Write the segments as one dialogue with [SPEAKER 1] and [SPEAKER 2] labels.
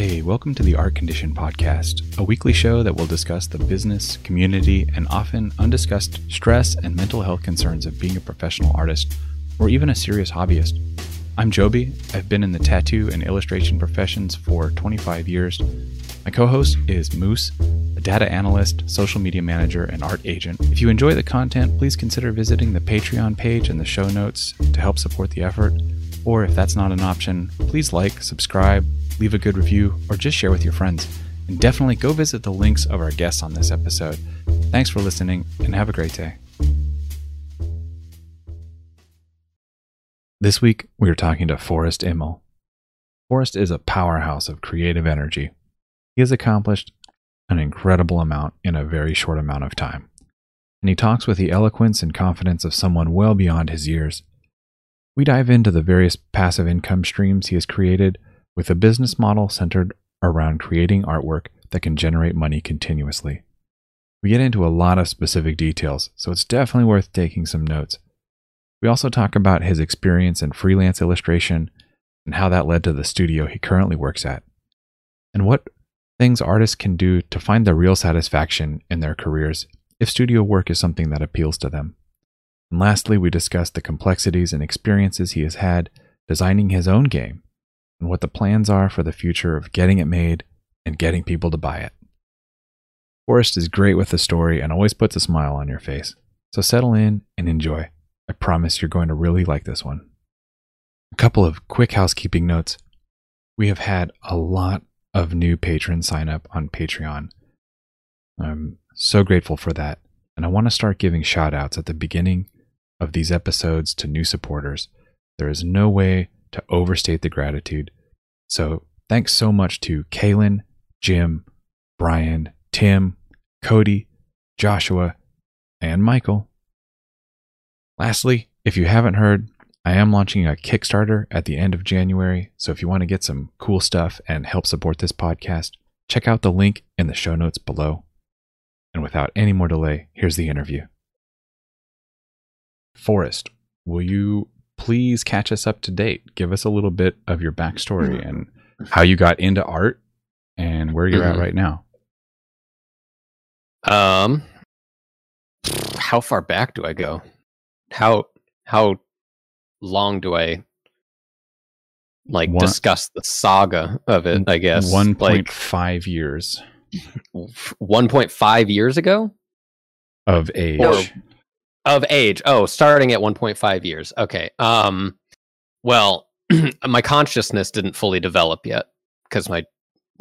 [SPEAKER 1] Hey, welcome to the Art Condition Podcast, a weekly show that will discuss the business, community, and often undiscussed stress and mental health concerns of being a professional artist or even a serious hobbyist. I'm Joby. I've been in the tattoo and illustration professions for 25 years. My co host is Moose, a data analyst, social media manager, and art agent. If you enjoy the content, please consider visiting the Patreon page in the show notes to help support the effort. Or if that's not an option, please like, subscribe, leave a good review, or just share with your friends. And definitely go visit the links of our guests on this episode. Thanks for listening and have a great day. This week, we are talking to Forrest Imel. Forrest is a powerhouse of creative energy. He has accomplished an incredible amount in a very short amount of time. And he talks with the eloquence and confidence of someone well beyond his years. We dive into the various passive income streams he has created with a business model centered around creating artwork that can generate money continuously. We get into a lot of specific details, so it's definitely worth taking some notes. We also talk about his experience in freelance illustration and how that led to the studio he currently works at, and what things artists can do to find the real satisfaction in their careers if studio work is something that appeals to them. And lastly, we discuss the complexities and experiences he has had designing his own game and what the plans are for the future of getting it made and getting people to buy it. Forrest is great with the story and always puts a smile on your face. So settle in and enjoy. I promise you're going to really like this one. A couple of quick housekeeping notes. We have had a lot of new patrons sign up on Patreon. I'm so grateful for that. And I want to start giving shout outs at the beginning of these episodes to new supporters. There is no way to overstate the gratitude. So thanks so much to Kaylin, Jim, Brian, Tim, Cody, Joshua, and Michael. Lastly, if you haven't heard, I am launching a Kickstarter at the end of January. So if you want to get some cool stuff and help support this podcast, check out the link in the show notes below. And without any more delay, here's the interview. Forrest, will you please catch us up to date? Give us a little bit of your backstory and how you got into art and where you're
[SPEAKER 2] Mhm.
[SPEAKER 1] at right now.
[SPEAKER 2] Um, how far back do I go? How how long do I like
[SPEAKER 1] One-
[SPEAKER 2] discuss the saga of it? I guess
[SPEAKER 1] One point
[SPEAKER 2] like
[SPEAKER 1] five years
[SPEAKER 2] one point five years ago
[SPEAKER 1] of age.
[SPEAKER 2] Or- of age. Oh, starting at one point five years. Okay. Um, well, my consciousness didn't fully develop yet because my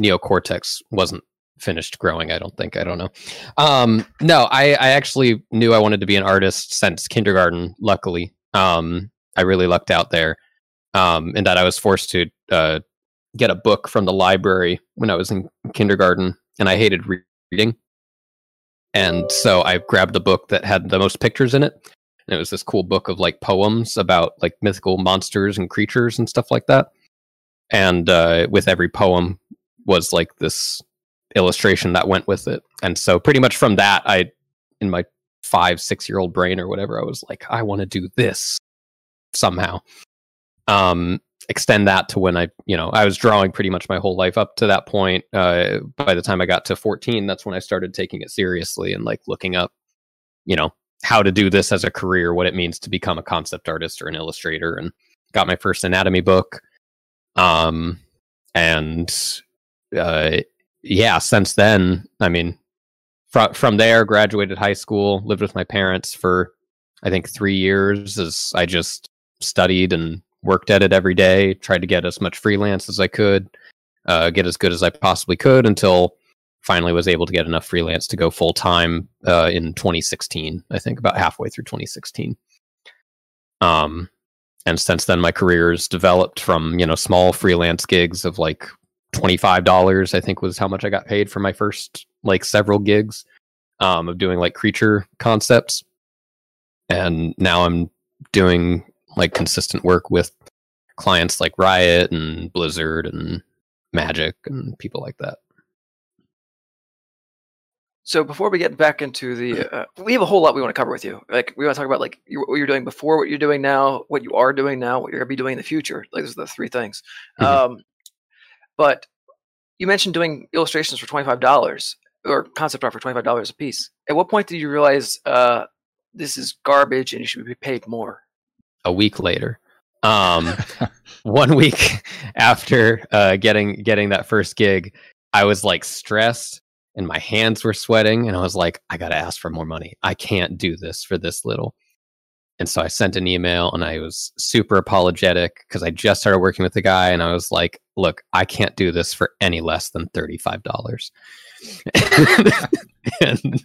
[SPEAKER 2] neocortex wasn't finished growing. I don't think. I don't know. Um, no, I, I actually knew I wanted to be an artist since kindergarten. Luckily, um, I really lucked out there, um, in that I was forced to uh, get a book from the library when I was in kindergarten, and I hated re- reading. And so I grabbed the book that had the most pictures in it. And it was this cool book of like poems about like mythical monsters and creatures and stuff like that. And uh, with every poem was like this illustration that went with it. And so pretty much from that, I, in my five, six year old brain or whatever, I was like, I want to do this somehow. Um, extend that to when I, you know, I was drawing pretty much my whole life up to that point. Uh, by the time I got to 14, that's when I started taking it seriously and like looking up, you know, how to do this as a career, what it means to become a concept artist or an illustrator, and got my first anatomy book. Um, and uh, yeah, since then, I mean, from from there, graduated high school, lived with my parents for I think three years as I just studied and worked at it every day, tried to get as much freelance as I could, uh, get as good as I possibly could until finally was able to get enough freelance to go full time uh, in 2016. I think about halfway through 2016. Um, and since then, my career has developed from you know small freelance gigs of like twenty five dollars. I think was how much I got paid for my first like several gigs um, of doing like creature concepts, and now I'm doing like consistent work with clients like Riot and Blizzard and Magic and people like that.
[SPEAKER 3] So before we get back into the, uh, we have a whole lot we want to cover with you. Like we want to talk about like you, what you're doing before, what you're doing now, what you are doing now, what you're gonna be doing in the future. Like those are the three things.
[SPEAKER 2] Mhm.
[SPEAKER 3] Um, but you mentioned doing illustrations for twenty five dollars or concept art for twenty five dollars a piece. At what point did you realize uh, this is garbage and you should be paid more?
[SPEAKER 2] A week later, um, one week after uh, getting getting that first gig, I was like stressed and my hands were sweating, and I was like, I gotta ask for more money. I can't do this for this little. And so I sent an email and I was super apologetic because I just started working with the guy and I was like, look, I can't do this for any less than $35. and,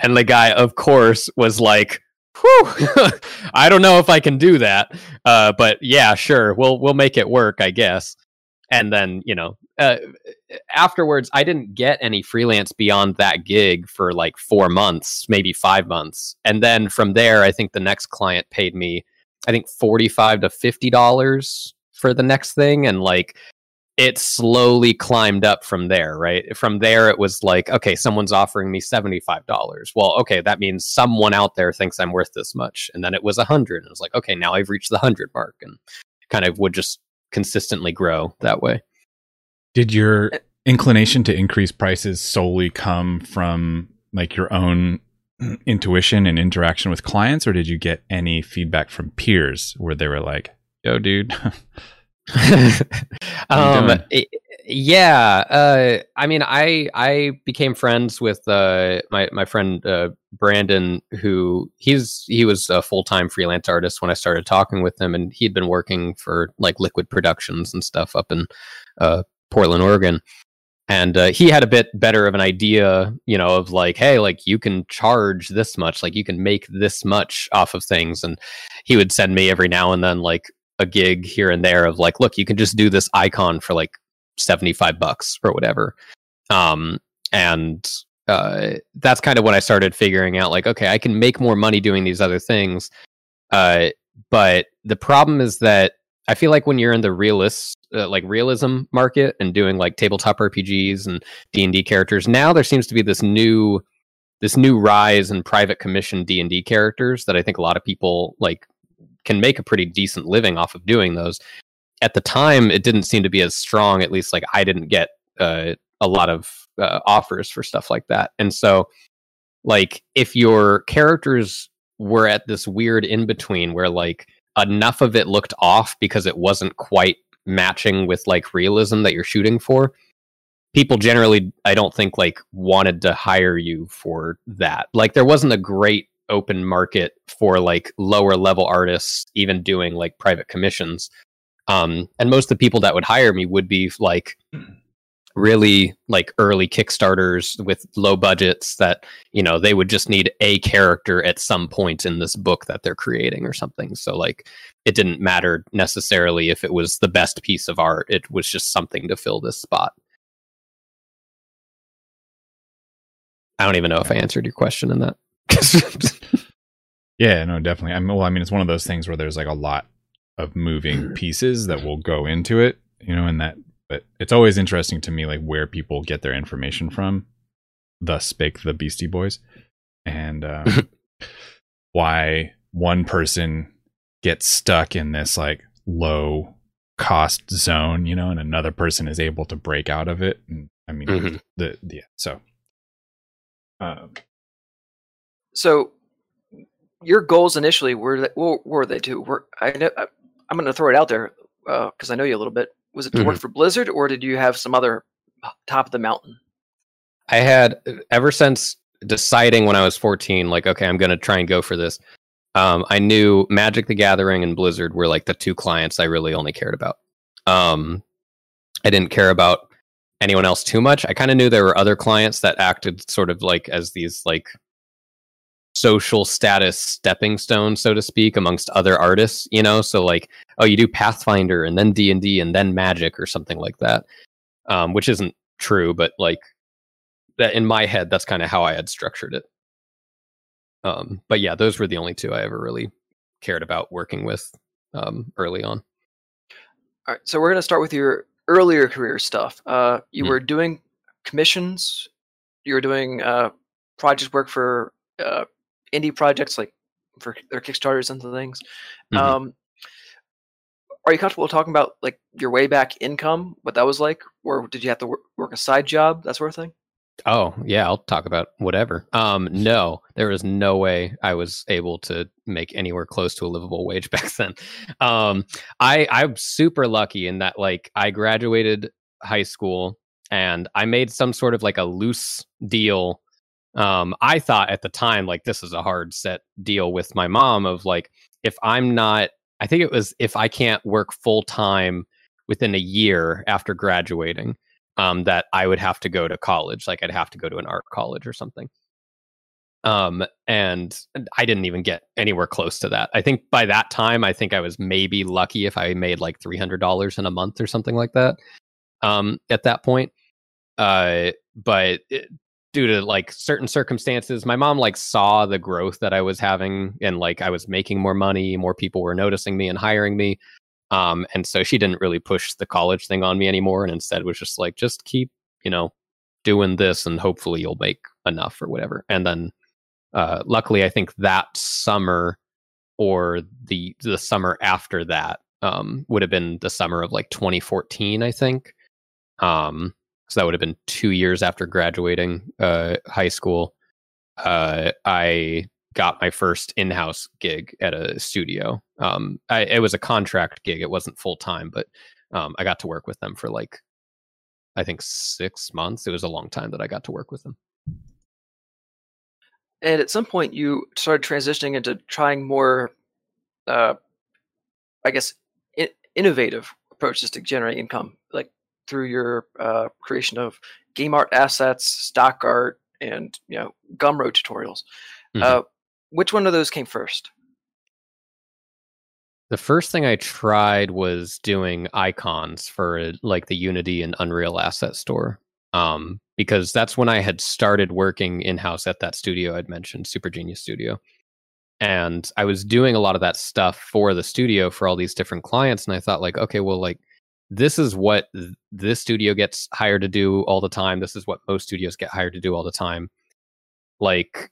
[SPEAKER 2] and the guy, of course, was like, I don't know if I can do that. Uh, but yeah, sure. We'll we'll make it work, I guess. And then, you know, uh, afterwards, I didn't get any freelance beyond that gig for like four months, maybe five months. And then from there, I think the next client paid me, I think forty-five to fifty dollars for the next thing, and like it slowly climbed up from there, right? From there, it was like, okay, someone's offering me $75. Well, okay, that means someone out there thinks I'm worth this much. And then it was a 100. And it was like, okay, now I've reached the 100 mark and kind of would just consistently grow that way.
[SPEAKER 1] Did your uh, inclination to increase prices solely come from like your own intuition and interaction with clients, or did you get any feedback from peers where they were like, yo, dude?
[SPEAKER 2] um, it, yeah, uh, I mean, I I became friends with uh, my my friend uh, Brandon, who he's he was a full time freelance artist when I started talking with him, and he'd been working for like Liquid Productions and stuff up in uh, Portland, Oregon. And uh, he had a bit better of an idea, you know, of like, hey, like you can charge this much, like you can make this much off of things. And he would send me every now and then like a gig here and there of like, look, you can just do this icon for like 75 bucks or whatever. Um, and uh, that's kind of when I started figuring out like, okay, I can make more money doing these other things. Uh, but the problem is that I feel like when you're in the realist, uh, like realism market and doing like tabletop RPGs and D and D characters, now there seems to be this new, this new rise in private commission D and D characters that I think a lot of people like can make a pretty decent living off of doing those. At the time, it didn't seem to be as strong. At least, like I didn't get uh, a lot of uh, offers for stuff like that. And so, like, if your characters were at this weird in between where like enough of it looked off because it wasn't quite matching with like realism that you're shooting for people generally i don't think like wanted to hire you for that like there wasn't a great open market for like lower level artists even doing like private commissions. Um and most of the people that would hire me would be like really like early kickstarters with low budgets that you know they would just need a character at some point in this book that they're creating or something. So like it didn't matter necessarily if it was the best piece of art. It was just something to fill this spot. I don't even know if i answered your question in that
[SPEAKER 1] yeah, no, definitely. I mean, well, I mean, it's one of those things where there's like a lot of moving pieces that will go into it, you know, and that. But it's always interesting to me, like where people get their information from. Thus spake the Beastie Boys, and um, why one person gets stuck in this like low cost zone, you know, and another person is able to break out of it. And I mean, mm-hmm. the yeah, so.
[SPEAKER 3] Um, so your goals initially were they, what were they to Were I know I, am going to throw it out there because uh, I know you a little bit. Was it to mm-hmm. work for Blizzard or did you have some other top of the mountain?
[SPEAKER 2] I had ever since deciding when I was 14, like okay, I'm going to try and go for this. Um, I knew Magic the Gathering and Blizzard were like the two clients I really only cared about. Um, I didn't care about anyone else too much. I kind of knew there were other clients that acted sort of like as these like social status stepping stone so to speak amongst other artists you know? So like oh you do pathfinder and then d&d and then magic or something like that um, which isn't true but like that in my head that's kind of how i had structured it. Um, but yeah those were the only two i ever really cared about working with um, early on.
[SPEAKER 3] All right so we're going to start with your earlier career stuff. Uh, you mm. were doing commissions you were doing uh, project work for uh, indie projects like for their Kickstarters and things. Mm-hmm. Um, are you comfortable talking about like your way back income, what that was like, or did you have to work, work a side job, that sort of thing?
[SPEAKER 2] Oh yeah, I'll talk about whatever. Um, no, there was no way I was able to make anywhere close to a livable wage back then. Um, I I'm super lucky in that like I graduated high school and I made some sort of like a loose deal. Um, I thought at the time like this is a hard set deal with my mom of like if I'm not, I think it was if I can't work full time within a year after graduating um, that I would have to go to college. Like I'd have to go to an art college or something. Um, and I didn't even get anywhere close to that. I think by that time, I think I was maybe lucky if I made like three hundred dollars in a month or something like that. Um, at that point, uh, but it, due to like certain circumstances, my mom like saw the growth that I was having, and like I was making more money, more people were noticing me and hiring me. Um, and so she didn't really push the college thing on me anymore, and instead was just like, just keep, you know, doing this, and hopefully you'll make enough or whatever. And then, uh, luckily, I think that summer or the the summer after that um, would have been the summer of like 2014, I think. Um, so that would have been two years after graduating uh, high school. Uh, I got my first in-house gig at a studio. Um, I, it was a contract gig; it wasn't full time, but um, I got to work with them for like, I think six months. It was a long time that I got to work with them.
[SPEAKER 3] And at some point, you started transitioning into trying more, uh, I guess, in- innovative approaches to generate income, through your uh, creation of game art assets, stock art, and you know Gumroad tutorials. Mm-hmm. Uh, which one of those came first?
[SPEAKER 2] The first thing I tried was doing icons for like the Unity and Unreal Asset Store. Um, because that's when I had started working in house at that studio I'd mentioned, Super Genius Studio. And I was doing a lot of that stuff for the studio for all these different clients. And I thought, like, okay, well, like, this is what this studio gets hired to do all the time. This is what most studios get hired to do all the time. Like,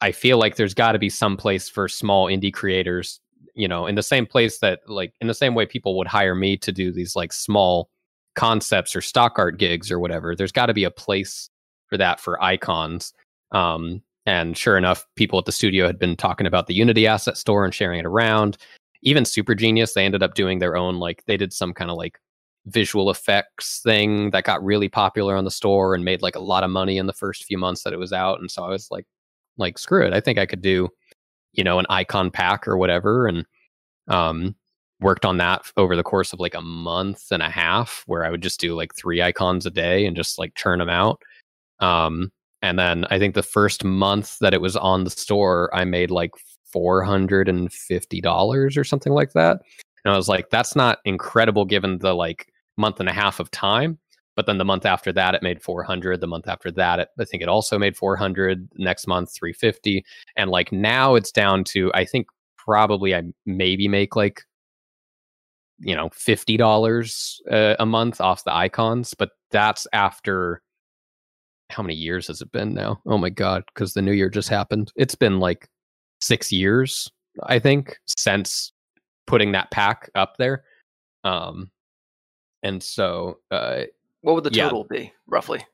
[SPEAKER 2] I feel like there's got to be some place for small indie creators, you know, in the same place that like in the same way people would hire me to do these like small concepts or stock art gigs or whatever. There's got to be a place for that for icons. Um, and sure enough, people at the studio had been talking about the Unity asset store and sharing it around. Even Super Genius, they ended up doing their own like they did some kind of like visual effects thing that got really popular on the store and made like a lot of money in the first few months that it was out. And so I was like, like screw it i think i could do you know an icon pack or whatever and um worked on that over the course of like a month and a half where i would just do like three icons a day and just like churn them out um and then i think the first month that it was on the store i made like $450 or something like that and i was like that's not incredible given the like month and a half of time but then the month after that, it made 400. The month after that, it, I think it also made 400. Next month, 350. And like now it's down to, I think probably I maybe make like, you know, $50 uh, a month off the icons. But that's after how many years has it been now? Oh my God. Because the new year just happened. It's been like six years, I think, since putting that pack up there. Um, and so uh,
[SPEAKER 3] what would the total yeah. be roughly?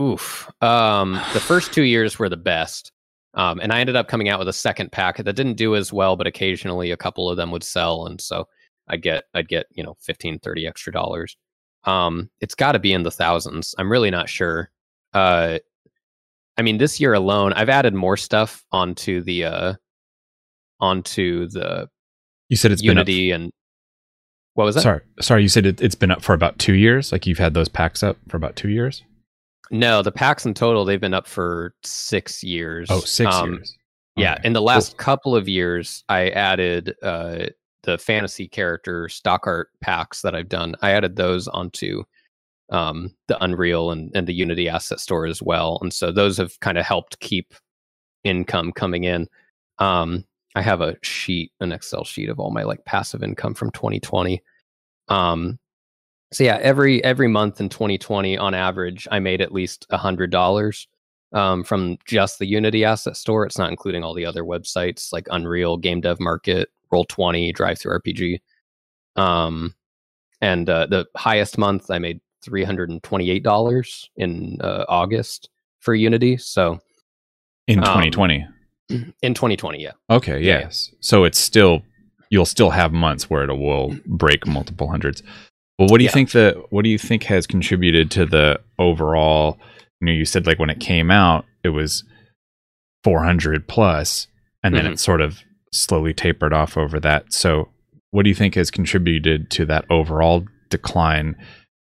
[SPEAKER 2] Oof. Um, the first two years were the best. Um, and I ended up coming out with a second pack that didn't do as well, but occasionally a couple of them would sell. And so I'd get, I'd get, you know, 15, 30 extra dollars. Um, it's got to be in the thousands. I'm really not sure. Uh, I mean, this year alone, I've added more stuff onto the, uh, onto the,
[SPEAKER 1] you said it's
[SPEAKER 2] Unity and what was that?
[SPEAKER 1] Sorry, sorry. You said it, has been up for about two years. Like you've had those packs up for about two years.
[SPEAKER 2] No, the packs in total they've been up for six years.
[SPEAKER 1] Oh, six um, years.
[SPEAKER 2] Yeah, in the last cool. couple of years, I added uh, the fantasy character stock art packs that I've done. I added those onto um, the Unreal and, and the Unity asset store as well, and so those have kind of helped keep income coming in. Um, I have a sheet, an Excel sheet of all my like passive income from 2020. Um, so yeah, every every month in 2020, on average, I made at least a hundred dollars um, from just the Unity asset store. It's not including all the other websites like Unreal, Game Dev Market, Roll Twenty, DriveThruRPG. Um, and uh, the highest month I made three hundred and twenty-eight dollars in uh, August for Unity. So
[SPEAKER 1] in
[SPEAKER 2] Um,
[SPEAKER 1] 2020.
[SPEAKER 2] in 2020, yeah,
[SPEAKER 1] Okay,
[SPEAKER 2] yeah.
[SPEAKER 1] yes. So it's still you'll still have months where it will break multiple hundreds. But what do you
[SPEAKER 2] Yeah.
[SPEAKER 1] think the what do you think has contributed to the overall? You know, you said like when it came out, it was 400 plus, and then
[SPEAKER 2] Mhm.
[SPEAKER 1] it sort of slowly tapered off over that. So, what do you think has contributed to that overall decline?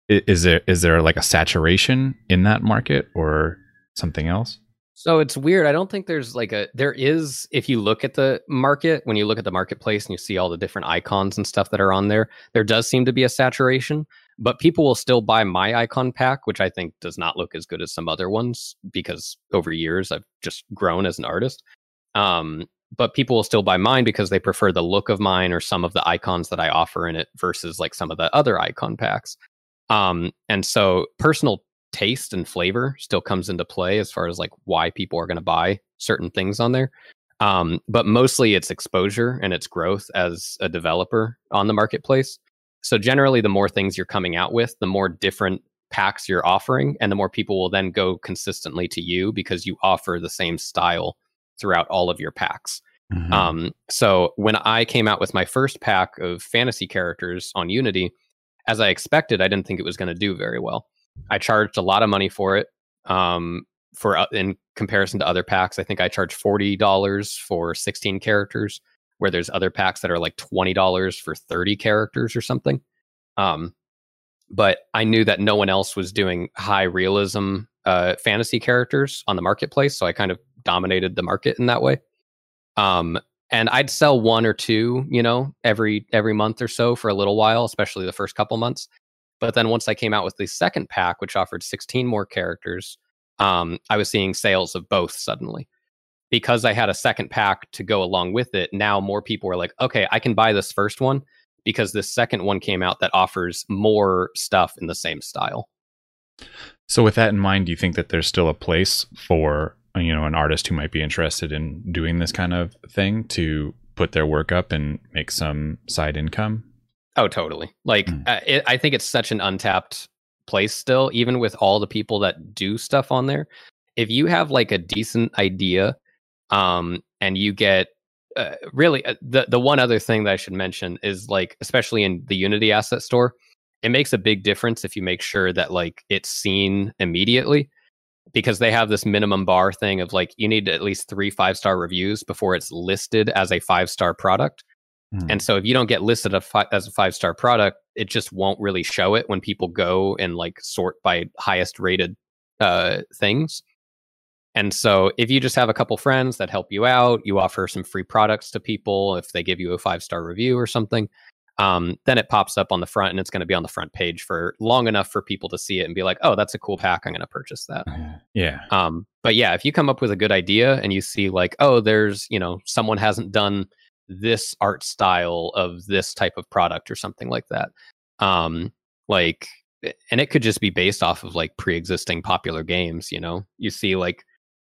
[SPEAKER 1] Is there is there like a saturation in that market or something else?
[SPEAKER 2] So it's weird. I don't think there's like a there is if you look at the market, when you look at the marketplace and you see all the different icons and stuff that are on there, there does seem to be a saturation, but people will still buy my icon pack, which I think does not look as good as some other ones because over years I've just grown as an artist. Um but people will still buy mine because they prefer the look of mine or some of the icons that I offer in it versus like some of the other icon packs. Um and so personal taste and flavor still comes into play as far as like why people are going to buy certain things on there. Um, but mostly it's exposure and its growth as a developer on the marketplace. So generally, the more things you're coming out with, the more different packs you're offering, and the more people will then go consistently to you because you offer the same style throughout all of your packs.
[SPEAKER 1] Mhm.
[SPEAKER 2] Um, so when I came out with my first pack of fantasy characters on Unity, as I expected, I didn't think it was going to do very well. I charged a lot of money for it. Um, for uh, in comparison to other packs, I think I charged forty dollars for sixteen characters, where there's other packs that are like twenty dollars for thirty characters or something. Um, but I knew that no one else was doing high realism uh, fantasy characters on the marketplace, so I kind of dominated the market in that way. Um, and I'd sell one or two, you know, every every month or so for a little while, especially the first couple months. But then once I came out with the second pack, which offered 16 more characters, um, I was seeing sales of both suddenly. Because I had a second pack to go along with it, now more people were like, okay, I can buy this first one because this second one came out that offers more stuff in the same style.
[SPEAKER 1] So, with that in mind, do you think that there's still a place for you know an artist who might be interested in doing this kind of thing to put their work up and make some side income?
[SPEAKER 2] Oh, totally. Like,
[SPEAKER 1] Mm.
[SPEAKER 2] uh, it, I think it's such an untapped place still, even with all the people that do stuff on there. If you have like a decent idea, um, and you get uh, really uh, the the one other thing that I should mention is like, especially in the Unity asset store, it makes a big difference if you make sure that like it's seen immediately because they have this minimum bar thing of like you need at least three five star reviews before it's listed as a five star product.
[SPEAKER 1] Hmm.
[SPEAKER 2] And so if you don't get listed a fi- as a five star product, it just won't really show it when people go and like sort by highest rated uh, things. And so if you just have a couple friends that help you out, you offer some free products to people if they give you a five star review or something, um, then it pops up on the front and it's going to be on the front page for long enough for people to see it and be like, oh, that's a cool pack. I'm going to purchase that.
[SPEAKER 1] yeah.
[SPEAKER 2] Um, but yeah, if you come up with a good idea and you see like, oh, there's you know someone hasn't done this art style of this type of product or something like that, um, like, and it could just be based off of like pre-existing popular games. You know, you see like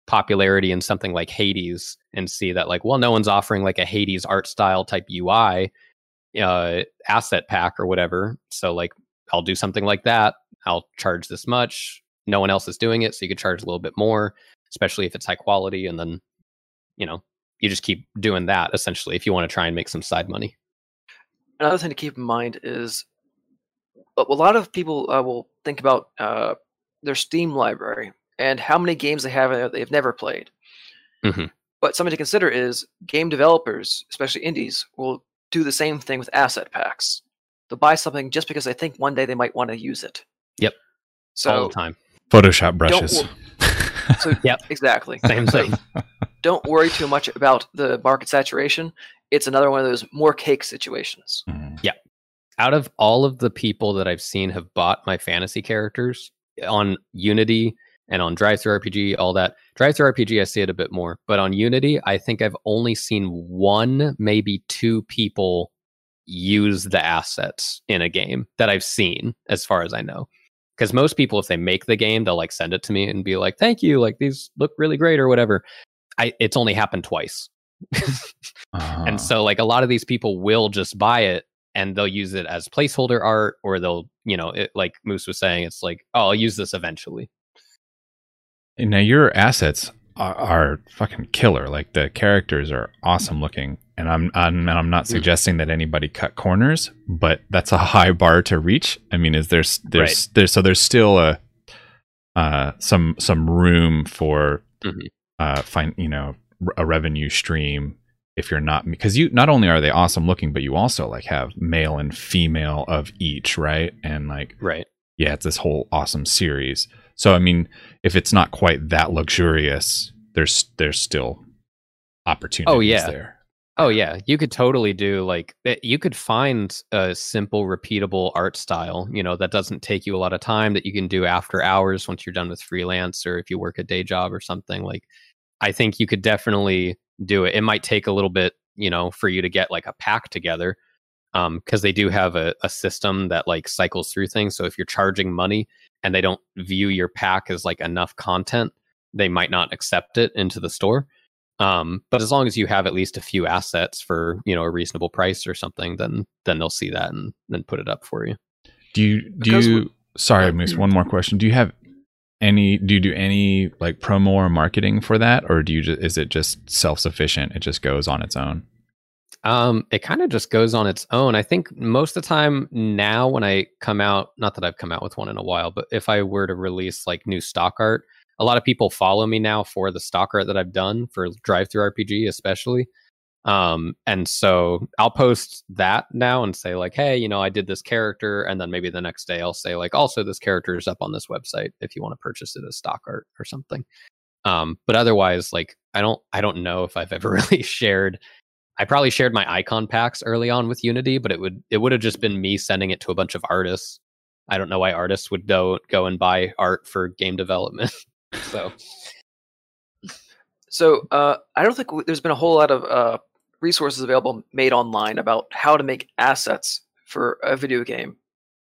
[SPEAKER 2] popularity in something like Hades and see that like, well, no one's offering like a Hades art style type UI uh, asset pack or whatever. So like, I'll do something like that. I'll charge this much no one else is doing it so you could charge a little bit more especially if it's high quality and then you know you just keep doing that essentially if you want to try and make some side money
[SPEAKER 3] Another thing to keep in mind is a a lot of people uh, will think about uh, their Steam library and how many games they have in they've never played.
[SPEAKER 2] Mhm.
[SPEAKER 3] But something to consider is game developers, especially indies, will do the same thing with asset packs. They'll buy something just because they think one day they might want to use it.
[SPEAKER 2] Yep. So all
[SPEAKER 3] So
[SPEAKER 2] the time
[SPEAKER 1] Photoshop brushes.
[SPEAKER 3] So
[SPEAKER 2] Yep.
[SPEAKER 3] exactly.
[SPEAKER 2] same thing
[SPEAKER 3] don't worry too much about the market saturation. It's another one of those more cake situations.
[SPEAKER 1] Mm.
[SPEAKER 2] out of all of the people that i've seen have bought my fantasy characters on unity and on DriveThruRPG all that DriveThruRPG i see it a bit more but on unity i think i've only seen one maybe two people use the assets in a game that i've seen as far as i know because most people if they make the game they'll like send it to me and be like thank you like these look really great or whatever i it's only happened twice
[SPEAKER 1] Uh,
[SPEAKER 2] and so like a lot of these people will just buy it and they'll use it as placeholder art or they'll you know it, like moose was saying it's like oh i'll use this eventually
[SPEAKER 1] And now your assets are, are fucking killer. Like the characters are awesome looking, and I'm I'm, I'm not
[SPEAKER 2] Mm.
[SPEAKER 1] suggesting that anybody cut corners, but that's a high bar to reach. I mean, is there's there's there's so there's still a uh some some room for
[SPEAKER 2] Mhm.
[SPEAKER 1] Uh find you know a revenue stream if you're not because you not only are they awesome looking but you also like have male and female of each right and like
[SPEAKER 2] right
[SPEAKER 1] yeah, it's this whole awesome series. So I mean, if it's not quite that luxurious, there's there's still opportunities
[SPEAKER 2] Oh, yeah.
[SPEAKER 1] there.
[SPEAKER 2] Oh yeah, you could totally do like eh, you could find a simple, repeatable art style. You know that doesn't take you a lot of time that you can do after hours once you're done with freelance or if you work a day job or something. Like, I think you could definitely do it. It might take a little bit, you know, for you to get like a pack together, um, because they do have a, a system that like cycles through things. So if you're charging money and they don't view your pack as like enough content, they might not accept it into the store. Um, but as long as you have at least a few assets for you know a reasonable price or something, then then they'll see that and then put it up for you.
[SPEAKER 1] Do you do
[SPEAKER 3] Because
[SPEAKER 1] you?
[SPEAKER 3] we-
[SPEAKER 1] sorry,
[SPEAKER 3] Yeah.
[SPEAKER 1] Moose. One more question. Do you have any? Do you do any like promo or marketing for that, or do you just is it just self sufficient? It just goes on its own.
[SPEAKER 2] Um, it kind of just goes on its own. I think most of the time now when I come out, not that I've come out with one in a while, but if I were to release like new stock art, a lot of people follow me now for the stock art that I've done for DriveThruRPG, especially. Um, and so I'll post that now and say like, hey, you know, I did this character, and then maybe the next day I'll say like, also this character is up on this website if you want to purchase it as stock art or something. Um, but otherwise, like, I don't, I don't know if I've ever really shared I probably shared my icon packs early on with Unity, but it would it would have just been me sending it to a bunch of artists. I don't know why artists would go go and buy art for game development. so
[SPEAKER 3] So uh, I don't think w- there's been a whole lot of uh, resources available made online about how to make assets for a video game,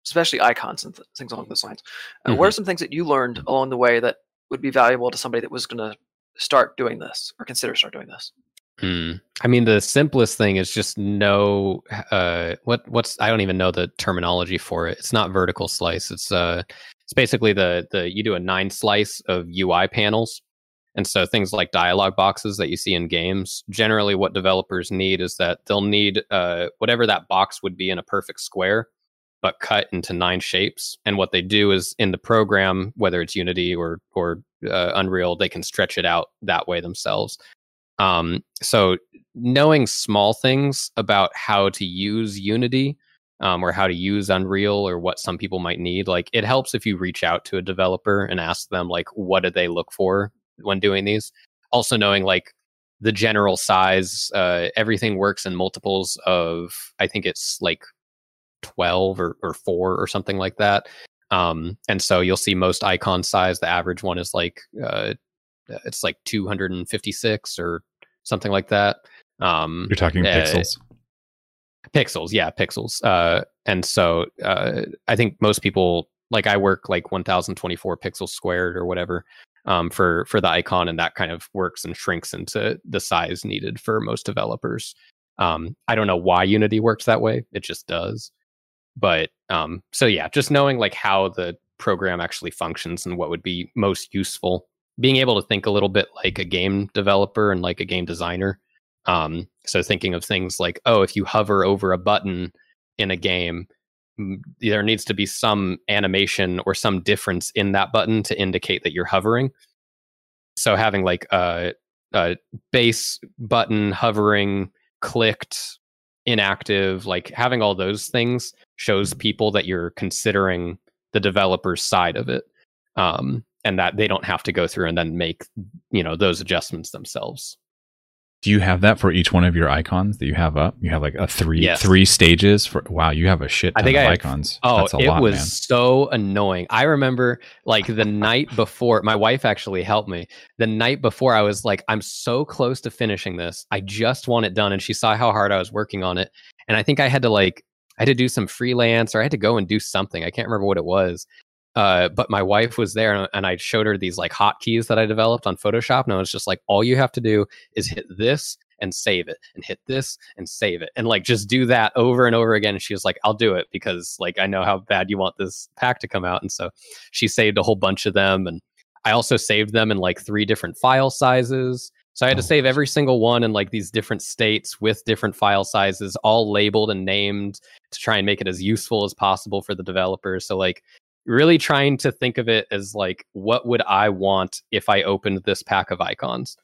[SPEAKER 3] especially icons and th- things along those lines. Uh, What are some things that you learned along the way that would be valuable to somebody that was going to start doing this or consider start doing this?
[SPEAKER 2] Hmm. I mean, the simplest thing is just know uh, what what's I don't even know the terminology for it. It's not vertical slice. It's uh, it's basically the the you do a nine slice of UI panels, and so things like dialog boxes that you see in games. Generally, what developers need is that they'll need uh, whatever that box would be in a perfect square, but cut into nine shapes. And what they do is in the program, whether it's Unity or or uh, Unreal, they can stretch it out that way themselves. Um, so knowing small things about how to use Unity um, or how to use Unreal or what some people might need, like it helps if you reach out to a developer and ask them like what do they look for when doing these. Also knowing like the general size, uh, everything works in multiples of I think it's like twelve or, or four or something like that. Um, and so you'll see most icon size. The average one is like uh, it's like 256 or something like that. Um,
[SPEAKER 1] You're talking
[SPEAKER 2] uh,
[SPEAKER 1] pixels.
[SPEAKER 2] Pixels, yeah, pixels. Uh, and so uh, I think most people like I work like 1024 pixels squared or whatever um, for for the icon, and that kind of works and shrinks into the size needed for most developers. Um, I don't know why Unity works that way; it just does. But um, so yeah, just knowing like how the program actually functions and what would be most useful, being able to think a little bit like a game developer and like a game designer. Um, so thinking of things like, oh, if you hover over a button in a game, there needs to be some animation or some difference in that button to indicate that you're hovering. So having like a, a base button hovering, clicked, inactive, like having all those things shows people that you're considering the developer's side of it. Um, and that they don't have to go through and then make, you know, those adjustments themselves.
[SPEAKER 1] Do you have that for each one of your icons that you have up? You have like a three
[SPEAKER 2] Yes.
[SPEAKER 1] three stages for. Wow, you have a shit
[SPEAKER 2] I
[SPEAKER 1] ton
[SPEAKER 2] think
[SPEAKER 1] of
[SPEAKER 2] I
[SPEAKER 1] icons.
[SPEAKER 2] Oh,
[SPEAKER 1] That's a
[SPEAKER 2] it
[SPEAKER 1] lot,
[SPEAKER 2] was
[SPEAKER 1] man.
[SPEAKER 2] so annoying. I remember like the night before, my wife actually helped me. The night before, I was like, I'm so close to finishing this. I just want it done. And she saw how hard I was working on it. And I think I had to like, I had to do some freelance or I had to go and do something. I can't remember what it was. Uh, but my wife was there and, I showed her these like hotkeys that I developed on Photoshop. And I was just like, all you have to do is hit this and save it and hit this and save it and like just do that over and over again and she was like i'll do it because like i know how bad you want this pack to come out and so she saved a whole bunch of them and i also saved them in like three different file sizes so I had to save every single one in like these different states with different file sizes, all labeled and named to try and make it as useful as possible for the developers. So like really trying to think of it as like what would I want if I opened this pack of icons?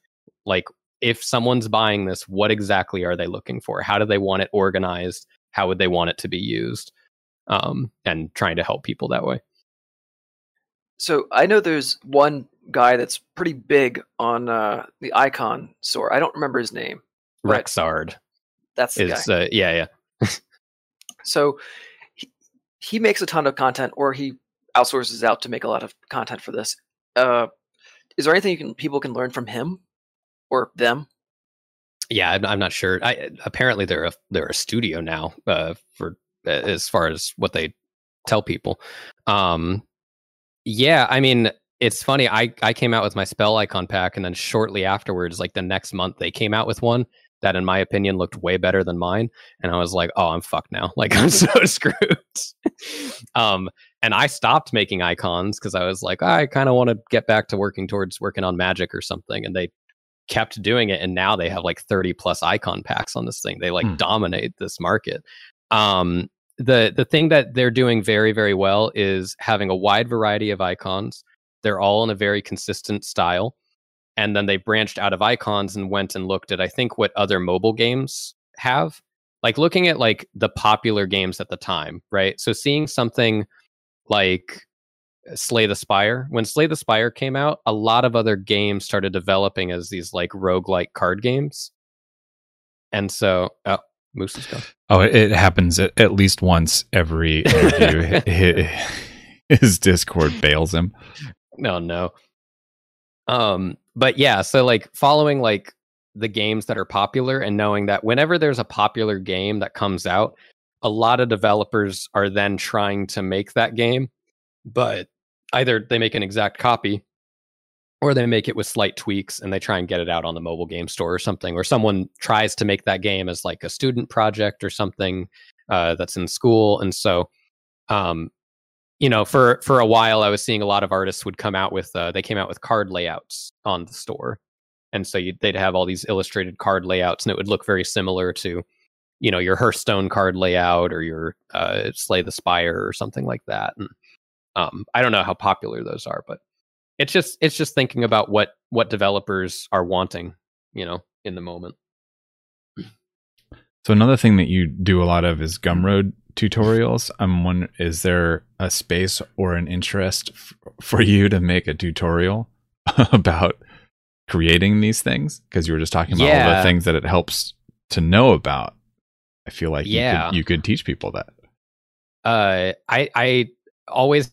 [SPEAKER 2] Like if someone's buying this, what exactly are they looking for? How do they want it organized? How would they want it to be used? Um, and trying to help people that way.
[SPEAKER 3] So I know there's one guy that's pretty big on uh, the icon store. I don't remember his name.
[SPEAKER 2] Rexard
[SPEAKER 3] That's the guy.
[SPEAKER 2] uh, yeah yeah
[SPEAKER 3] So he, he makes a ton of content, or he outsources out to make a lot of content for this. Uh, is there anything you can people can learn from him or them?
[SPEAKER 2] Yeah, I'm, I'm not sure. I, apparently, they're a they're a studio now uh, for as far as what they tell people. Um, yeah, I mean, it's funny. I I came out with my spell icon pack, and then shortly afterwards, like the next month, they came out with one that, in my opinion, looked way better than mine. And I was like, oh, I'm fucked now. Like I'm so screwed. um, and I stopped making icons because I was like, I kind of want to get back to working towards working on magic or something. And they kept doing it and now they have like 30 plus icon packs on this thing they like
[SPEAKER 1] Hmm.
[SPEAKER 2] dominate this market um the the thing that they're doing very very well is having a wide variety of icons they're all in a very consistent style and then they branched out of icons and went and looked at i think what other mobile games have like looking at like the popular games at the time right so seeing something like Slay the Spire. When Slay the Spire came out, a lot of other games started developing as these like roguelike card games. And so, oh, Moose is gone.
[SPEAKER 1] Oh, it, happens at, at least once every interview. Hi- hi- His Discord bails him.
[SPEAKER 2] No, no. Um, but yeah, so like following like the games that are popular and knowing that whenever there's a popular game that comes out, a lot of developers are then trying to make that game, but either they make an exact copy or they make it with slight tweaks and they try and get it out on the mobile game store or something or someone tries to make that game as like a student project or something uh, that's in school and so um, you know for for a while i was seeing a lot of artists would come out with uh, they came out with card layouts on the store. And so you'd, they'd have all these illustrated card layouts and it would look very similar to you know your hearthstone card layout or your uh, slay the spire or something like that. And um, i don't know how popular those are but it's just it's just thinking about what what developers are wanting you know in the moment.
[SPEAKER 1] So another thing that you do a lot of is Gumroad tutorials. I'm wondering, is there a space or an interest f- for you to make a tutorial about creating these things? Because you were just talking about all the things that it helps to know about. I feel like you,
[SPEAKER 2] Yeah.
[SPEAKER 1] could, you could teach people that.
[SPEAKER 2] uh, I I always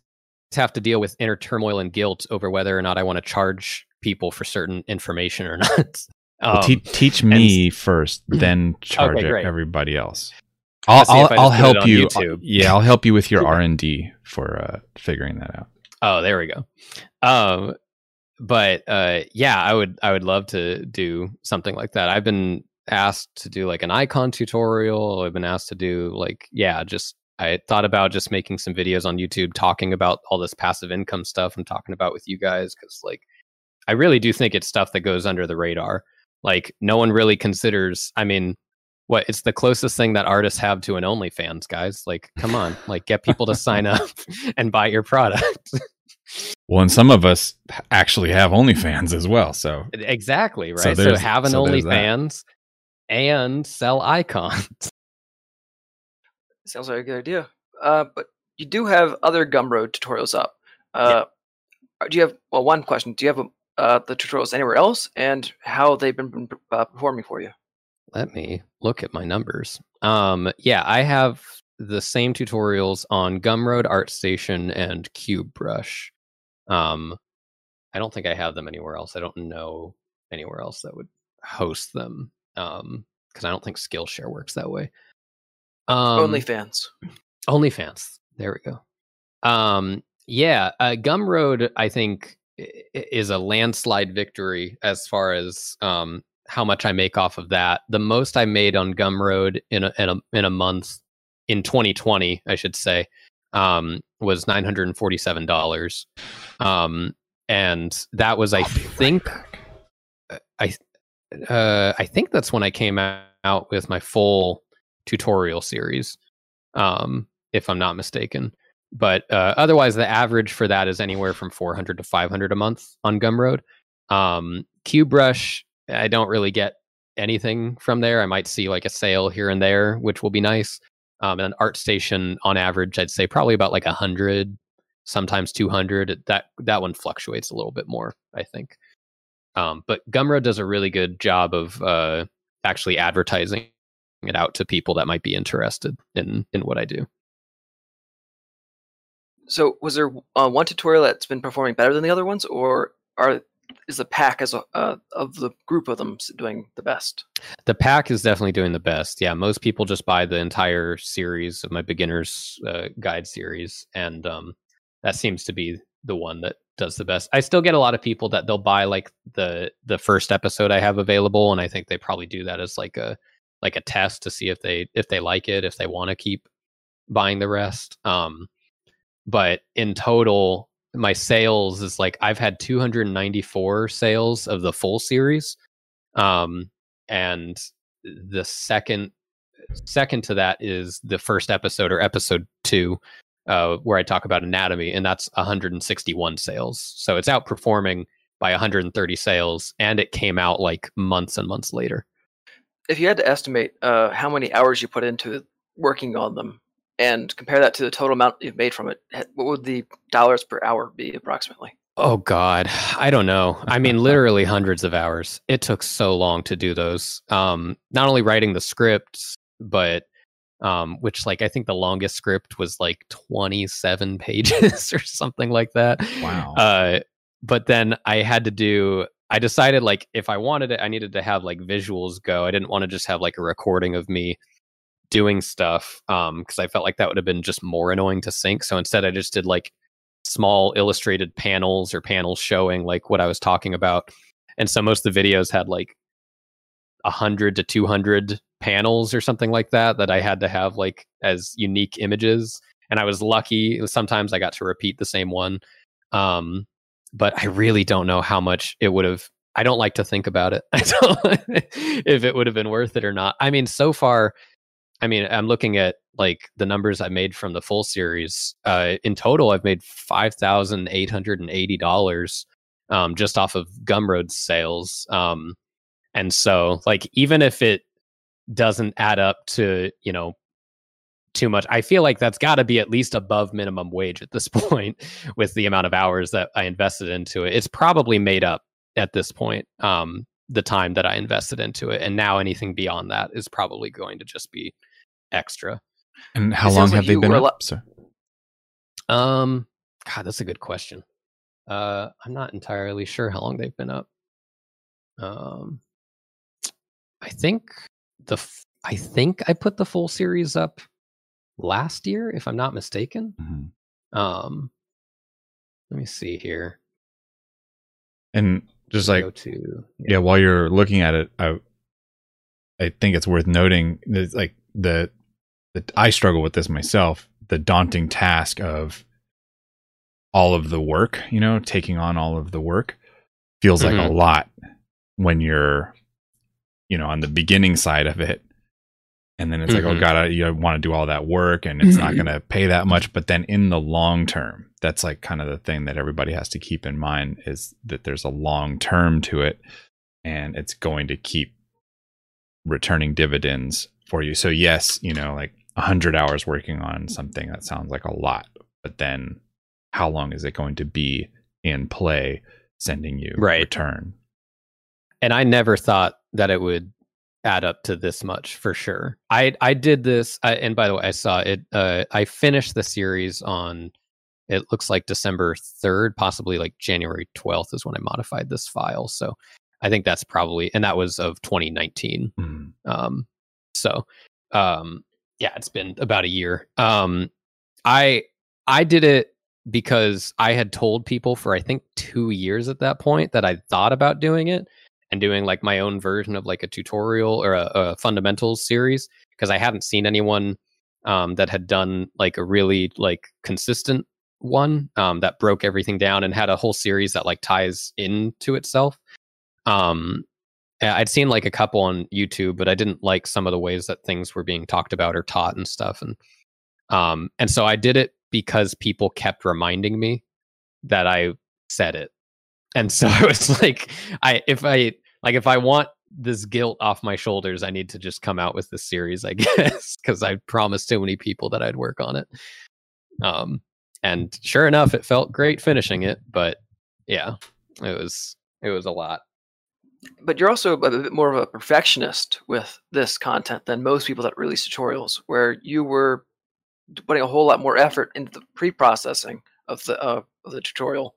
[SPEAKER 2] have to deal with inner turmoil and guilt over whether or not I want to charge people for certain information or not.
[SPEAKER 1] Well,
[SPEAKER 2] Um,
[SPEAKER 1] te- teach
[SPEAKER 2] and
[SPEAKER 1] me first, then charge
[SPEAKER 2] great.
[SPEAKER 1] everybody else. I'll I'll, I'll
[SPEAKER 2] just put it
[SPEAKER 1] help you.
[SPEAKER 2] YouTube.
[SPEAKER 1] Yeah, I'll help you with your R and D for uh, figuring that out.
[SPEAKER 2] Oh, there we go. Um, but uh, yeah, I would I would love to do something like that. I've been asked to do like an icon tutorial. I've been asked to do like yeah, just I thought about just making some videos on YouTube talking about all this passive income stuff I'm talking about with you guys because like I really do think it's stuff that goes under the radar. Like no one really considers. I mean, what it's the closest thing that artists have to an OnlyFans, guys. Like, come on, like get people to sign up and buy your product.
[SPEAKER 1] Well, and some of us actually have OnlyFans as well. So
[SPEAKER 2] exactly right.
[SPEAKER 1] So
[SPEAKER 2] So,
[SPEAKER 1] there's-
[SPEAKER 2] have an
[SPEAKER 1] so there's that.
[SPEAKER 2] OnlyFans and sell icons.
[SPEAKER 3] Sounds like a good idea. Uh, but you do have other Gumroad tutorials up. Uh, Do you have well? One question: Do you have uh, the tutorials anywhere else, and how they've been uh, performing for you?
[SPEAKER 2] Let me look at my numbers. Um, yeah, I have the same tutorials on Gumroad, ArtStation, and CubeBrush. Um, I don't think I have them anywhere else. I don't know anywhere else that would host them. Um, because I don't think Skillshare works that way. Um,
[SPEAKER 3] OnlyFans.
[SPEAKER 2] OnlyFans. There we go. Um, yeah, uh, Gumroad, I think, is a landslide victory as far as um, how much I make off of that. The most I made on Gumroad in a in a in a month in 2020, I should say, um, was nine hundred and forty seven dollars, um, and that was I think I uh, I think that's when I came out with my full tutorial series, um, if I'm not mistaken. But uh, otherwise, the average for that is anywhere from 400 to 500 a month on Gumroad. Um, CubeBrush, I don't really get anything from there. I might see like a sale here and there, which will be nice. Um, and ArtStation, on average, I'd say probably about like a 100, sometimes 200. That that one fluctuates a little bit more, I think. Um, but Gumroad does a really good job of uh, actually advertising it out to people that might be interested in in what I do.
[SPEAKER 3] So, was there uh, one tutorial that's been performing better than the other ones, or are is the pack as a uh, of the group of them doing the best?
[SPEAKER 2] The pack is definitely doing the best. Yeah, most people just buy the entire series of my beginners uh, guide series, and um, that seems to be the one that does the best. I still get a lot of people that they'll buy like the the first episode I have available, and I think they probably do that as like a like a test to see if they if they like it, if they want to keep buying the rest. Um, but in total my sales is like i've had 294 sales of the full series um and the second second to that is the first episode or episode 2 uh where i talk about anatomy and that's 161 sales. So it's outperforming by 130 sales and it came out like months and months later.
[SPEAKER 3] If you had to estimate uh how many hours you put into working on them and compare that to the total amount you've made from it, what would the dollars per hour be approximately?
[SPEAKER 2] Oh God, I don't know. I mean, literally hundreds of hours. It took so long to do those. Um, not only writing the scripts, but um, which like I think the longest script was like 27 pages or something like that.
[SPEAKER 1] Wow.
[SPEAKER 2] Uh, but then I had to do. I decided like if I wanted it, I needed to have like visuals go. I didn't want to just have like a recording of me doing stuff um because I felt like that would have been just more annoying to sync. So instead I just did like small illustrated panels or panels showing like what I was talking about. And so most of the videos had like a hundred to two hundred panels or something like that that I had to have like as unique images. And I was lucky. Sometimes I got to repeat the same one. Um, but I really don't know how much it would have. I don't like to think about it. if it would have been worth it or not. I mean, so far I mean, I'm looking at like the numbers I made from the full series. Uh, in total, I've made five thousand eight hundred and eighty dollars um, just off of Gumroad sales. Um, and so, like, even if it doesn't add up to you know too much, I feel like that's got to be at least above minimum wage at this point with the amount of hours that I invested into it. It's probably made up at this point. Um, the time that I invested into it. And now anything beyond that is probably going to just be extra.
[SPEAKER 1] And how long have like they been up? Lo-
[SPEAKER 2] um, God, that's a good question. Uh, I'm not entirely sure how long they've been up. Um, I think the f- I think I put the full series up last year, if I'm not mistaken. Mm-hmm. Um, let me see here.
[SPEAKER 1] And just like yeah. yeah. while you're looking at it, I I think it's worth noting that like the that I struggle with this myself, the daunting task of all of the work, you know, taking on all of the work feels mm-hmm. like a mm-hmm. lot when you're you know on the beginning side of it and then it's mm-hmm. like oh mm-hmm. god I, you want to do all that work and it's not going to pay that much but then in the long term that's like kind of the thing that everybody has to keep in mind is that there's a long term to it and it's going to keep returning dividends for you so yes you know like 100 hours working on something that sounds like a lot but then how long is it going to be in play sending you
[SPEAKER 2] right.
[SPEAKER 1] return
[SPEAKER 2] and i never thought that it would add up to this much for sure. I I did this, I, and by the way, I saw it. Uh, I finished the series on. It looks like December third, possibly like January twelfth is when I modified this file. So I think that's probably, and that was of 2019. Mm. Um, so um, yeah, it's been about a year. Um, I I did it because I had told people for I think two years at that point that I thought about doing it and doing like my own version of like a tutorial or a, a fundamentals series because I hadn't seen anyone um, that had done like a really like consistent one um, that broke everything down and had a whole series that like ties into itself. Um, I'd seen like a couple on YouTube, but I didn't like some of the ways that things were being talked about or taught and stuff. And um, and so I did it because people kept reminding me that I said it. And so I was like, I if I like if I want this guilt off my shoulders, I need to just come out with this series, I guess, because I promised too many people that I'd work on it. Um, and sure enough, it felt great finishing it, but yeah, it was it was a lot.
[SPEAKER 3] But you're also a bit more of a perfectionist with this content than most people that release tutorials, where you were putting a whole lot more effort into the pre-processing of the uh, of the tutorial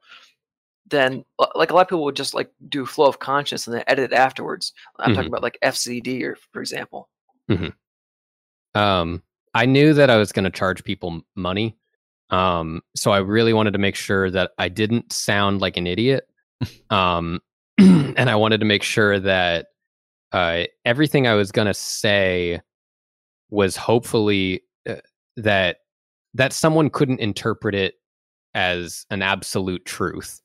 [SPEAKER 3] than like a lot of people would just like do flow of conscious and then edit it afterwards. I'm mm-hmm. talking about like FZD or for example.
[SPEAKER 2] Mm-hmm. Um, I knew that I was going to charge people money, um, so I really wanted to make sure that I didn't sound like an idiot. um, and I wanted to make sure that uh, everything I was going to say was hopefully uh, that that someone couldn't interpret it as an absolute truth.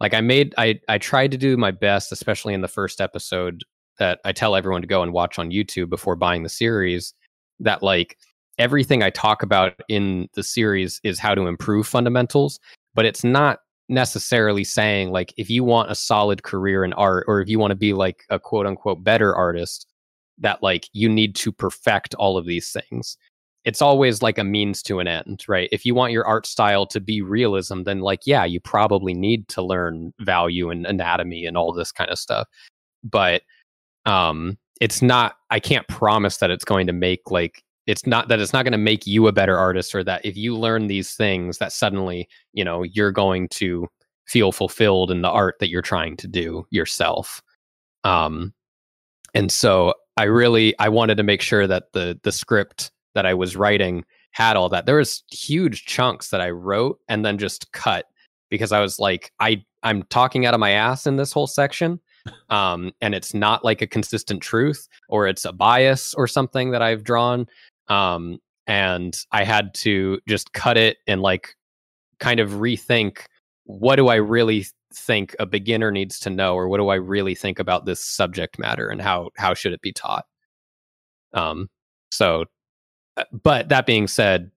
[SPEAKER 2] Like I made I I tried to do my best especially in the first episode that I tell everyone to go and watch on YouTube before buying the series that like everything I talk about in the series is how to improve fundamentals, but it's not necessarily saying like if you want a solid career in art or if you want to be like a quote unquote better artist that like you need to perfect all of these things it's always like a means to an end, right? If you want your art style to be realism, then like, yeah, you probably need to learn value and anatomy and all this kind of stuff. But um, it's not, I can't promise that it's going to make like, it's not that it's not going to make you a better artist or that if you learn these things that suddenly, you know, you're going to feel fulfilled in the art that you're trying to do yourself. Um, and so I really, I wanted to make sure that the, the script, that I was writing had all that. There was huge chunks that I wrote and then just cut because I was like, I I'm talking out of my ass in this whole section. Um, and it's not like a consistent truth or it's a bias or something that I've drawn. Um, and I had to just cut it and like kind of rethink what do I really think a beginner needs to know or what do I really think about this subject matter and how how should it be taught. Um, so Uh, but that being said,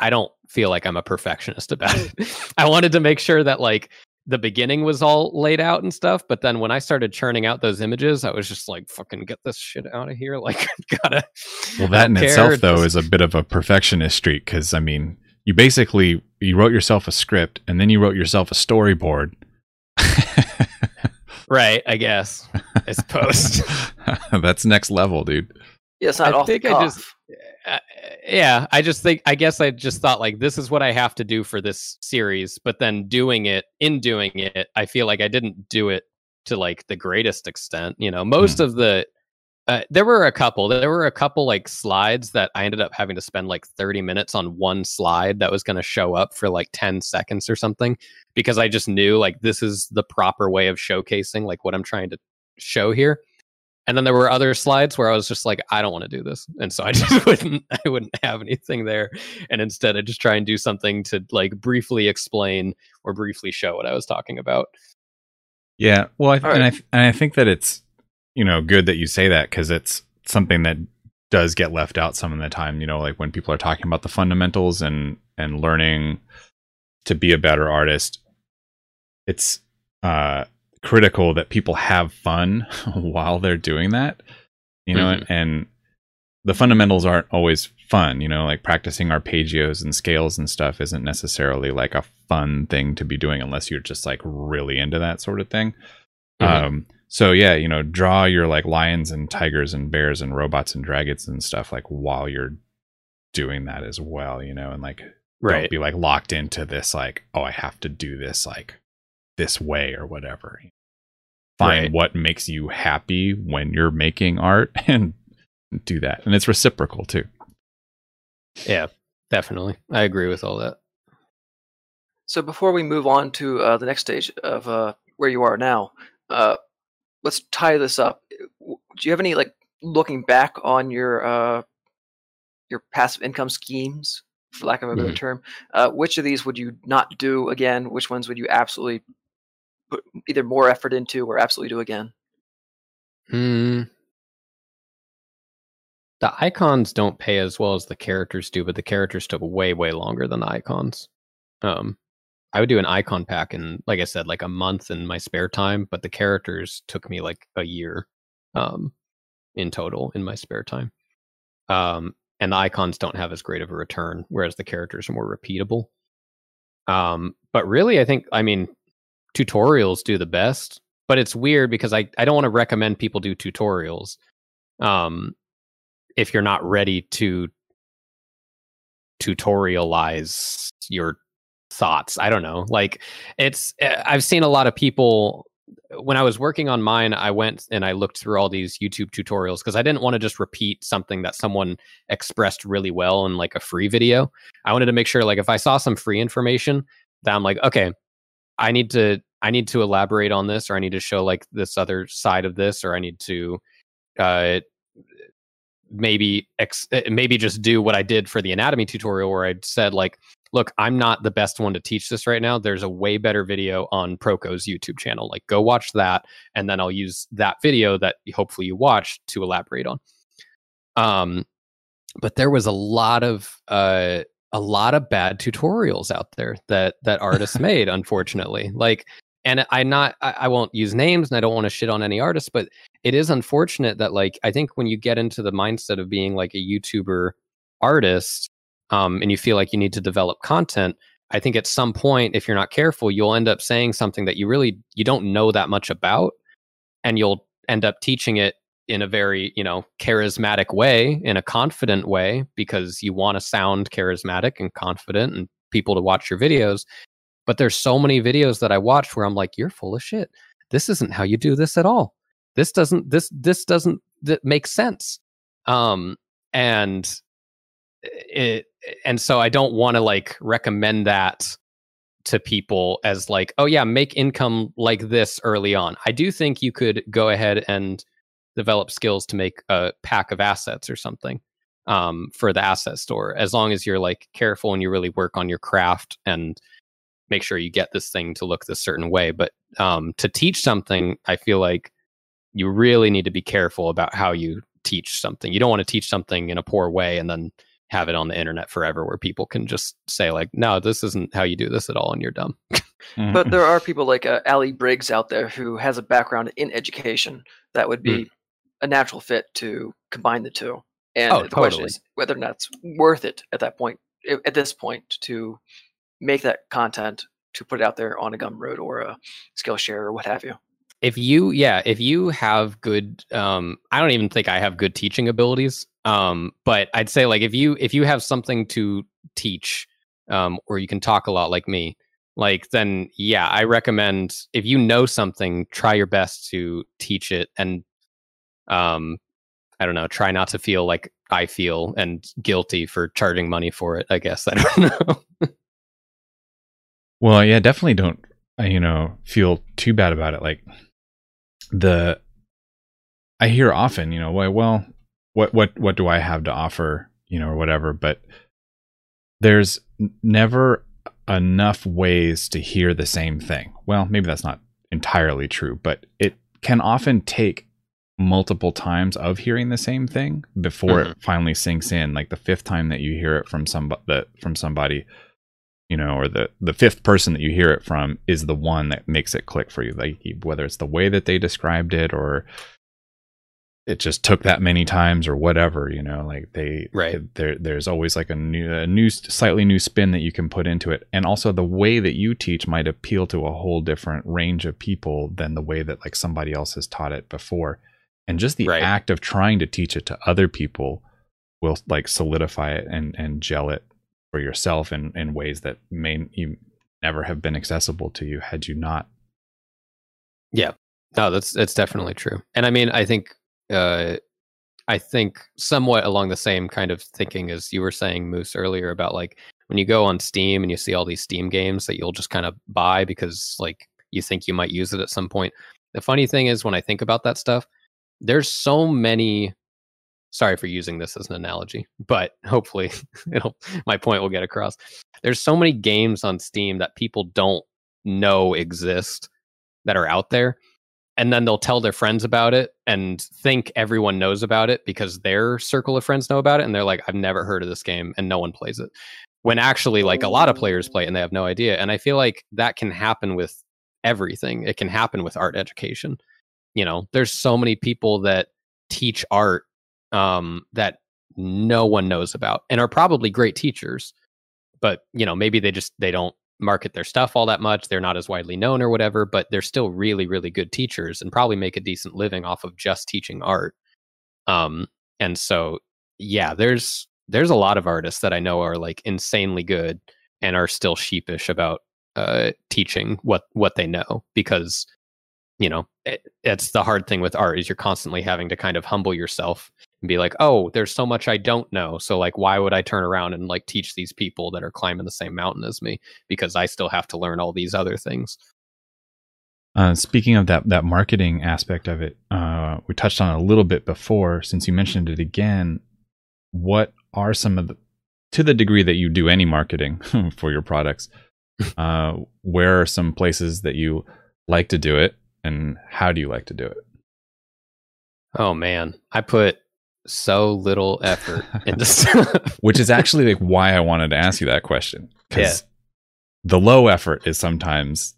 [SPEAKER 2] I don't feel like I'm a perfectionist about it. I wanted to make sure that like the beginning was all laid out and stuff, but then when I started churning out those images, I was just like, "Fucking get this shit out of here!" Like, gotta.
[SPEAKER 1] Well, that in care. itself, though, is a bit of a perfectionist streak because I mean, you basically you wrote yourself a script and then you wrote yourself a storyboard.
[SPEAKER 2] right, I guess. I suppose.
[SPEAKER 1] That's next level, dude.
[SPEAKER 3] Yeah, it's not I off think I just
[SPEAKER 2] uh, yeah, I just think I guess I just thought like this is what I have to do for this series, but then doing it in doing it, I feel like I didn't do it to like the greatest extent. You know, most mm. of the uh, there were a couple. There were a couple like slides that I ended up having to spend like 30 minutes on one slide that was going to show up for like 10 seconds or something because I just knew like this is the proper way of showcasing like what I'm trying to show here. And then there were other slides where I was just like, I don't want to do this, and so I just wouldn't, I wouldn't have anything there, and instead I just try and do something to like briefly explain or briefly show what I was talking about.
[SPEAKER 1] Yeah, well, I th- right. and I th- and I think that it's you know good that you say that because it's something that does get left out some of the time. You know, like when people are talking about the fundamentals and and learning to be a better artist, it's uh critical that people have fun while they're doing that you know mm-hmm. and the fundamentals aren't always fun you know like practicing arpeggios and scales and stuff isn't necessarily like a fun thing to be doing unless you're just like really into that sort of thing mm-hmm. um so yeah you know draw your like lions and tigers and bears and robots and dragons and stuff like while you're doing that as well you know and like right. don't be like locked into this like oh i have to do this like this way or whatever. Find right. what makes you happy when you're making art and do that. And it's reciprocal too.
[SPEAKER 2] Yeah, definitely. I agree with all that.
[SPEAKER 3] So before we move on to uh, the next stage of uh, where you are now, uh, let's tie this up. Do you have any like looking back on your uh, your passive income schemes, for lack of a better
[SPEAKER 2] Mhm.
[SPEAKER 3] term? Uh, which of these would you not do again? Which ones would you absolutely put either more effort into or absolutely do again?
[SPEAKER 2] Hmm. The icons don't pay as well as the characters do, but the characters took way, way longer than the icons. Um, I would do an icon pack in, like I said, like a month in my spare time, but the characters took me like a year, um, in total in my spare time. Um, and the icons don't have as great of a return, whereas the characters are more repeatable. Um, but really, I think, I mean, tutorials do the best, but it's weird because I, I don't want to recommend people do tutorials. Um, if you're not ready to tutorialize your thoughts, I don't know. Like it's, eh, I've seen a lot of people when I was working on mine, I went and I looked through all these YouTube tutorials because I didn't want to just repeat something that someone expressed really well in like a free video. I wanted to make sure like if I saw some free information that I'm like, okay, I need to I need to elaborate on this or I need to show like this other side of this or I need to uh maybe ex- uh, maybe just do what I did for the anatomy tutorial where I said like look, I'm not the best one to teach this right now. There's a way better video on Proko's YouTube channel. Like go watch that and then I'll use that video that hopefully you watch to elaborate on. Um but there was a lot of uh a lot of bad tutorials out there that that artists made unfortunately. Like and i not I, I won't use names and i don't want to shit on any artists but it is unfortunate that like i think when you get into the mindset of being like a youtuber artist um, and you feel like you need to develop content i think at some point if you're not careful you'll end up saying something that you really you don't know that much about and you'll end up teaching it in a very you know charismatic way in a confident way because you want to sound charismatic and confident and people to watch your videos. But there's so many videos that i watched where i'm like you're full of shit. This isn't how you do this at all. This doesn't this this doesn't th- make sense. Um and it and so i don't want to like recommend that to people as like oh yeah make income like this early on. I do think you could go ahead and develop skills to make a pack of assets or something um, for the asset store. As long as you're like careful and you really work on your craft and make sure you get this thing to look this certain way. But um, to teach something i feel like you really need to be careful about how you teach something. You don't want to teach something in a poor way and then have it on the internet forever where people can just say like no this isn't how you do this at all and you're dumb.
[SPEAKER 1] Mm-hmm.
[SPEAKER 3] But there are people like uh, Ali Briggs out there who has a background in education that would be a natural fit to combine the two. And
[SPEAKER 2] Oh,
[SPEAKER 3] the question is whether or not it's worth it at that point, at this point, to make that content to put it out there on a Gumroad or a Skillshare or what have you.
[SPEAKER 2] if you yeah if you have good um i don't even think i have good teaching abilities um but i'd say like if you if you have something to teach um or you can talk a lot like me like then yeah i recommend if you know something try your best to teach it and um i don't know try not to feel like i feel and guilty for charging money for it i guess i don't know
[SPEAKER 1] Well, yeah, definitely don't uh, you know feel too bad about it. Like the I hear often, you know, well, well, what what what do I have to offer, you know, or whatever. But there's never enough ways to hear the same thing. Well, maybe that's not entirely true, but it can often take multiple times of hearing the same thing before it mm-hmm. finally sinks in. Like the fifth time that you hear it from some that from somebody, you know, or the the fifth person that you hear it from is the one that makes it click for you. Like whether it's the way that they described it or it just took that many times or whatever, you know, like they
[SPEAKER 2] Right.
[SPEAKER 1] there there's always like a new a new slightly new spin that you can put into it. And also the way that you teach might appeal to a whole different range of people than the way that like somebody else has taught it before. And just the
[SPEAKER 2] Right.
[SPEAKER 1] act of trying to teach it to other people will like solidify it and and gel it for yourself in in ways that may you never have been accessible to you had you not Yeah.
[SPEAKER 2] No, that's that's definitely true. And I mean, I think uh I think somewhat along the same kind of thinking as you were saying, Moose, earlier about like when you go on Steam and you see all these Steam games that you'll just kind of buy because like you think you might use it at some point. The funny thing is, when I think about that stuff, there's so many. Sorry for using this as an analogy, but hopefully, it'll my point will get across. There's so many games on Steam that people don't know exist that are out there, and then they'll tell their friends about it and think everyone knows about it because their circle of friends know about it, and they're like, "I've never heard of this game," and no one plays it. When actually, like a lot of oh. players play it and they have no idea. And I feel like that can happen with everything. It can happen with art education. You know, there's so many people that teach art um, that no one knows about and are probably great teachers, but you know, maybe they just they don't market their stuff all that much. They're not as widely known or whatever, but they're still really, really good teachers and probably make a decent living off of just teaching art. Um, and so, yeah, there's there's a lot of artists that I know are like insanely good and are still sheepish about uh, teaching what what they know because you know it, it's the hard thing with art is you're constantly having to kind of humble yourself and be like oh there's so much i don't know so like why would i turn around and like teach these people that are climbing the same mountain as me because i still have to learn all these other things?
[SPEAKER 1] Uh, speaking of that that marketing aspect of it uh, we touched on it a little bit before since you mentioned it again. What are some of the to the degree that you do any marketing for your products uh, where are some places that you like to do it and how do you like to do it?
[SPEAKER 2] Oh man. I put so little effort into stuff.
[SPEAKER 1] Which is actually like why i wanted to ask you that question because yeah. the low effort is sometimes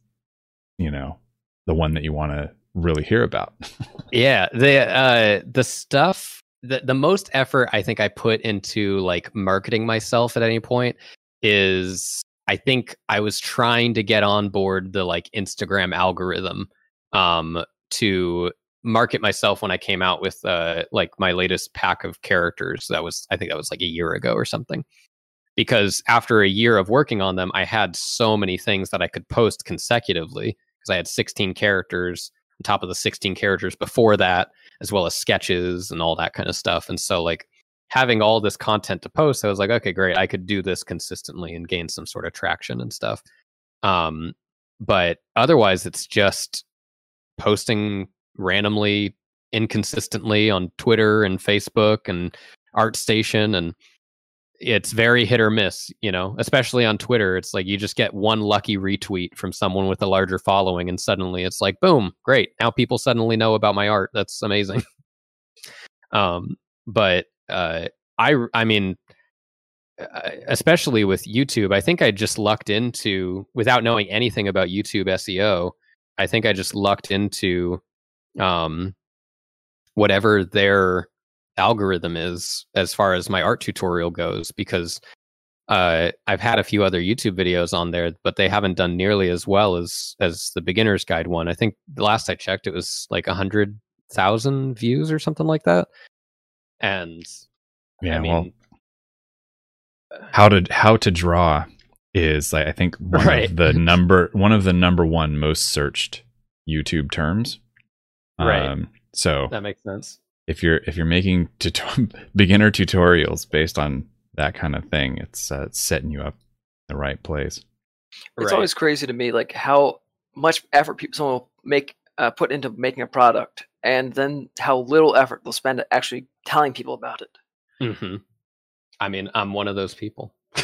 [SPEAKER 1] you know the one that you want to really hear about.
[SPEAKER 2] Yeah the uh the stuff the, the most effort I think I put into like marketing myself at any point is I think I was trying to get on board the like Instagram algorithm um, to market myself when I came out with uh, like my latest pack of characters. That was I think that was like a year ago or something. Because after a year of working on them, I had so many things that I could post consecutively because I had 16 characters on top of the 16 characters before that as well as sketches and all that kind of stuff. And so like having all this content to post, I was like, okay, great, I could do this consistently and gain some sort of traction and stuff. Um, but otherwise, it's just posting randomly, inconsistently on Twitter and Facebook and ArtStation and it's very hit or miss, you know, especially on Twitter. It's like you just get one lucky retweet from someone with a larger following, and suddenly it's like, boom, great. Now people suddenly know about my art. That's amazing. um, but uh, I, I mean, uh, especially with YouTube, I think I just lucked into without knowing anything about YouTube SEO. I think I just lucked into um, whatever their algorithm is as far as my art tutorial goes because uh, I've had a few other YouTube videos on there, but they haven't done nearly as well as as the beginner's guide one. I think the last I checked, it was like a hundred thousand views or something like that. And
[SPEAKER 1] yeah, I mean, well, how to how to draw is I think one right. of the number one of the number one most searched YouTube terms.
[SPEAKER 2] Right. Um,
[SPEAKER 1] so
[SPEAKER 2] that makes sense
[SPEAKER 1] if you're if you're making tut- beginner tutorials based on that kind of thing, it's, uh, it's setting you up the right place.
[SPEAKER 3] It's right. always crazy to me, like how much effort people someone will make uh, put into making a product, and then how little effort they'll spend actually telling people about it.
[SPEAKER 2] Mm-hmm. I mean, I'm one of those people.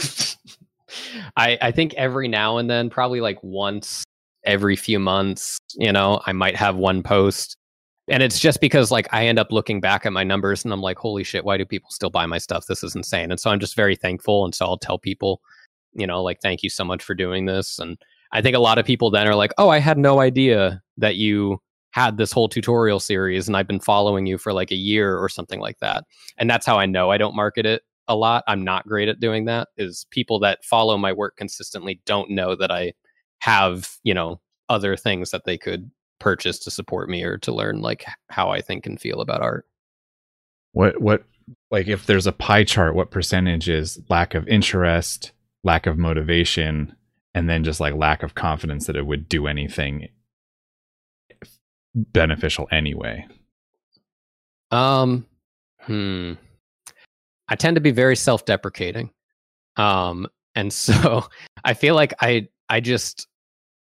[SPEAKER 2] I I think every now and then, probably like once every few months, you know, I might have one post and it's just because like I end up looking back at my numbers and I'm like, holy shit, why do people still buy my stuff? This is insane. And so I'm just very thankful. And so I'll tell people, you know, like, thank you so much for doing this. And I think a lot of people then are like, oh, I had no idea that you had this whole tutorial series and I've been following you for like a year or something like that. And that's how I know I don't market it a lot. I'm not great at doing that is people that follow my work consistently don't know that I have, you know, other things that they could purchase to support me or to learn like how I think and feel about art.
[SPEAKER 1] What what like if there's a pie chart, what percentage is lack of interest, lack of motivation, and then just like lack of confidence that it would do anything beneficial anyway?
[SPEAKER 2] Um hmm. I tend to be very self-deprecating. Um and so I feel like I I just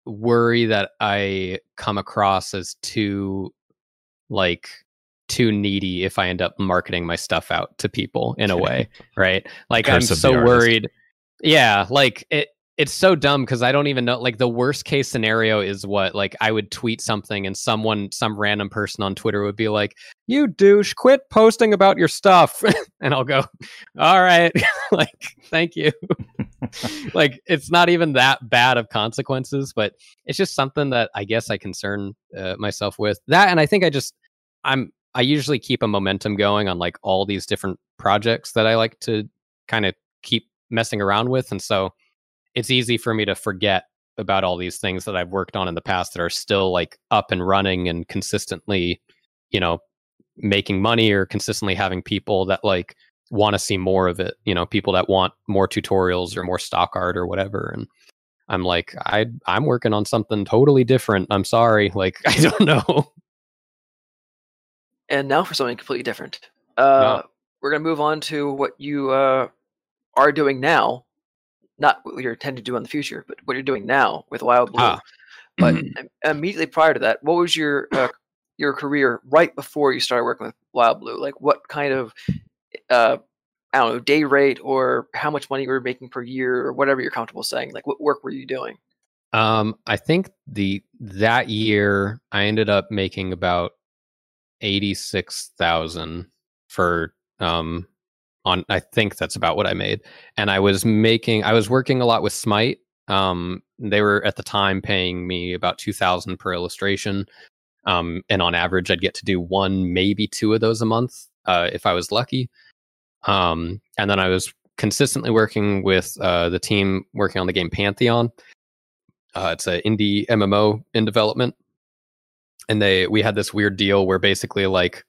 [SPEAKER 2] worry that I come across as too like too needy if I end up marketing my stuff out to people in a way, right? Like I'm so worried. Yeah, like it it's so dumb because I don't even know like the worst case scenario is what like I would tweet something and someone some random person on Twitter would be like, "You douche, quit posting about your stuff." and I'll go, "All right." like, "Thank you." like it's not even that bad of consequences, but it's just something that I guess I concern uh, myself with. That and I think I just I'm I usually keep a momentum going on like all these different projects that I like to kind of keep messing around with and so it's easy for me to forget about all these things that I've worked on in the past that are still like up and running and consistently, you know, making money or consistently having people that like want to see more of it, you know, people that want more tutorials or more stock art or whatever and I'm like I I'm working on something totally different. I'm sorry. Like I don't know.
[SPEAKER 3] And now for something completely different. Uh, We're going to move on to what you uh, are doing now. Not what you're intending to do in the future, but what you're doing now with Wild Blue.
[SPEAKER 2] Ah.
[SPEAKER 3] But immediately prior to that, what was your uh, your career right before you started working with Wild Blue? Like, what kind of uh, I don't know day rate or how much money you were making per year or whatever you're comfortable saying? Like, what work were you doing?
[SPEAKER 2] Um, I think the that year I ended up making about eighty six thousand for um on I think that's about what I made. And I was making I was working a lot with Smite. Um they were at the time paying me about two thousand per illustration. Um and on average I'd get to do one, maybe two of those a month, uh, if I was lucky. Um and then I was consistently working with uh the team working on the game Pantheon. Uh, it's an indie MMO in development, and they we had this weird deal where basically like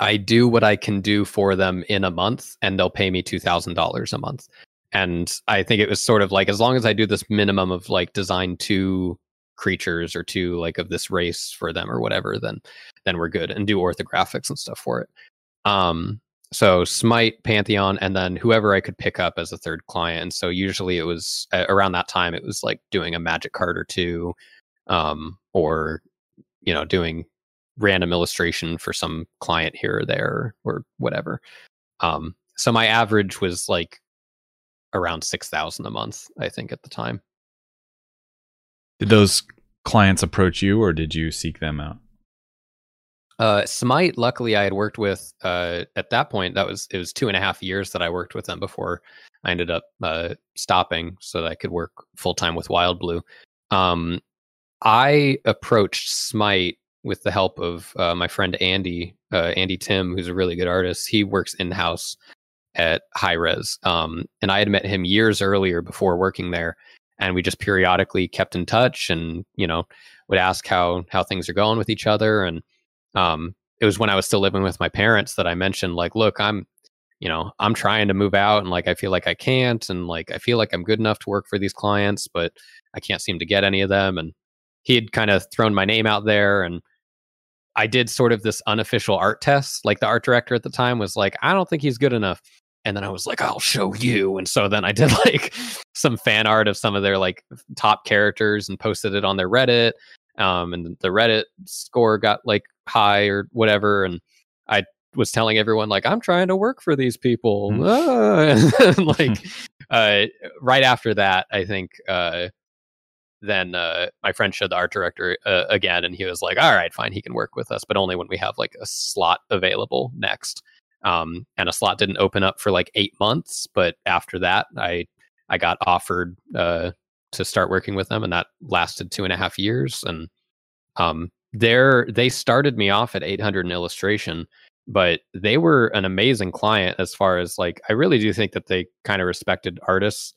[SPEAKER 2] I do what I can do for them in a month, and they'll pay me two thousand dollars a month. And I think it was sort of like as long as I do this minimum of like design two creatures or two like of this race for them or whatever, then then we're good and do orthographics and stuff for it. Um, so Smite, Pantheon, and then whoever I could pick up as a third client. So usually it was uh, around that time, it was like doing a magic card or two, um, or you know, doing random illustration for some client here or there or whatever. Um, so my average was like around six thousand a month, I think, at the time.
[SPEAKER 1] Did those clients approach you or did you seek them out?
[SPEAKER 2] Uh, Smite, luckily, I had worked with uh, at that point. That was it was two and a half years that I worked with them before I ended up uh, stopping so that I could work full time with Wild Blue. Um, I approached Smite with the help of uh, my friend Andy, uh, Andy Tim, who's a really good artist. He works in house at Hi-Rez, um, and I had met him years earlier before working there, and we just periodically kept in touch, and you know would ask how how things are going with each other, and um, it was when I was still living with my parents that I mentioned like, look, I'm you know i'm trying to move out and like i feel like i can't and like i feel like i'm good enough to work for these clients but i can't seem to get any of them and he had kind of thrown my name out there and i did sort of this unofficial art test like the art director at the time was like i don't think he's good enough and then i was like i'll show you and so then i did like some fan art of some of their like top characters and posted it on their reddit um, and the reddit score got like high or whatever and i was telling everyone like i'm trying to work for these people
[SPEAKER 1] Hmm.
[SPEAKER 2] Ah. And, like uh, right after that i think uh, then uh, my friend showed the art director uh, again and he was like all right fine he can work with us but only when we have like a slot available next. Um, and a slot didn't open up for like eight months but after that i i got offered uh, to start working with them and that lasted two and a half years and um, they're they started me off at 800 in illustration but they were an amazing client as far as like i really do think that they kind of respected artists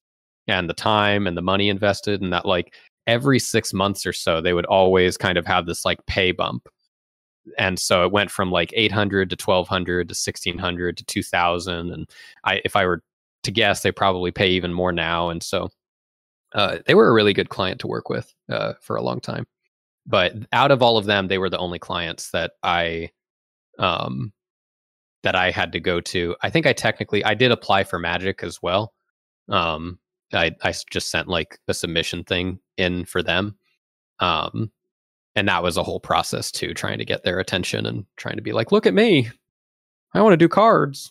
[SPEAKER 2] and the time and the money invested and that like every six months or so they would always kind of have this like pay bump. And so it went from like 800 to 1200 to 1600 to 2000 and i if i were to guess they probably pay even more now and so uh, they were a really good client to work with uh, for a long time. But out of all of them they were the only clients that i um that i had to go to. I think i technically i did apply for magic as well um I I just sent like a submission thing in for them. Um, and that was a whole process too, trying to get their attention and trying to be like, look at me, I want to do cards.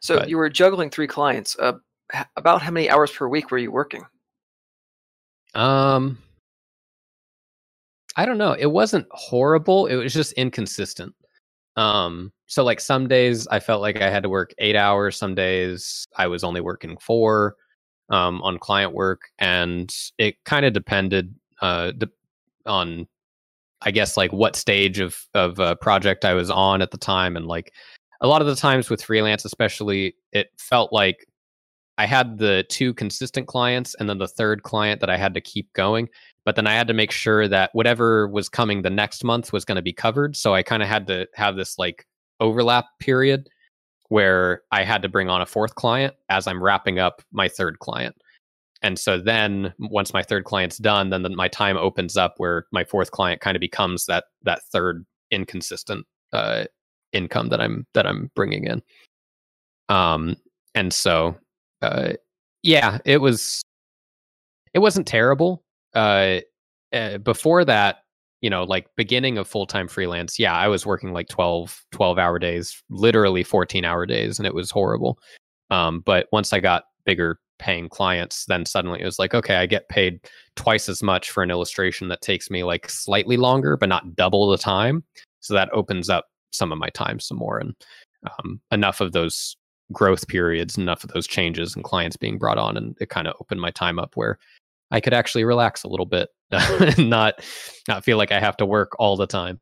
[SPEAKER 3] So
[SPEAKER 2] But-
[SPEAKER 3] you were juggling three clients. Uh, h- about how many hours per week were you working?
[SPEAKER 2] Um, I don't know. It wasn't horrible. It was just inconsistent. Um, so like some days I felt like I had to work eight hours. Some days I was only working four um, on client work, and it kind of depended uh, de- on, I guess, like what stage of of uh, project I was on at the time, and like a lot of the times with freelance, especially, it felt like I had the two consistent clients and then the third client that I had to keep going. But then I had to make sure that whatever was coming the next month was going to be covered. So I kind of had to have this like overlap period where I had to bring on a fourth client as I'm wrapping up my third client. And so then once my third client's done, then the, my time opens up where my fourth client kind of becomes that that third inconsistent uh, income that I'm that I'm bringing in. Um, and so uh, yeah, it was it wasn't terrible. Uh, uh, before that, you know, like beginning of full time freelance, yeah, I was working like 12, 12 hour days, literally 14 hour days, and it was horrible. Um, but once I got bigger paying clients, then suddenly it was like, okay, I get paid twice as much for an illustration that takes me like slightly longer, but not double the time. So that opens up some of my time some more. And um, enough of those growth periods, enough of those changes and clients being brought on, and it kind of opened my time up where I could actually relax a little bit, and not not feel like I have to work all the time.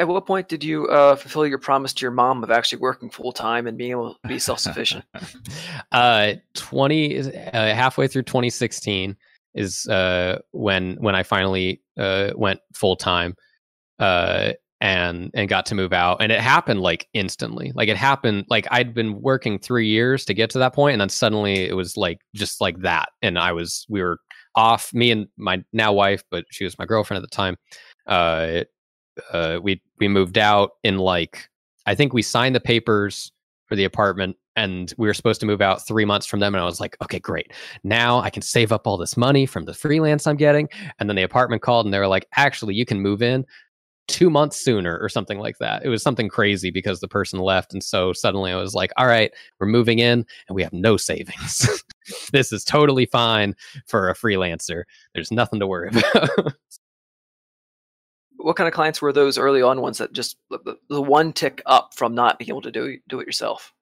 [SPEAKER 3] At what point did you uh, fulfill your promise to your mom of actually working full time and being able to be self sufficient?
[SPEAKER 2] uh, twenty uh, halfway through 2016 is uh, when when I finally uh, went full time. Uh, and and got to move out and it happened like instantly like it happened like i'd been working three years to get to that point and then suddenly it was like just like that and i was we were off me and my now wife but she was my girlfriend at the time uh uh we we moved out in like i think we signed the papers for the apartment and we were supposed to move out three months from them and i was like okay great. Now i can save up all this money from the freelance i'm getting. And then the apartment called and they were like actually you can move in two months sooner or something like that. It was something crazy because the person left. And so suddenly I was like, all right, we're moving in and we have no savings. this is totally fine for a freelancer. There's nothing to worry about.
[SPEAKER 3] what kind of clients were those early on ones that just the, one tick up from not being able to do do it yourself?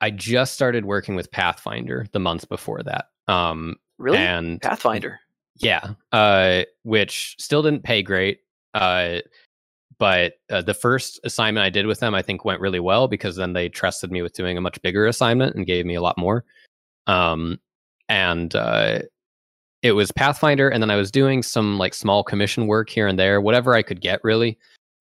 [SPEAKER 2] I just started working with Pathfinder the month before that. Um,
[SPEAKER 3] Really?
[SPEAKER 2] and
[SPEAKER 3] Pathfinder.
[SPEAKER 2] Yeah, uh, which still didn't pay great. Uh, but uh, the first assignment I did with them, I think, went really well because then they trusted me with doing a much bigger assignment and gave me a lot more. Um, and uh, it was Pathfinder, and then I was doing some like small commission work here and there, whatever I could get, really.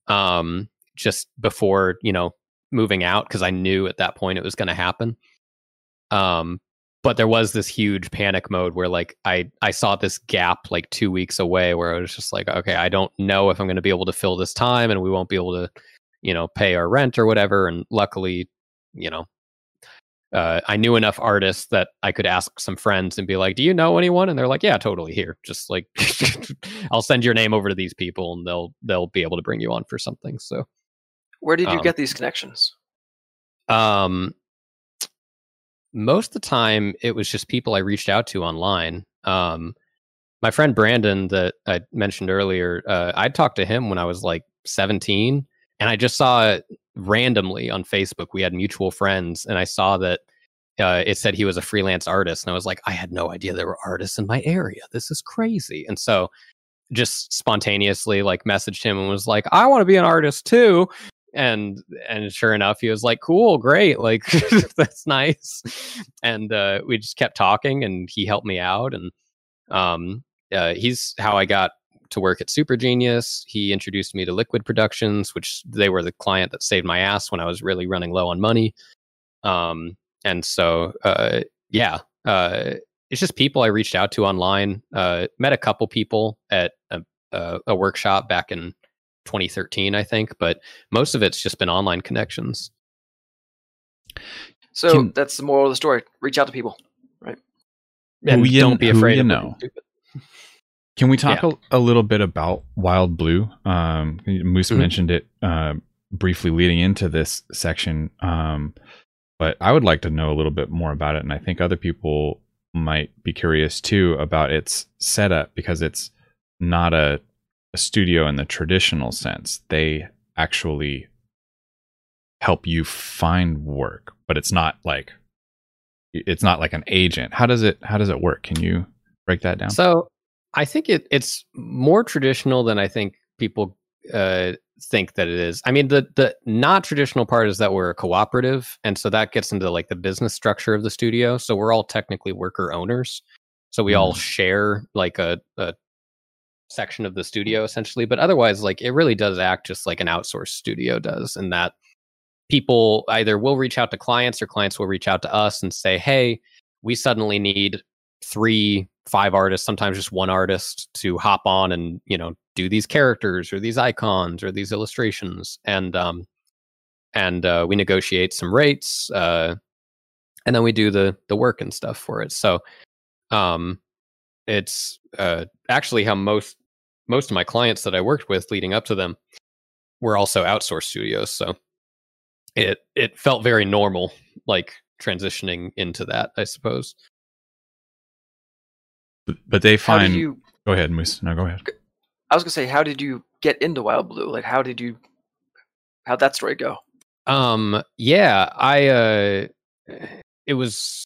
[SPEAKER 2] Um, just before you know moving out because I knew at that point it was going to happen. Um, but there was this huge panic mode where like I I saw this gap like 2 weeks away where I was just like okay, I don't know if I'm going to be able to fill this time and we won't be able to you know pay our rent or whatever and luckily, you know, uh, I knew enough artists that I could ask some friends and be like, "Do you know anyone?" And they're like, "Yeah, totally. Here, just like I'll send your name over to these people, and they'll they'll be able to bring you on for something." So,
[SPEAKER 3] Where did you
[SPEAKER 2] um,
[SPEAKER 3] get these connections?
[SPEAKER 2] um, most of the time it was just people I reached out to online. Um, my friend Brandon that I mentioned earlier, uh, I talked to him when I was like 17, and I just saw it randomly on Facebook. We had mutual friends, and I saw that uh, it said he was a freelance artist, and I was like, I had no idea there were artists in my area. This is crazy, and so just spontaneously like messaged him and was like, I want to be an artist too and and sure enough he was like cool great like that's nice. And uh we just kept talking and he helped me out and um uh, he's how i got to work at super genius. He introduced me to liquid productions which they were the client that saved my ass when i was really running low on money. Um and so uh yeah uh it's just people i reached out to online. Uh met a couple people at a, a, a workshop back in 2013 i think but most of it's just been online connections
[SPEAKER 3] So
[SPEAKER 1] Can-
[SPEAKER 3] that's the moral of the story. Reach out to people. Right?
[SPEAKER 2] And
[SPEAKER 1] Who you-
[SPEAKER 2] don't be afraid
[SPEAKER 1] you
[SPEAKER 2] of
[SPEAKER 1] know. Can we talk a, a little bit about Wild Blue? Um, Moose
[SPEAKER 2] Mhm.
[SPEAKER 1] mentioned it uh, briefly leading into this section, um, but I would like to know a little bit more about it, and I think other people might be curious too about its setup because it's not a, a studio in the traditional sense. They actually help you find work, but it's not like it's not like an agent. How does it how does it work? Can you break that down?
[SPEAKER 2] So I think it it's more traditional than I think people uh, think that it is. I mean, the the not traditional part is that we're a cooperative, and so that gets into like the business structure of the studio. So we're all technically worker owners. So we all
[SPEAKER 1] Mm.
[SPEAKER 2] share like a, a section of the studio essentially, but otherwise, like it really does act just like an outsourced studio does, in that people either will reach out to clients or clients will reach out to us and say, "Hey, we suddenly need three five artists sometimes just one artist to hop on and you know do these characters or these icons or these illustrations. And um and uh, we negotiate some rates uh and then we do the the work and stuff for it. So um it's uh actually how most most of my clients that i worked with leading up to them were also outsourced studios so it it felt very normal like transitioning into that i suppose
[SPEAKER 1] But- but they find
[SPEAKER 3] you?
[SPEAKER 1] Go ahead, Moose. No, go ahead.
[SPEAKER 3] I was gonna say, how did you get into Wild Blue? Like, how did you? How'd that story go?
[SPEAKER 2] Um, yeah, I uh it was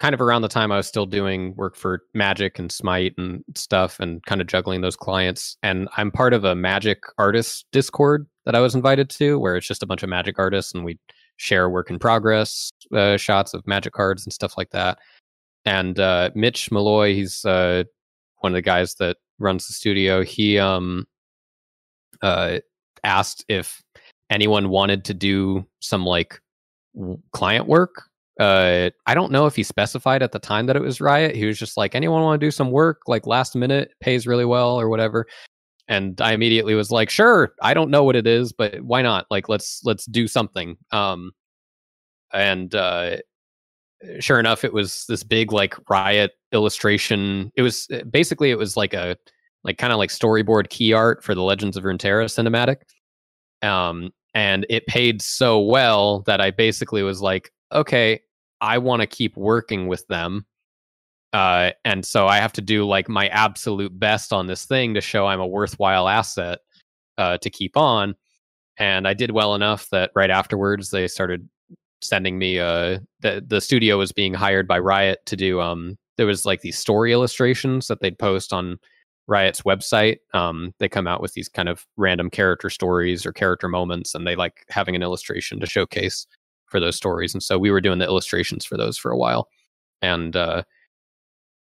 [SPEAKER 2] kind of around the time I was still doing work for Magic and Smite and stuff and kind of juggling those clients. And I'm part of a Magic artist Discord that I was invited to where it's just a bunch of Magic artists and we share work in progress uh, shots of Magic cards and stuff like that. And uh Mitch Malloy, he's uh one of the guys that runs the studio. He um uh asked if anyone wanted to do some like client work. Uh, I don't know if he specified at the time that it was Riot. He was just like, anyone want to do some work like last minute, pays really well or whatever. And I immediately was like, sure. I don't know what it is, but why not? Like, let's let's do something. Um, and uh, sure enough, it was this big like Riot illustration. It was basically it was like a like kind of like storyboard key art for the Legends of Runeterra cinematic um, and it paid so well that I basically was like, okay, I want to keep working with them. Uh, and so I have to do like my absolute best on this thing to show I'm a worthwhile asset uh, to keep on. And I did well enough that right afterwards they started sending me uh the the studio was being hired by Riot to do um there was like these story illustrations that they'd post on Riot's website. Um, they come out with these kind of random character stories or character moments, and they like having an illustration to showcase for those stories. And so we were doing the illustrations for those for a while. And uh,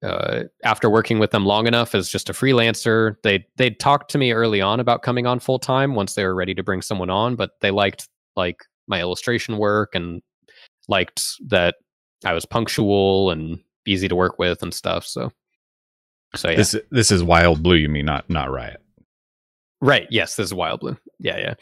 [SPEAKER 2] uh, after working with them long enough as just a freelancer, they they talked to me early on about coming on full time once they were ready to bring someone on. But they liked like my illustration work and liked that I was punctual and easy to work with and stuff. So. So yeah.
[SPEAKER 1] This this is Wild Blue. You mean not not Riot?
[SPEAKER 2] Right. Yes, this is Wild Blue. Yeah, yeah.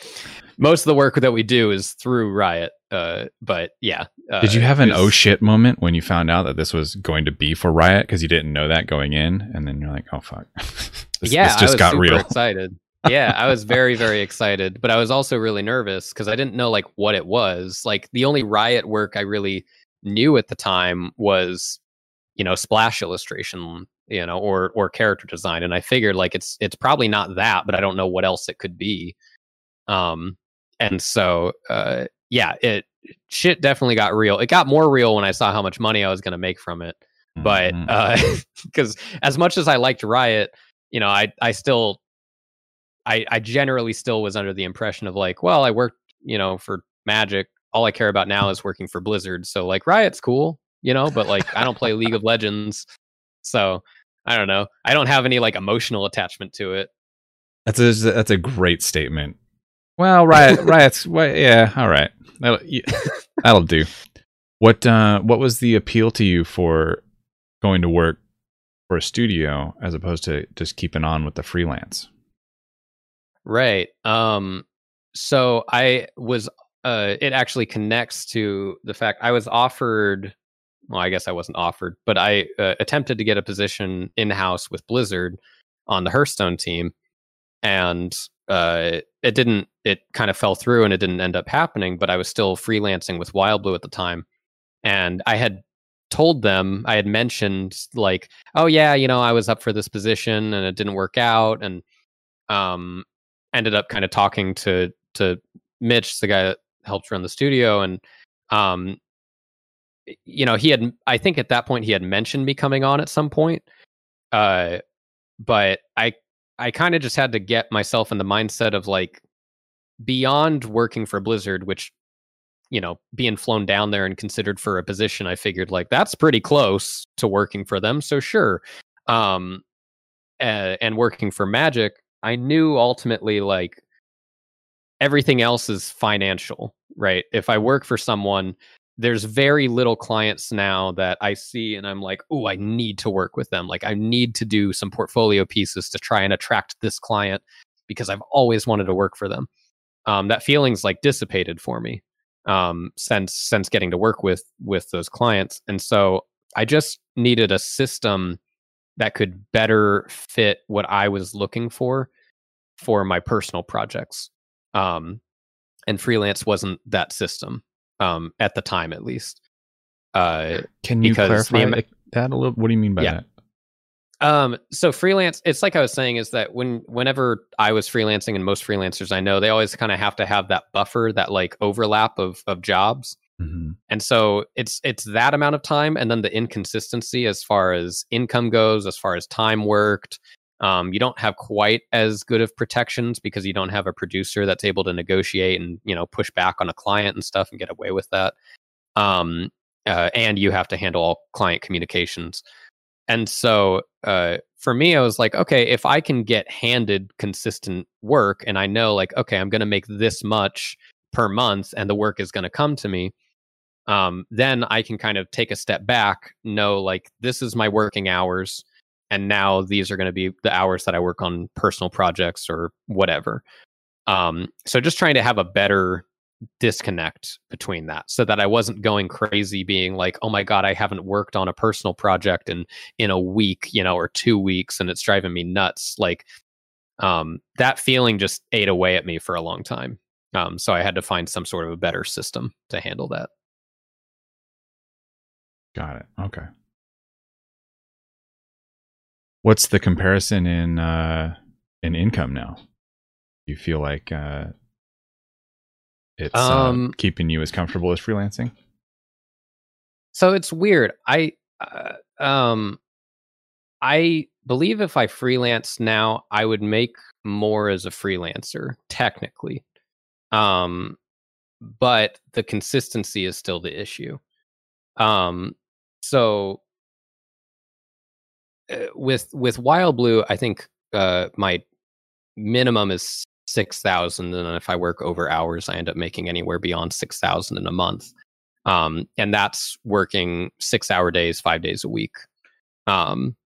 [SPEAKER 2] Most of the work that we do is through Riot. Uh, but yeah. Uh,
[SPEAKER 1] Did you have an
[SPEAKER 2] was-
[SPEAKER 1] oh shit moment when you found out that this was going to be for Riot because you didn't know that going in, and then you're like, oh fuck, this,
[SPEAKER 2] yeah,
[SPEAKER 1] this
[SPEAKER 2] I
[SPEAKER 1] just
[SPEAKER 2] was
[SPEAKER 1] got
[SPEAKER 2] super
[SPEAKER 1] real.
[SPEAKER 2] excited. yeah, I was very, very excited, but I was also really nervous because I didn't know like what it was. Like the only Riot work I really knew at the time was, you know, splash illustration, you know, or or character design, and I figured like it's it's probably not that, but I don't know what else it could be. Um, and so uh, yeah, it shit definitely got real. It got more real when I saw how much money I was going to make from it. But
[SPEAKER 1] Mhm.
[SPEAKER 2] uh, because as much as I liked Riot, you know, I I still I I generally still was under the impression of like, well, I worked, you know, for Magic. All I care about now is working for Blizzard. So like Riot's cool, you know, but like I don't play League of Legends. So I don't know. I don't have any like emotional attachment to it.
[SPEAKER 1] that's a that's a great statement. Well, Riot Riot's well, yeah, all right, that'll, yeah, that'll do. What uh what was the appeal to you for going to work for a studio as opposed to just keeping on with the freelance?
[SPEAKER 2] Right. Um so I was uh it actually connects to the fact I was offered well, I guess I wasn't offered, but I uh, attempted to get a position in house with Blizzard on the Hearthstone team, and uh, it didn't. It kind of fell through, and it didn't end up happening. But I was still freelancing with Wild Blue at the time, and I had told them I had mentioned like, oh yeah, you know, I was up for this position and it didn't work out, and um, ended up kind of talking to to Mitch, the guy that helped run the studio, and um, you know, he had I think at that point he had mentioned me coming on at some point, uh, but I I kind of just had to get myself in the mindset of like beyond working for Blizzard, which you know, being flown down there and considered for a position, I figured like that's pretty close to working for them. So sure. Um, uh, and working for Magic, I knew ultimately like everything else is financial, right? If I work for someone, there's very little clients now that I see and I'm like, oh, I need to work with them. Like I need to do some portfolio pieces to try and attract this client because I've always wanted to work for them. Um, that feeling's like dissipated for me um, since since getting to work with with those clients, and so I just needed a system that could better fit what I was looking for for my personal projects. Um, and freelance wasn't that system um, at the time, at least. Uh,
[SPEAKER 1] Can you clarify the, that a little? What do you mean by yeah. that?
[SPEAKER 2] Um, so freelance, it's like I was saying, is that when whenever I was freelancing, and most freelancers I know, they always kind of have to have that buffer, that like overlap of of jobs. Mm-hmm. And so it's it's that amount of time, and then the inconsistency as far as income goes, as far as time worked. Um, you don't have quite as good of protections because you don't have a producer that's able to negotiate and you know push back on a client and stuff and get away with that. Um, uh, and you have to handle all client communications. And so uh, for me, I was like, okay, if I can get handed consistent work and I know, like, okay, I'm going to make this much per month and the work is going to come to me, um, then I can kind of take a step back, know, like, this is my working hours. And now these are going to be the hours that I work on personal projects or whatever. Um, so just trying to have a better disconnect between that so that I wasn't going crazy being like, oh my God, I haven't worked on a personal project in in a week, you know, or two weeks and it's driving me nuts. Like um that feeling just ate away at me for a long time. Um so I had to find some sort of a better system to handle that.
[SPEAKER 1] Got it. Okay. What's the comparison in uh in income now? Do you feel like uh it's uh, um, uh, keeping you as comfortable as freelancing?
[SPEAKER 2] So it's weird. I uh, um I believe if I freelance now, I would make more as a freelancer technically. Um but the consistency is still the issue. Um so with with Wild Blue, I think uh my minimum is six thousand, and if I work over hours, I end up making anywhere beyond six thousand in a month. Um, and that's working six hour days, five days a week. Um,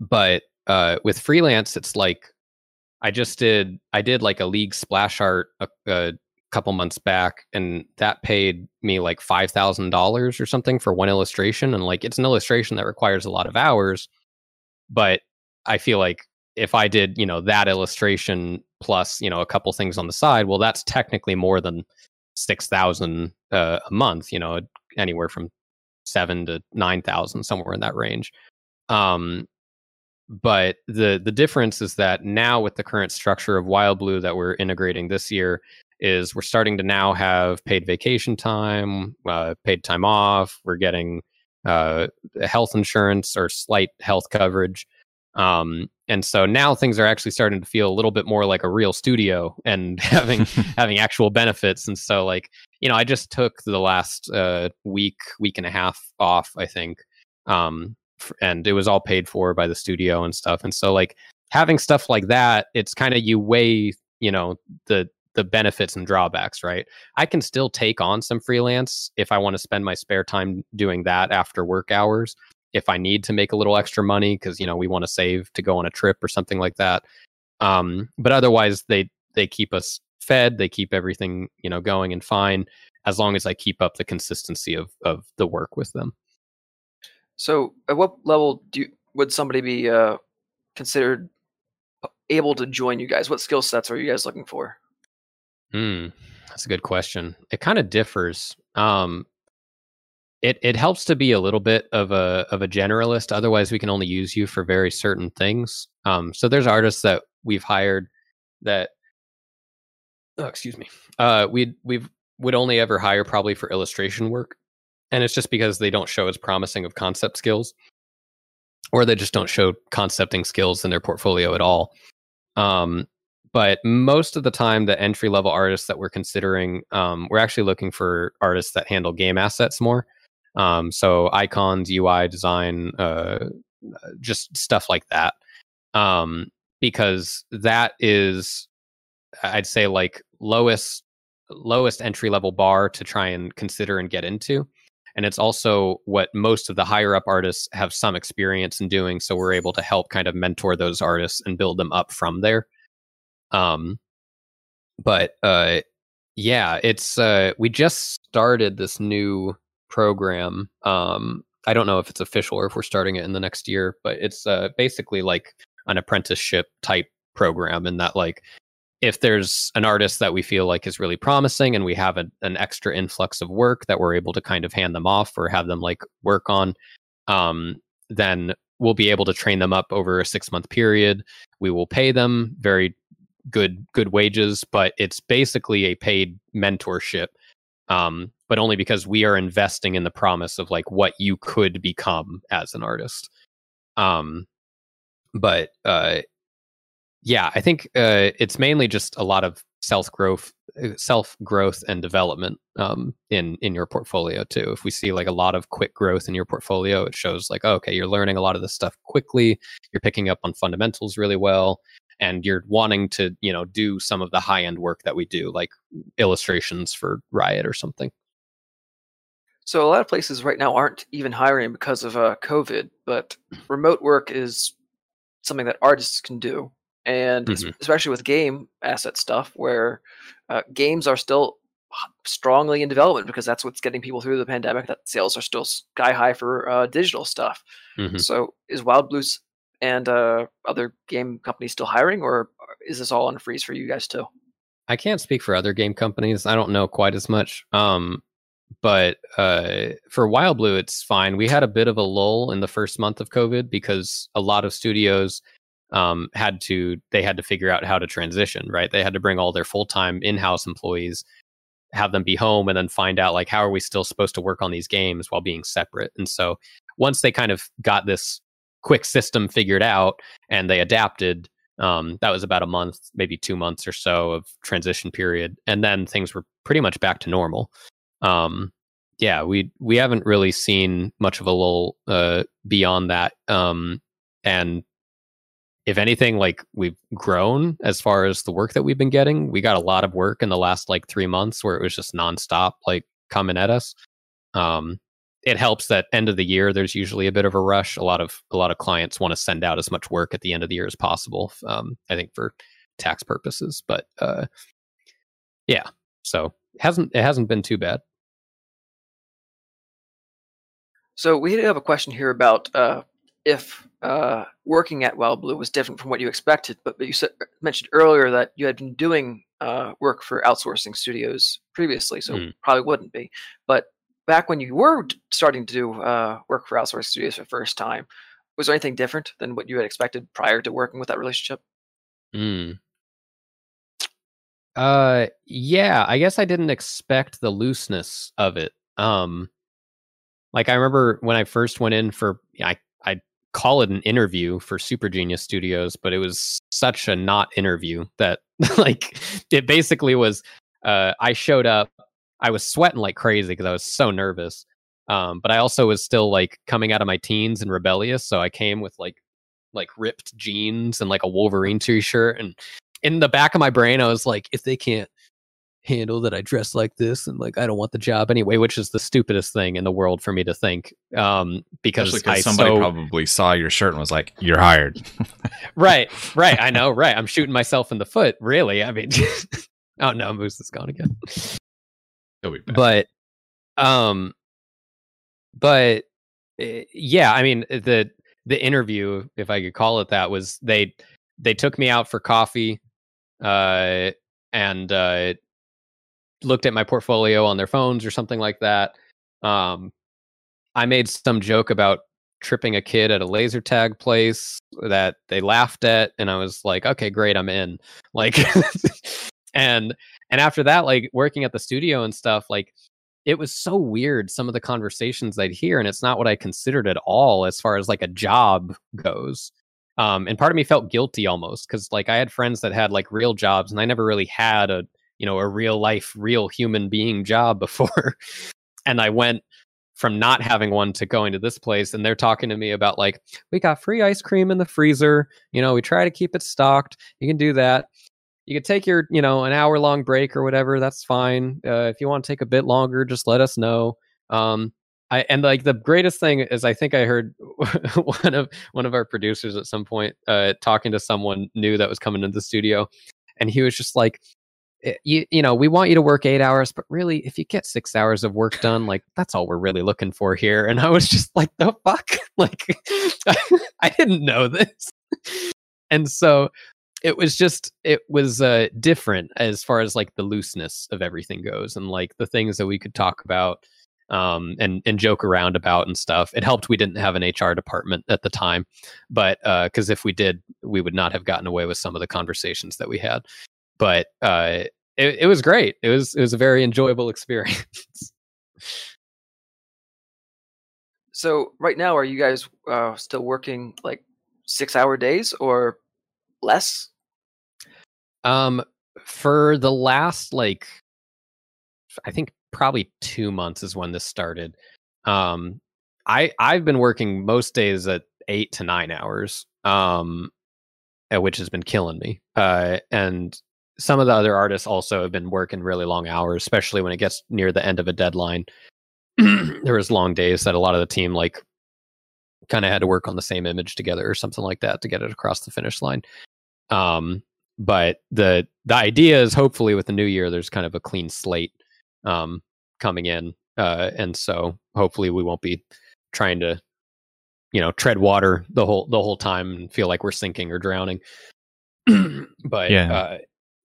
[SPEAKER 2] but uh, with freelance, it's like I just did. I did like a league splash art a, a couple months back, and that paid me like five thousand dollars or something for one illustration. And like it's an illustration that requires a lot of hours, but I feel like if I did, you know, that illustration plus, you know, a couple things on the side, well, that's technically more than six thousand uh, a month. You know, anywhere from seven to nine thousand, somewhere in that range. Um, but the the difference is that now with the current structure of Wild Blue that we're integrating this year, is we're starting to now have paid vacation time, uh, paid time off. We're getting uh, health insurance or slight health coverage. Um, and so now things are actually starting to feel a little bit more like a real studio and having having actual benefits. And so like you know, I just took the last uh, week week and a half off, I think, um, f- and it was all paid for by the studio and stuff. And so like having stuff like that, it's kind of you weigh you know the the benefits and drawbacks, right? I can still take on some freelance if I want to spend my spare time doing that after work hours if I need to make a little extra money because you know we want to save to go on a trip or something like that. Um, but otherwise, they they keep us fed, they keep everything you know going and fine as long as I keep up the consistency of of the work with them.
[SPEAKER 3] So, at what level do you, would somebody be uh, considered able to join you guys? What skill sets are you guys looking for?
[SPEAKER 2] Hmm, that's a good question. It kind of differs. Um, it it helps to be a little bit of a of a generalist. Otherwise, we can only use you for very certain things. Um, so there's artists that we've hired that. Oh, excuse me. Uh, we we've would only ever hire probably for illustration work, and it's just because they don't show as promising of concept skills, or they just don't show concepting skills in their portfolio at all. Um, but most of the time, the entry level artists that we're considering, um, we're actually looking for artists that handle game assets more. Um, so icons, UI design, uh, just stuff like that. Um, because that is, I'd say, like lowest lowest entry level bar to try and consider and get into. And it's also what most of the higher up artists have some experience in doing. So we're able to help kind of mentor those artists and build them up from there. Um, but uh, yeah, it's uh, we just started this new program. Um, I don't know if it's official or if we're starting it in the next year, but it's uh, basically like an apprenticeship type program in that like if there's an artist that we feel like is really promising and we have a, an extra influx of work that we're able to kind of hand them off or have them like work on um, then we'll be able to train them up over a six month period we will pay them very good good wages but it's basically a paid mentorship um, but only because we are investing in the promise of like what you could become as an artist um, but uh, yeah, I think uh, it's mainly just a lot of self growth, uh, self growth and development um, in in your portfolio too. If we see like a lot of quick growth in your portfolio, it shows like oh, okay, you're learning a lot of this stuff quickly. You're picking up on fundamentals really well, and you're wanting to you know do some of the high end work that we do, like illustrations for Riot or something.
[SPEAKER 3] So a lot of places right now aren't even hiring because of uh, COVID, but remote work is something that artists can do and mm-hmm. especially with game asset stuff where uh, games are still strongly in development because that's what's getting people through the pandemic that sales are still sky high for uh, digital stuff mm-hmm. so is wild blues and uh, other game companies still hiring or is this all on freeze for you guys too?
[SPEAKER 2] I can't speak for other game companies i don't know quite as much um, but uh, for wild blue it's fine. We had a bit of a lull in the first month of covid because a lot of studios um, had to they had to figure out how to transition right? They had to bring all their full-time in-house employees have them be home and then find out like how are we still supposed to work on these games while being separate? And so once they kind of got this quick system figured out and they adapted um, that was about a month maybe two months or so of transition period and then things were pretty much back to normal um, yeah we we haven't really seen much of a lull uh, beyond that um, and if anything, like we've grown as far as the work that we've been getting. We got a lot of work in the last like three months where it was just nonstop, like coming at us. Um, it helps that end of the year there's usually a bit of a rush. A lot of a lot of clients want to send out as much work at the end of the year as possible. Um, I think for tax purposes, but uh, yeah, so it hasn't it hasn't been too bad.
[SPEAKER 3] So we have a question here about uh, if uh, working at Wild Blue was different from what you expected, but, but you said, mentioned earlier that you had been doing uh, work for outsourcing studios previously, so mm. probably wouldn't be. But back when you were starting to do uh, work for outsourcing studios for the first time, was there anything different than what you had expected prior to working with that relationship?
[SPEAKER 2] Mm. Uh, yeah, I guess I didn't expect the looseness of it. Um, like I remember when I first went in for, I call it an interview for Super Genius Studios, but it was such a not interview that like it basically was. Uh, I showed up. I was sweating like crazy because I was so nervous. Um, but I also was still like coming out of my teens and rebellious, so I came with like like ripped jeans and like a Wolverine t-shirt. And in the back of my brain, I was like, if they can't handle that I dress like this and like I don't want the job anyway, which is the stupidest thing in the world for me to think. Um, because I
[SPEAKER 1] somebody
[SPEAKER 2] so,
[SPEAKER 1] probably saw your shirt and was like, "You're hired."
[SPEAKER 2] right, right. I know. Right. I'm shooting myself in the foot. Really. I mean, oh no, Moose is gone again. But um but uh, yeah, I mean the the interview, if I could call it that, was they they took me out for coffee uh and uh looked at my portfolio on their phones or something like that. Um I made some joke about tripping a kid at a laser tag place that they laughed at and I was like, okay, great, I'm in. Like and and after that like working at the studio and stuff like it was so weird some of the conversations I'd hear and it's not what I considered at all as far as like a job goes. Um and part of me felt guilty almost cuz like I had friends that had like real jobs and I never really had a you know a real life real human being job before. and I went from not having one to going to this place and they're talking to me about like we got free ice cream in the freezer you know we try to keep it stocked you can do that you can take your you know an hour long break or whatever that's fine. Uh, if you want to take a bit longer just let us know. Um I, and like the greatest thing is I think I heard one of one of our producers at some point uh, talking to someone new that was coming into the studio, and he was just like, "Eh, you you know we want you to work eight hours but really if you get six hours of work done like that's all we're really looking for here. And i was just like the fuck? Like i didn't know this. And so it was just it was uh different as far as like the looseness of everything goes and like the things that we could talk about um and and joke around about and stuff. It helped we didn't have an hr department at the time but uh because if we did we would not have gotten away with some of the conversations that we had. But uh it, it was great. It was it was a very enjoyable experience.
[SPEAKER 3] So right now, are you guys uh, still working like six-hour days or less?
[SPEAKER 2] um for the last like i think probably two months is when this started. Um i i've been working most days at eight to nine hours um uh, which has been killing me uh and some of the other artists also have been working really long hours especially when it gets near the end of a deadline. There was long days that a lot of the team like kind of had to work on the same image together or something like that to get it across the finish line um but the the idea is hopefully with the new year there's kind of a clean slate um coming in uh and so hopefully we won't be trying to you know tread water the whole the whole time and feel like we're sinking or drowning but
[SPEAKER 1] Yeah.
[SPEAKER 2] uh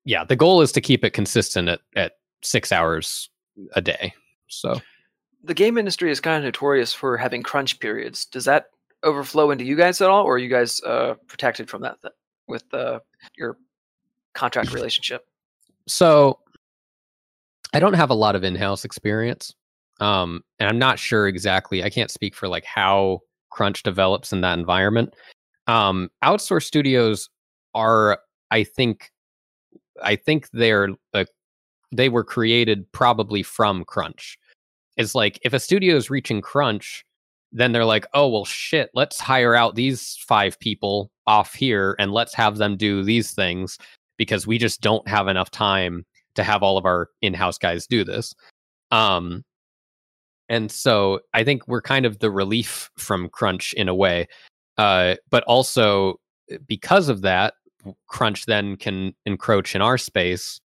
[SPEAKER 2] yeah the goal is to keep it consistent at at 6 hours a day so
[SPEAKER 3] The game industry is kind of notorious for having crunch periods. Does that overflow into you guys at all, or are you guys uh, protected from that th- with uh, your contract relationship?
[SPEAKER 2] so I don't have a lot of in-house experience. Um, and I'm not sure exactly. I can't speak for like how crunch develops in that environment. Um, outsourced studios are, I think, I think they're uh, they were created probably from crunch. It's like if a studio is reaching crunch, then they're like, oh well, shit, let's hire out these five people off here and let's have them do these things because we just don't have enough time to have all of our in-house guys do this. Um, and so I think we're kind of the relief from crunch in a way, uh, but also because of that, crunch then can encroach in our space.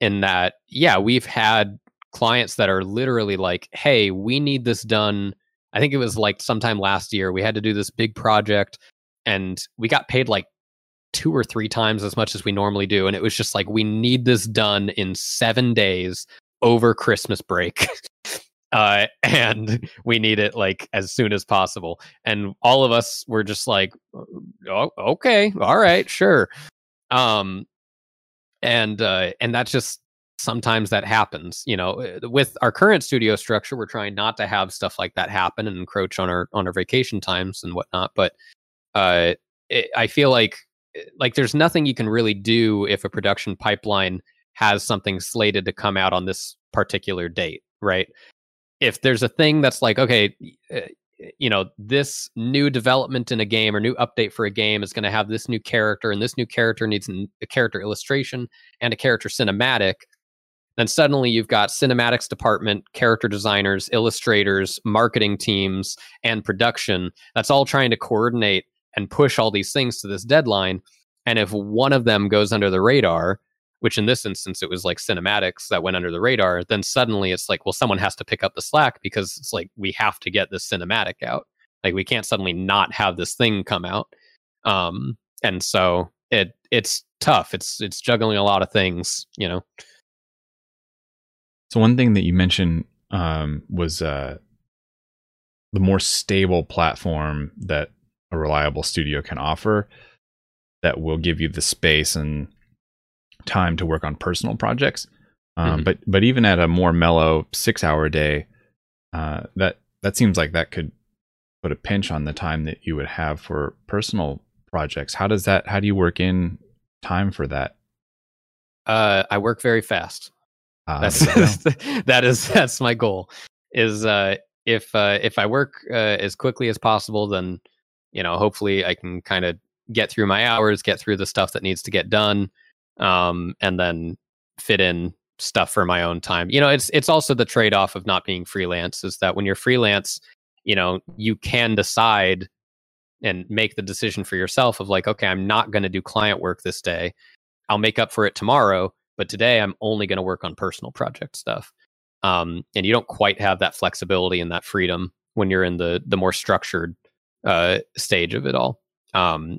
[SPEAKER 2] In that, yeah, we've had clients that are literally like, "Hey, we need this done." I think it was like sometime last year we had to do this big project, and we got paid like two or three times as much as we normally do. And it was just like, we need this done in seven days over Christmas break. uh, and we need it like as soon as possible. And all of us were just like, oh, okay, all right, sure. Um, and uh, and that's just sometimes that happens. You know, uh, with our current studio structure, we're trying not to have stuff like that happen and encroach on our on our vacation times and whatnot. But uh, it, I feel like like there's nothing you can really do if a production pipeline has something slated to come out on this particular date, right? If there's a thing that's like, okay, uh, you know, this new development in a game or new update for a game is going to have this new character, and this new character needs a character illustration and a character cinematic, then suddenly you've got cinematics department, character designers, illustrators, marketing teams, and production that's all trying to coordinate and push all these things to this deadline. And if one of them goes under the radar, which in this instance it was like cinematics that went under the radar, then suddenly it's like, well, someone has to pick up the slack because it's like we have to get this cinematic out. Like we can't suddenly not have this thing come out. Um, and so it it's tough. It's it's juggling a lot of things, you know.
[SPEAKER 1] So one thing that you mentioned um, was uh, the more stable platform that a reliable studio can offer that will give you the space and time to work on personal projects. Um, mm-hmm. But but even at a more mellow six hour day, uh, that that seems like that could put a pinch on the time that you would have for personal projects. How does that? How do you work in time for that?
[SPEAKER 2] Uh, I work very fast. Uh, that's, that is that's my goal. Is uh, if uh, if I work uh, as quickly as possible, then you know hopefully I can kind of get through my hours, get through the stuff that needs to get done, um, and then fit in stuff for my own time. You know, it's it's also the trade off of not being freelance. Is that when you're freelance, you know, you can decide and make the decision for yourself of like, okay, I'm not going to do client work this day. I'll make up for it tomorrow, but today I'm only going to work on personal project stuff. Um, and you don't quite have that flexibility and that freedom when you're in the the more structured uh, stage of it all. Um,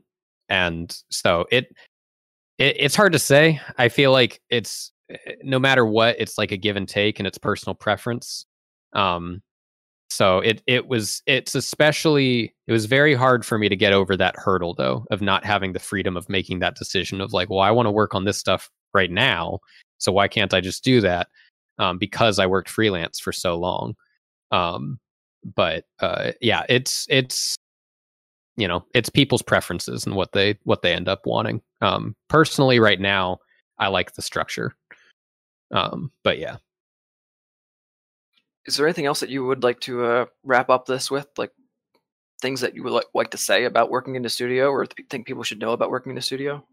[SPEAKER 2] and so it, it it's hard to say. I feel like it's no matter what, it's like a give and take, and it's personal preference. Um, so it it was it's especially it was very hard for me to get over that hurdle though of not having the freedom of making that decision of like well i want to work on this stuff right now so why can't i just do that um, because i worked freelance for so long um, but uh, yeah it's it's you know it's people's preferences and what they what they end up wanting um, personally right now i like the structure um, but yeah
[SPEAKER 3] is there anything else that you would like to uh, wrap up this with, like things that you would like, like to say about working in the studio, or th- think people should know about working in the studio?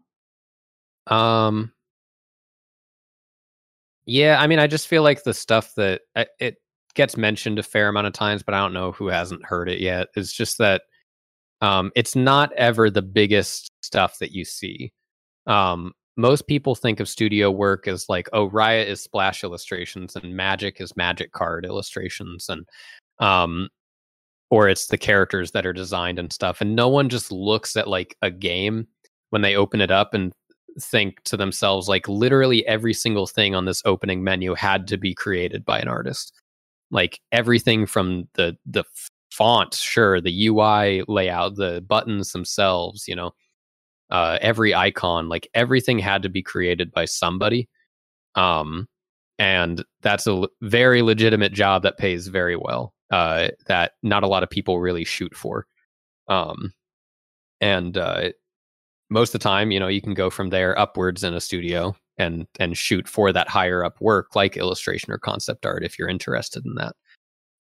[SPEAKER 2] Um. Yeah, I mean, I just feel like the stuff that uh, it gets mentioned a fair amount of times, but I don't know who hasn't heard it yet. It's just that um, it's not ever the biggest stuff that you see. Um, most people think of studio work as like, oh, Riot is splash illustrations and Magic is Magic card illustrations, and um, or it's the characters that are designed and stuff. And no one just looks at like a game when they open it up and think to themselves like literally every single thing on this opening menu had to be created by an artist like everything from the the font sure the ui layout the buttons themselves you know uh, every icon, like everything had to be created by somebody. Um, and that's a l- very legitimate job that pays very well. Uh, that not a lot of people really shoot for. Um, and uh, most of the time, you know, you can go from there upwards in a studio and and shoot for that higher up work, like illustration or concept art, if you're interested in that.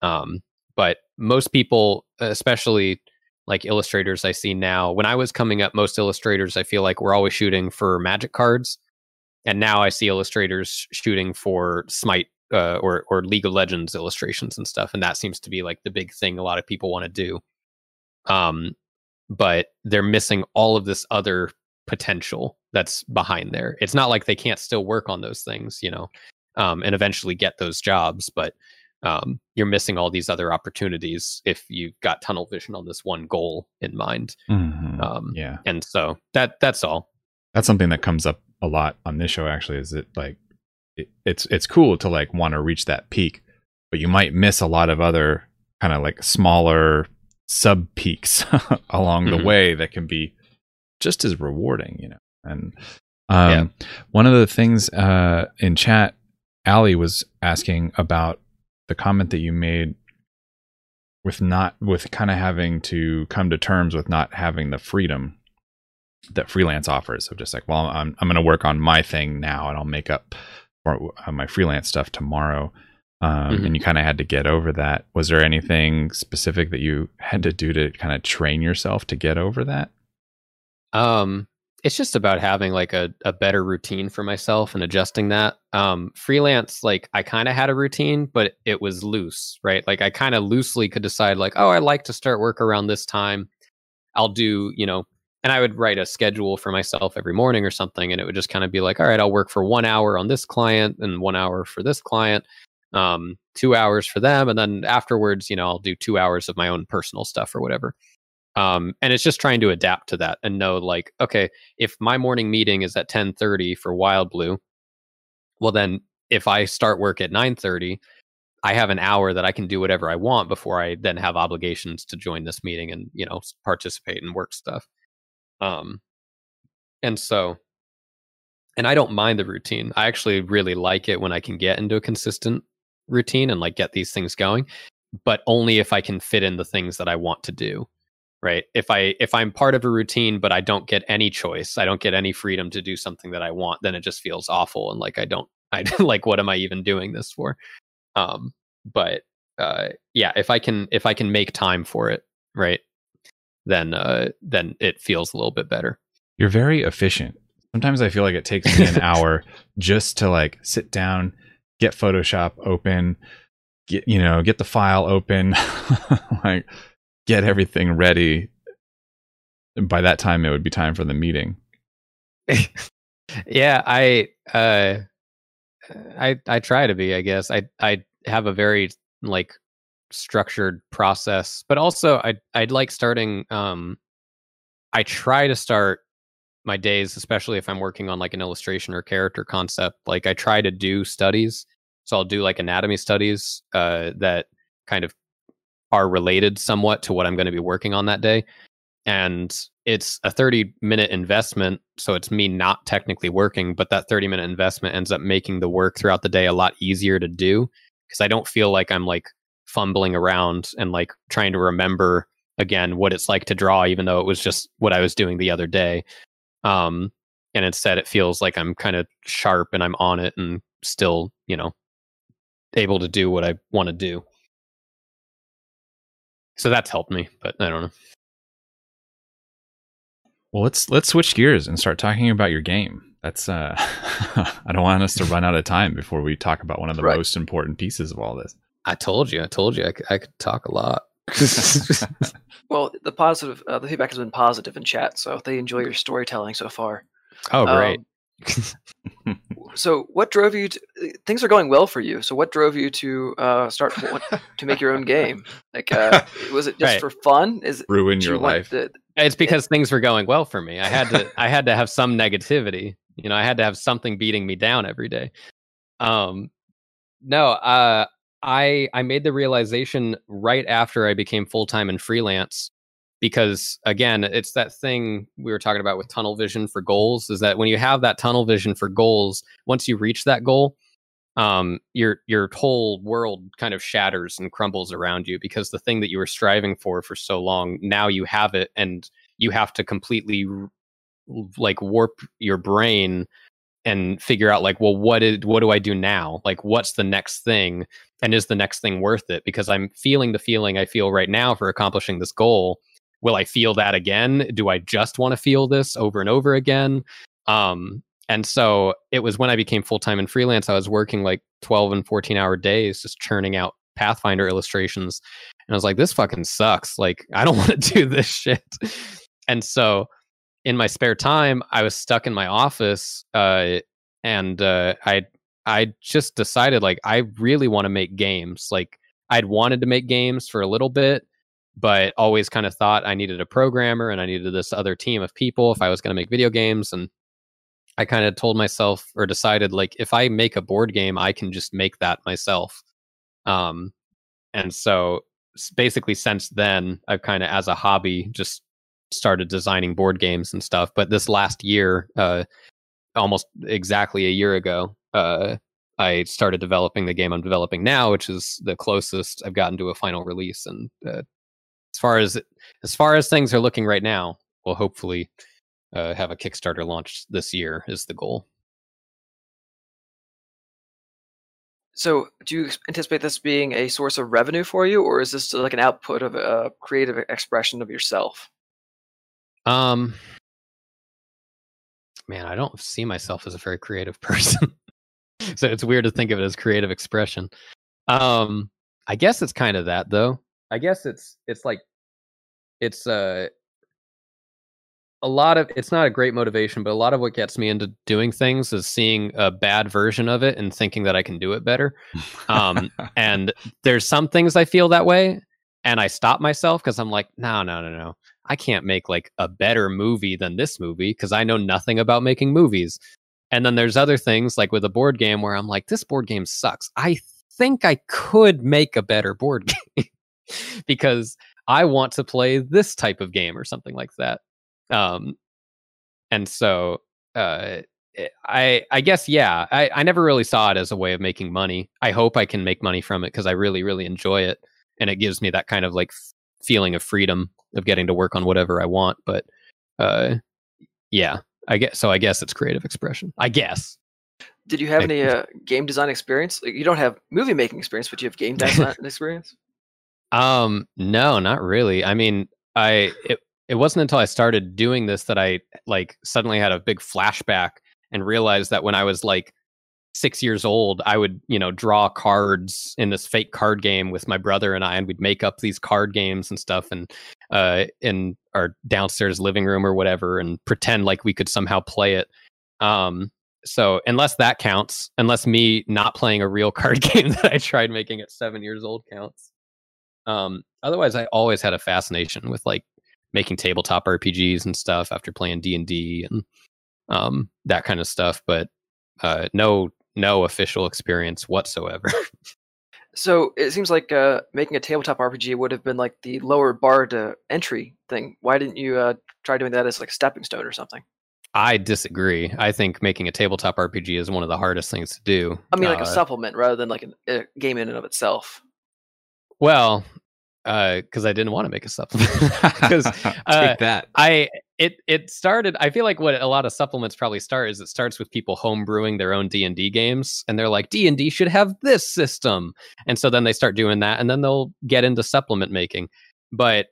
[SPEAKER 2] Um, but most people, especially like illustrators I see now. When I was coming up, most illustrators I feel like were always shooting for magic cards, and now I see illustrators shooting for Smite uh, or or League of Legends illustrations and stuff, and that seems to be like the big thing a lot of people want to do. Um, but they're missing all of this other potential that's behind there. It's not like they can't still work on those things, you know, um, and eventually get those jobs, but um, you're missing all these other opportunities if you've got tunnel vision on this one goal in mind.
[SPEAKER 1] Mm-hmm. Um, yeah,
[SPEAKER 2] and so that that's all.
[SPEAKER 1] That's something that comes up a lot on this show. Actually, is it like it, it's it's cool to like want to reach that peak, but you might miss a lot of other kind of like smaller sub peaks along mm-hmm. the way that can be just as rewarding, you know. And um, yeah. one of the things uh, in chat, Ali was asking about the comment that you made with not with kind of having to come to terms with not having the freedom that freelance offers of just like well i'm, I'm going to work on my thing now and i'll make up for uh, my freelance stuff tomorrow um, mm-hmm. and you kind of had to get over that. Was there anything specific that you had to do to kind of train yourself to get over that?
[SPEAKER 2] Um it's just about having like a, a better routine for myself and adjusting that. Um freelance like i kind of had a routine but it was loose right? Like i kind of loosely could decide like oh i like to start work around this time. I'll do you know and I would write a schedule for myself every morning or something, and it would just kind of be like, all right, I'll work for one hour on this client and one hour for this client, um, two hours for them, and then afterwards, you know, I'll do two hours of my own personal stuff or whatever. Um, and it's just trying to adapt to that and know like, okay, if my morning meeting is at ten thirty for Wild Blue, well then if I start work at nine thirty, I have an hour that I can do whatever I want before I then have obligations to join this meeting and you know participate in work stuff. Um, and so, and I don't mind the routine. I actually really like it when I can get into a consistent routine and like get these things going, but only if I can fit in the things that I want to do. Right. If I if I'm part of a routine but I don't get any choice, I don't get any freedom to do something that I want, then it just feels awful and like I don't I like what am I even doing this for? Um, but uh, yeah, if I can if I can make time for it, right, then uh, then it feels a little bit better.
[SPEAKER 1] You're very efficient. Sometimes I feel like it takes me an hour just to like sit down, get Photoshop open, get you know, get the file open, like get everything ready. By that time it would be time for the meeting.
[SPEAKER 2] yeah, I uh I I try to be, I guess. I I have a very like structured process, but also I I'd like starting um I try to start my days, especially if I'm working on like an illustration or character concept, like I try to do studies. So I'll do like anatomy studies uh that kind of are related somewhat to what I'm going to be working on that day. And it's a 30 minute investment. So it's me not technically working, but that 30 minute investment ends up making the work throughout the day a lot easier to do because I don't feel like I'm like fumbling around and like trying to remember again what it's like to draw, even though it was just what I was doing the other day. Um, and instead, it feels like I'm kind of sharp and I'm on it and still, you know, able to do what I want to do. So that's helped me, but I don't know.
[SPEAKER 1] Well, let's let's switch gears and start talking about your game. That's uh I don't want us to run out of time before we talk about one of the right. most important pieces of all this.
[SPEAKER 2] I told you, I told you I could, I could talk a lot.
[SPEAKER 3] well, the positive uh, the feedback has been positive in chat, so they enjoy your storytelling so far.
[SPEAKER 2] Oh, great.
[SPEAKER 3] Um, so, what drove you to things are going well for you? So, what drove you to uh, start to make your own game? Like, uh, was it just right. for fun? Is
[SPEAKER 1] ruin your life?
[SPEAKER 2] To, it's because things were going well for me. I had to I had to have some negativity. You know, I had to have something beating me down every day. Um no, uh I I made the realization right after I became full-time and freelance because again, it's that thing we were talking about with tunnel vision for goals is that when you have that tunnel vision for goals, once you reach that goal, um, your your whole world kind of shatters and crumbles around you because the thing that you were striving for for so long now you have it and you have to completely like warp your brain and figure out like well what did what do i do now? Like what's the next thing? And is the next thing worth it? Because i'm feeling the feeling i feel right now for accomplishing this goal will i feel that again do i just want to feel this over and over again um and so it was when I became full time and freelance, I was working like 12 and 14 hour days, just churning out Pathfinder illustrations. And I was like, this fucking sucks. Like, I don't want to do this shit. And so in my spare time, I was stuck in my office. Uh, and uh, I I just decided like I really want to make games. Like I'd wanted to make games for a little bit, but always kind of thought I needed a programmer and I needed this other team of people if I was going to make video games. And I kind of told myself or decided like if I make a board game, I can just make that myself. Um, and so basically since then, I've kind of as a hobby just started designing board games and stuff. But this last year, uh, almost exactly a year ago, uh, I started developing the game I'm developing now, which is the closest I've gotten to a final release. And uh, as far as as far as things are looking right now, we'll hopefully uh, have a Kickstarter launch this year is the goal.
[SPEAKER 3] So, do you anticipate this being a source of revenue for you, or is this like an output of a creative expression of yourself?
[SPEAKER 2] Um, man, I don't see myself as a very creative person, so it's weird to think of it as creative expression. Um, I guess it's kind of that though. I guess it's it's like it's uh a lot of it's not a great motivation, but a lot of what gets me into doing things is seeing a bad version of it and thinking that I can do it better. Um, and there's some things I feel that way, and I stop myself because I'm like, no, no, no, no, I can't make like a better movie than this movie because I know nothing about making movies. And then there's other things like with a board game where I'm like, this board game sucks. I think I could make a better board game because I want to play this type of game or something like that. Um, and so uh, eh, I I guess yeah, I, I never really saw it as a way of making money. I hope I can make money from it because I really really enjoy it, and it gives me that kind of like f- feeling of freedom of getting to work on whatever I want. But uh, yeah, I guess so. I guess it's creative expression. I guess.
[SPEAKER 3] Did you have any uh, game design experience? Like, you don't have movie making experience, but you have game design experience.
[SPEAKER 2] Um, no, not really. I mean, I it it wasn't until I started doing this that I like suddenly had a big flashback and realized that when I was like six years old, I would, you know, draw cards in this fake card game with my brother and I, and we'd make up these card games and stuff and uh in our downstairs living room or whatever and pretend like we could somehow play it. Um so unless that counts, unless me not playing a real card game that I tried making at seven years old counts. Um otherwise I always had a fascination with like making tabletop RPGs and stuff after playing D and D and um, that kind of stuff, but uh, no no official experience whatsoever.
[SPEAKER 3] so it seems like uh, making a tabletop RPG would have been like the lower bar to entry thing. Why didn't you uh, try doing that as like a stepping stone or something?
[SPEAKER 2] I disagree. I think making a tabletop RPG is one of the hardest things to do.
[SPEAKER 3] I mean, like a uh, supplement rather than like a game in and of itself.
[SPEAKER 2] Well, because uh, I didn't want to make a supplement. Because uh, that I it it started. I feel like what a lot of supplements probably start is it starts with people home brewing their own D and D games, and they're like D and D should have this system, and so then they start doing that, and then they'll get into supplement making. But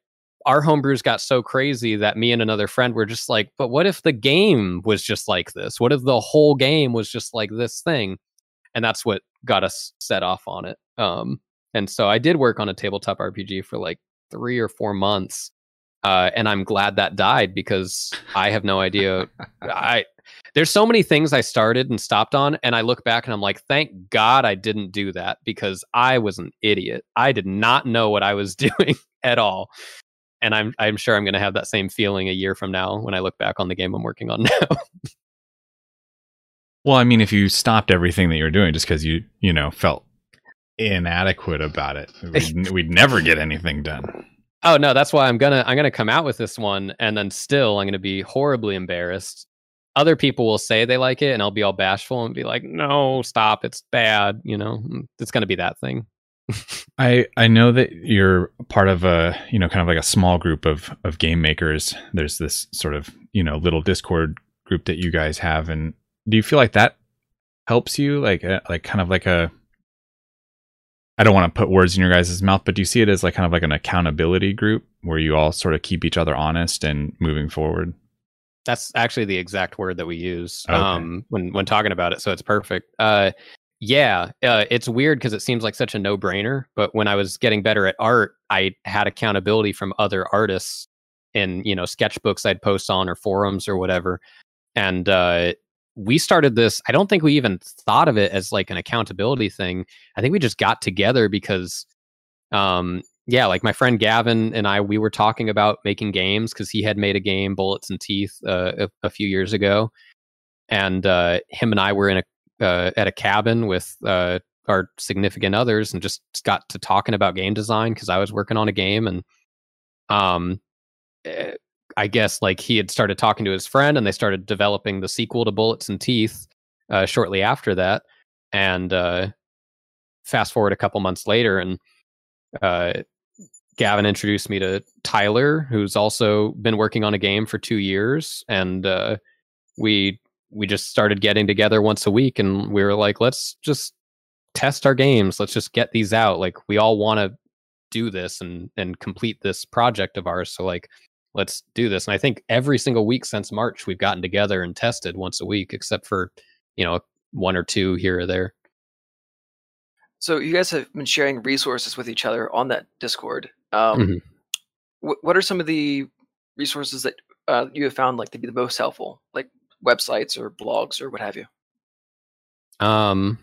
[SPEAKER 2] our homebrews got so crazy that me and another friend were just like, but what if the game was just like this? What if the whole game was just like this thing? And that's what got us set off on it. Um, and so I did work on a tabletop RPG for like three or four months. Uh, and I'm glad that died because I have no idea. I there's so many things I started and stopped on, and I look back and I'm like, thank God I didn't do that because I was an idiot. I did not know what I was doing at all, and I'm I'm sure I'm going to have that same feeling a year from now when I look back on the game I'm working on now.
[SPEAKER 1] well, I mean, if you stopped everything that you're doing just because you you know felt inadequate about it. We'd, we'd never get anything done.
[SPEAKER 2] Oh no, that's why I'm gonna I'm gonna come out with this one, and then still I'm gonna be horribly embarrassed. Other people will say they like it, and I'll be all bashful and be like, "No, stop, it's bad." You know, mm, it's gonna be that thing.
[SPEAKER 1] I I know that you're part of a you know kind of like a small group of of game makers. There's this sort of you know little Discord group that you guys have, and do you feel like that helps you like uh, like kind of like a I don't want to put words in your guys' mouth, but do you see it as like kind of like an accountability group where you all sort of keep each other honest and moving forward?
[SPEAKER 2] That's actually the exact word that we use okay. um, when when talking about it. So it's perfect. Uh, yeah, uh, it's weird because it seems like such a no brainer. But when I was getting better at art, I had accountability from other artists in you know sketchbooks I'd post on or forums or whatever. And uh, we started this i don't think we even thought of it as like an accountability thing. I think we just got together because um yeah like my friend gavin and i we were talking about making games because he had made a game bullets and teeth uh, a, a, few years ago. And uh him and i were in a uh, at a cabin with uh our significant others and just got to talking about game design because i was working on a game and um eh, I guess like he had started talking to his friend and they started developing the sequel to Bullets and Teeth uh, shortly after that. And uh, fast forward a couple months later, and uh, Gavin introduced me to Tyler, who's also been working on a game for two years, and uh, we we just started getting together once a week, and we were like, let's just test our games. Let's just get these out. Like we all want to do this and and complete this project of ours. So like let's do this. And I think every single week since March, we've gotten together and tested once a week, except for, you know, one or two here or there.
[SPEAKER 3] So you guys have been sharing resources with each other on that Discord. Um, mm-hmm. wh- what are some of the resources that uh, you have found like to be the most helpful, like websites or blogs or what have you?
[SPEAKER 2] Um,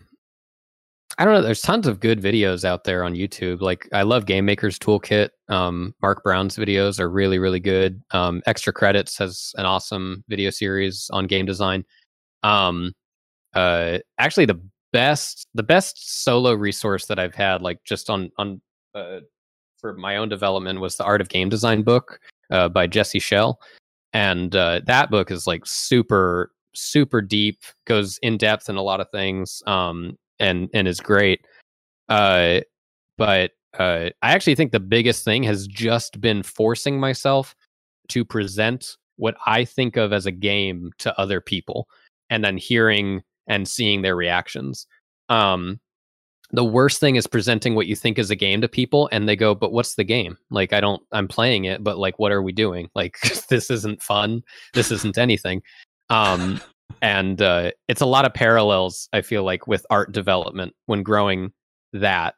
[SPEAKER 2] I don't know. There's tons of good videos out there on YouTube. Like I love Game Maker's Toolkit. Um, Mark Brown's videos are really, really good. Um, Extra Credits has an awesome video series on game design. Um, uh, actually, the best, the best solo resource that I've had, like just on on uh, for my own development, was the Art of Game Design book uh, by Jesse Schell, and uh, that book is like super super deep, goes in depth in a lot of things, um, and and is great. Uh, but uh, I actually think the biggest thing has just been forcing myself to present what I think of as a game to other people, and then hearing and seeing their reactions. Um, the worst thing is presenting what you think is a game to people and they go but what's the game? Like i don't i'm playing it but like what are we doing? Like this isn't fun. This isn't anything. Um and uh it's a lot of parallels i feel like with art development when growing that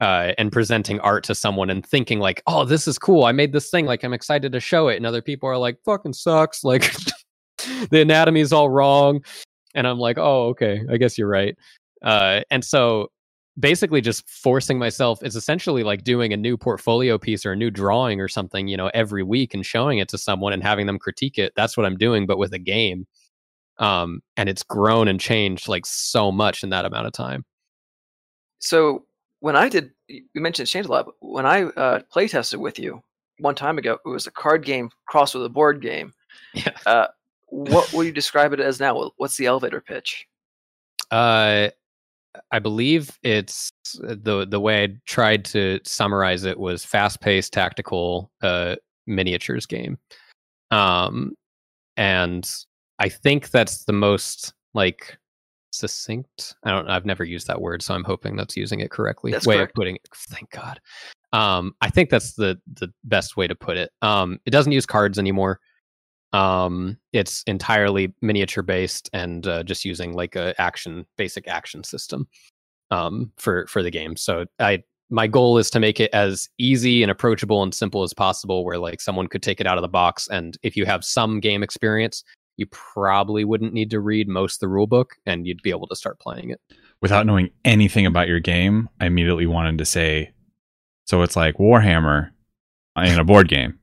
[SPEAKER 2] uh and presenting art to someone and thinking like oh this is cool. I made this thing. Like i'm excited to show it. And other people are like fucking sucks. Like the anatomy is all wrong. And i'm like oh okay. I guess you're right. Uh and so basically just forcing myself is essentially like doing a new portfolio piece or a new drawing or something, you know, every week and showing it to someone and having them critique it. That's what I'm doing, but with a game. Um, and it's grown and changed like so much in that amount of time.
[SPEAKER 3] So when I did, you mentioned Changelab. When I uh, play tested with you one time ago, it was a card game crossed with a board game.
[SPEAKER 2] Yeah.
[SPEAKER 3] Uh, what will you describe it as now? What's the elevator pitch?
[SPEAKER 2] Uh, I believe it's uh, the the way I tried to summarize it was fast paced tactical uh, miniatures game, um, and I think that's the most like succinct. I don't. I've never used that word, so I'm hoping that's using it correctly.
[SPEAKER 3] That's
[SPEAKER 2] way
[SPEAKER 3] correct.
[SPEAKER 2] of putting it. Thank God. Um, I think that's the the best way to put it. Um, it doesn't use cards anymore. Um, it's entirely miniature based and uh, just using like a action basic action system um, for for the game. So I my goal is to make it as easy and approachable and simple as possible, where like someone could take it out of the box, and if you have some game experience, you probably wouldn't need to read most of the rule book, and you'd be able to start playing it.
[SPEAKER 1] Without knowing anything about your game, I immediately wanted to say, so it's like Warhammer in a board game.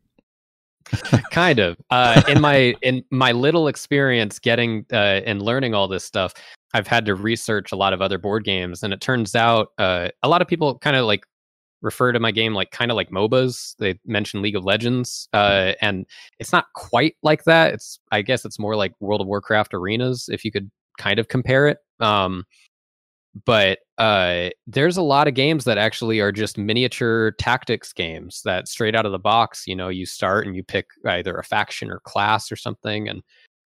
[SPEAKER 2] kind of uh, in my in my little experience getting uh, and learning all this stuff i've had to research a lot of other board games and it turns out uh, a lot of people kind of like refer to my game like kind of like mobas they mention league of legends uh, and it's not quite like that. It's i guess it's more like world of warcraft arenas if you could kind of compare it um, but uh, there's a lot of games that actually are just miniature tactics games that straight out of the box you know you start and you pick either a faction or class or something and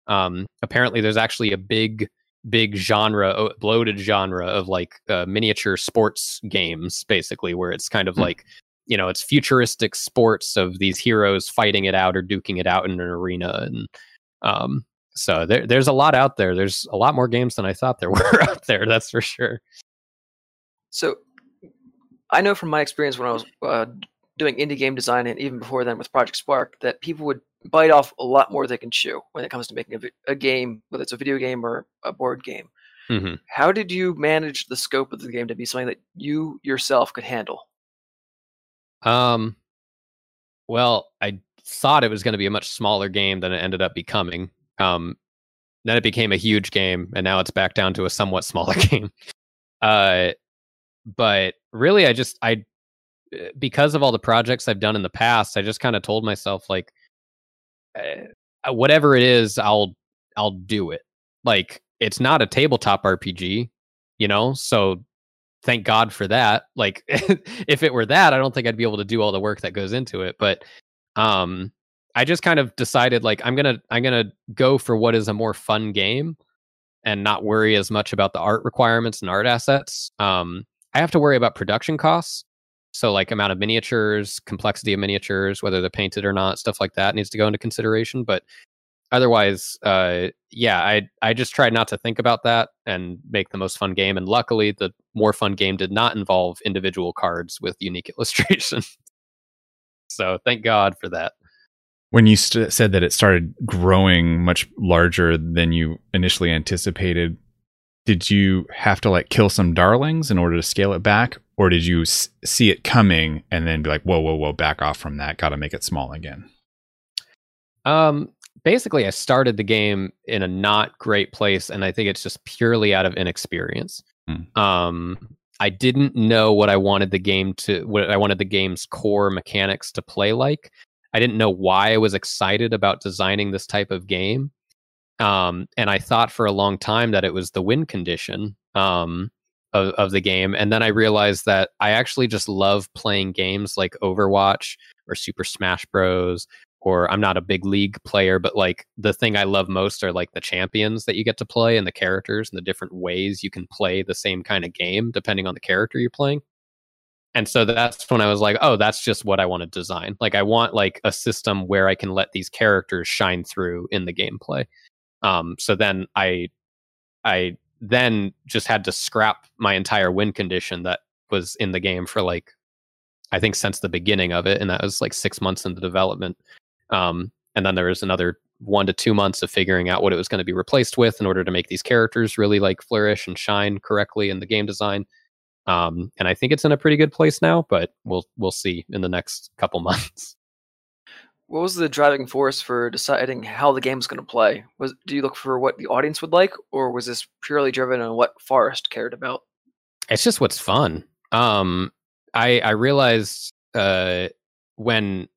[SPEAKER 2] um, apparently there's actually a big big genre bloated genre of like uh, miniature sports games basically where it's kind of
[SPEAKER 1] Hmm.
[SPEAKER 2] like you know it's futuristic sports of these heroes fighting it out or duking it out in an arena and um, so there, there's a lot out there. There's a lot more games than I thought there were out there. That's for sure.
[SPEAKER 3] So I know from my experience when I was uh, doing indie game design and even before then with Project Spark that people would bite off a lot more than they can chew when it comes to making a, a game, whether it's a video game or a board game.
[SPEAKER 2] hmm
[SPEAKER 3] How did you manage the scope of the game to be something that you yourself could handle?
[SPEAKER 2] Um, well, I thought it was going to be a much smaller game than it ended up becoming. Um, then it became a huge game, and now it's back down to a somewhat smaller game. Uh, but really, I just I because of all the projects I've done in the past, I just kind of told myself like, uh, whatever it is, I'll I'll do it. Like it's not a tabletop RPG, you know. So thank God for that. Like if it were that, I don't think I'd be able to do all the work that goes into it. But um, I just kind of decided like I'm gonna I'm gonna go for what is a more fun game and not worry as much about the art requirements and art assets. Um, I have to worry about production costs. So like amount of miniatures, complexity of miniatures, whether they're painted or not, stuff like that needs to go into consideration. But otherwise, uh, yeah, I I just tried not to think about that and make the most fun game. And luckily, the more fun game did not involve individual cards with unique illustration. so thank God for that.
[SPEAKER 1] when you st- said that it started growing much larger than you initially anticipated did you have to like kill some darlings in order to scale it back or did you s- see it coming and then be like whoa whoa whoa back off from that gotta make it small again
[SPEAKER 2] Um, basically, I started the game in a not great place, and I think it's just purely out of inexperience.
[SPEAKER 1] Hmm.
[SPEAKER 2] Um, I didn't know what I wanted the game to, what I wanted the game's core mechanics to play like. I didn't know why I was excited about designing this type of game. Um, and I thought for a long time that it was the win condition um, of, of the game. And then I realized that I actually just love playing games like Overwatch or Super Smash Bros or I'm not a big league player, but like the thing I love most are like the champions that you get to play and the characters and the different ways you can play the same kind of game depending on the character you're playing. And so that's when I was like, oh, that's just what I want to design. Like I want like a system where I can let these characters shine through in the gameplay. Um, so then I I then just had to scrap my entire win condition that was in the game for like I think since the beginning of it, and that was like six months into development. Um, and then there was another one to two months of figuring out what it was going to be replaced with in order to make these characters really like flourish and shine correctly in the game design. Um, and I think it's in a pretty good place now, but we'll we'll see in the next couple months.
[SPEAKER 3] What was the driving force for deciding how the game game's going to play? Was do you look for what the audience would like, or was this purely driven on what Forrest cared about?
[SPEAKER 2] It's just what's fun. Um, I I realized uh, when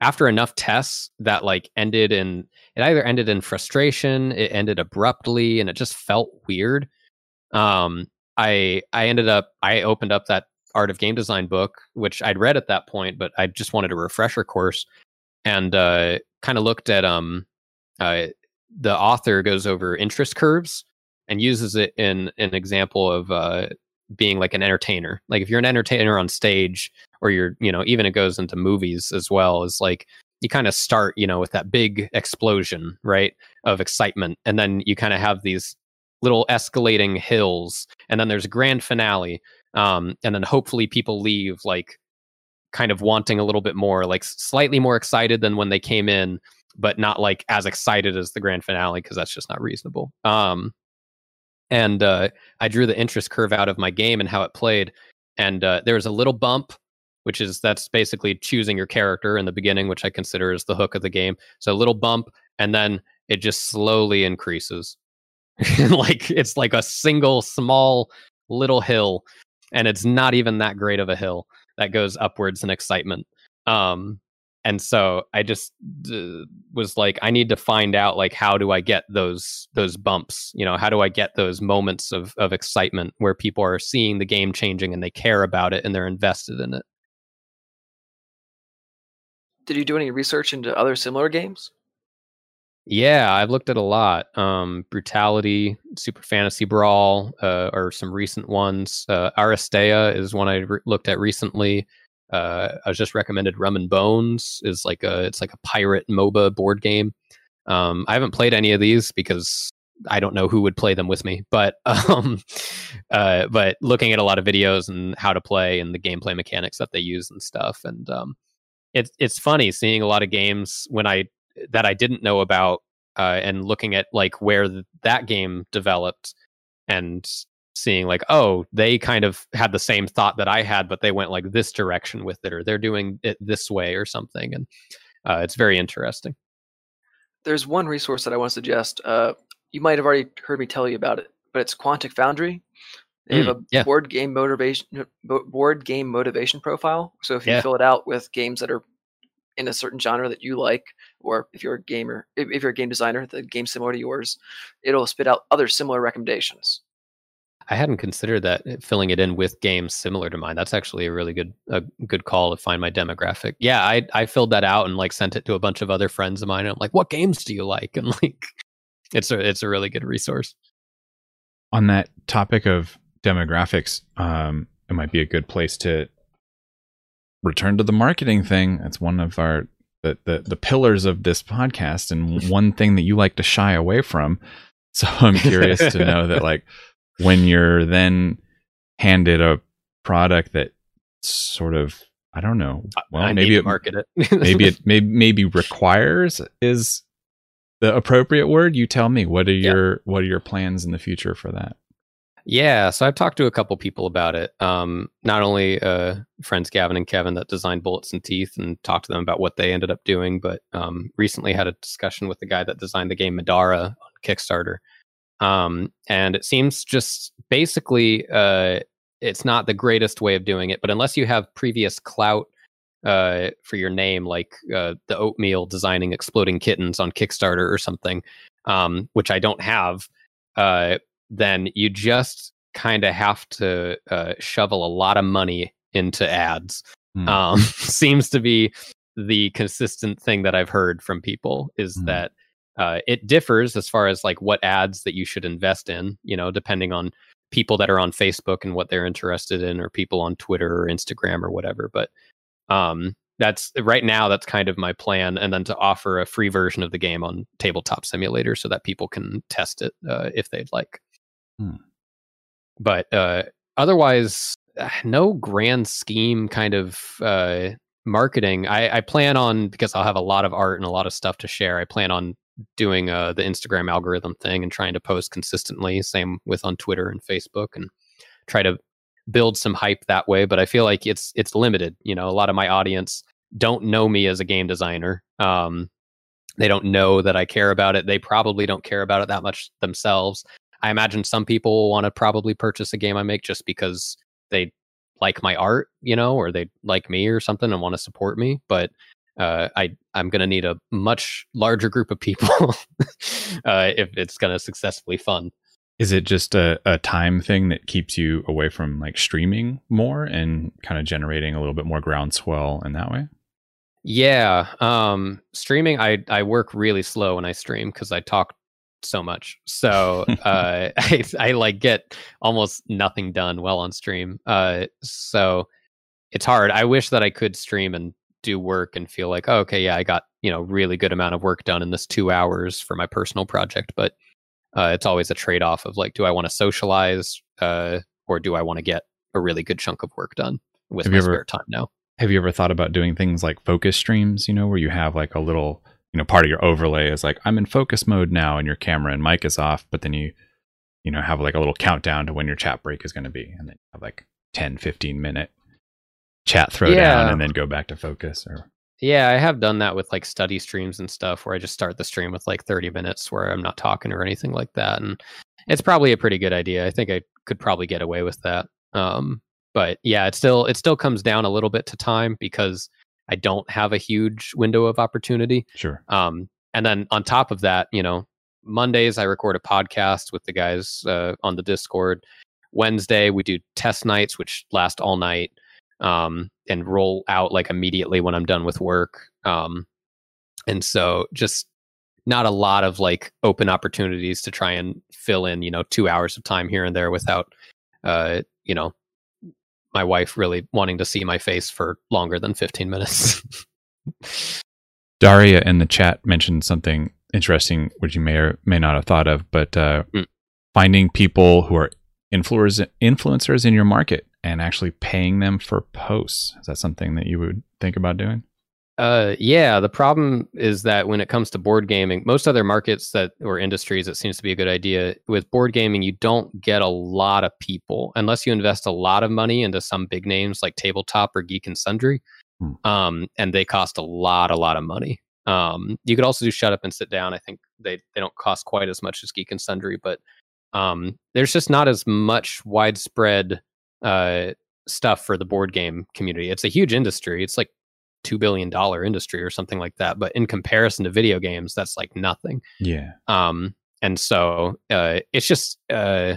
[SPEAKER 2] after enough tests that like ended in it either ended in frustration, it ended abruptly, and it just felt weird. Um, I I ended up I opened up that art of game design book, which I'd read at that point, but I just wanted a refresher course, and uh, kind of looked at um, uh, the author goes over interest curves and uses it in an example of uh, being like an entertainer. Like if you're an entertainer on stage, or you're, you know, even it goes into movies as well, is like you kind of start, you know, with that big explosion, right, of excitement, and then you kind of have these little escalating hills, and then there's a grand finale, um, and then hopefully people leave like kind of wanting a little bit more, like slightly more excited than when they came in, but not like as excited as the grand finale because that's just not reasonable. Um, and uh, I drew the interest curve out of my game and how it played. And uh, there was a little bump, which is that's basically choosing your character in the beginning, which I consider is the hook of the game. So a little bump, and then it just slowly increases. like it's like a single small little hill, and it's not even that great of a hill that goes upwards in excitement. Um, and so i just uh, was like i need to find out like how do i get those those bumps you know how do i get those moments of of excitement where people are seeing the game changing and they care about it and they're invested in it
[SPEAKER 3] Did you do any research into other similar games?
[SPEAKER 2] Yeah i've looked at a lot um brutality super fantasy brawl uh, or some recent ones uh Aristeia is one i re- looked at recently uh, I was just recommended Rum and Bones is like a it's like a pirate MOBA board game. Um, I haven't played any of these because I don't know who would play them with me. But um, uh, but looking at a lot of videos and how to play and the gameplay mechanics that they use and stuff, and um, it's it's funny seeing a lot of games when I that I didn't know about uh, and looking at like where th- that game developed and seeing like oh they kind of had the same thought that i had but they went like this direction with it or they're doing it this way or something and uh, it's very interesting
[SPEAKER 3] There's one resource that I want to suggest. Uh, you might have already heard me tell you about it, but it's Quantic Foundry. They have a
[SPEAKER 2] Mm, yeah.
[SPEAKER 3] board game motivation board game motivation profile. So if you
[SPEAKER 2] Yeah.
[SPEAKER 3] fill it out with games that are in a certain genre that you like, or if you're a gamer, if, if you're a game designer, the game similar to yours, it'll spit out other similar recommendations.
[SPEAKER 2] i hadn't considered that uh, filling it in with games similar to mine. That's actually a really good a good call to find my demographic. Yeah i i filled that out and like sent it to a bunch of other friends of mine and i'm like what games do you like? And like it's a it's a really good resource.
[SPEAKER 1] On that topic of demographics, um, it might be a good place to return to the marketing thing. That's one of our the, the the pillars of this podcast, and one thing that you like to shy away from. So I'm curious to know that, like, when you're then handed a product that sort of I don't know. Well,
[SPEAKER 2] I
[SPEAKER 1] maybe it,
[SPEAKER 2] market it.
[SPEAKER 1] maybe it maybe, maybe requires is the appropriate word. You tell me. What are
[SPEAKER 2] Yeah.
[SPEAKER 1] your what are your plans in the future for that?
[SPEAKER 2] Yeah, so I've talked to a couple people about it. Um, not only uh, friends Gavin and Kevin that designed Bullets and Teeth, and talked to them about what they ended up doing. But um, recently had a discussion with the guy that designed the game Madara on Kickstarter, um, and it seems just basically uh, it's not the greatest way of doing it. But unless you have previous clout uh, for your name, like uh, the Oatmeal designing exploding kittens on Kickstarter or something, um, which I don't have. Uh, then you just kind of have to uh, shovel a lot of money into ads.
[SPEAKER 1] Hmm.
[SPEAKER 2] Um, seems to be the consistent thing that I've heard from people is
[SPEAKER 1] Hmm.
[SPEAKER 2] that uh, it differs as far as like what ads that you should invest in, you know, depending on people that are on Facebook and what they're interested in, or people on Twitter or Instagram or whatever. But um, that's right now. That's kind of my plan, and then to offer a free version of the game on Tabletop Simulator so that people can test it uh, if they'd like.
[SPEAKER 1] Hmm.
[SPEAKER 2] But uh, otherwise, uh, no grand scheme kind of uh, marketing. I, I plan on because I'll have a lot of art and a lot of stuff to share. I plan on doing uh, the Instagram algorithm thing and trying to post consistently. Same with on Twitter and Facebook, and try to build some hype that way. But I feel like it's it's limited. You know, a lot of my audience don't know me as a game designer. Um, they don't know that I care about it. They probably don't care about it that much themselves. I imagine some people will want to probably purchase a game I make just because they like my art, you know, or they like me or something and want to support me. But uh, I I'm gonna need a much larger group of people uh, if it's gonna successfully fund.
[SPEAKER 1] Is it just a, a time thing that keeps you away from like streaming more and kind of generating a little bit more groundswell in that way?
[SPEAKER 2] Yeah, um, streaming. I I work really slow when I stream because I talk so much. So uh, I I like get almost nothing done well on stream. Uh, so it's hard. I wish that I could stream and do work and feel like, oh, okay, yeah, I got you know really good amount of work done in this two hours for my personal project. But uh, it's always a trade off of like, do I want to socialize uh, or do I want to get a really good chunk of work done with
[SPEAKER 1] Have
[SPEAKER 2] my
[SPEAKER 1] ever-
[SPEAKER 2] spare time now?
[SPEAKER 1] Have you ever thought about doing things like focus streams, you know, where you have like a little, you know, part of your overlay is like, I'm in focus mode now and your camera and mic is off, but then you, you know, have like a little countdown to when your chat break is going to be. And then you have like 10, 15 minute chat throwdown
[SPEAKER 2] Yeah.
[SPEAKER 1] and then go back to focus or,
[SPEAKER 2] Yeah, I have done that with like study streams and stuff where I just start the stream with like 30 minutes where I'm not talking or anything like that. And it's probably a pretty good idea. I think I could probably get away with that. Um, but yeah, it still it still comes down a little bit to time because I don't have a huge window of opportunity.
[SPEAKER 1] sure.
[SPEAKER 2] Um, and then on top of that, you know, Mondays I record a podcast with the guys uh, on the Discord. Wednesday we do test nights, which last all night um, and roll out like immediately when I'm done with work. Um, and so just not a lot of like open opportunities to try and fill in, you know, two hours of time here and there without, uh, you know, my wife really wanting to see my face for longer than 15 minutes.
[SPEAKER 1] Daria in the chat mentioned something interesting, which you may or may not have thought of, but uh,
[SPEAKER 2] Mm.
[SPEAKER 1] finding people who are influencers influencers in your market and actually paying them for posts. Is that something that you would think about doing?
[SPEAKER 2] Uh, yeah. The problem is that when it comes to board gaming, most other markets that or industries, it seems to be a good idea. With board gaming, you don't get a lot of people unless you invest a lot of money into some big names like Tabletop or Geek and Sundry,
[SPEAKER 1] Hmm.
[SPEAKER 2] um, and they cost a lot, a lot of money. Um, you could also do Shut Up and Sit Down. I think they they don't cost quite as much as Geek and Sundry, but um, there's just not as much widespread uh, stuff for the board game community. It's a huge industry. It's like two billion dollar industry or something like that. But in comparison to video games, that's like nothing.
[SPEAKER 1] Yeah.
[SPEAKER 2] Um, and so uh, it's just uh,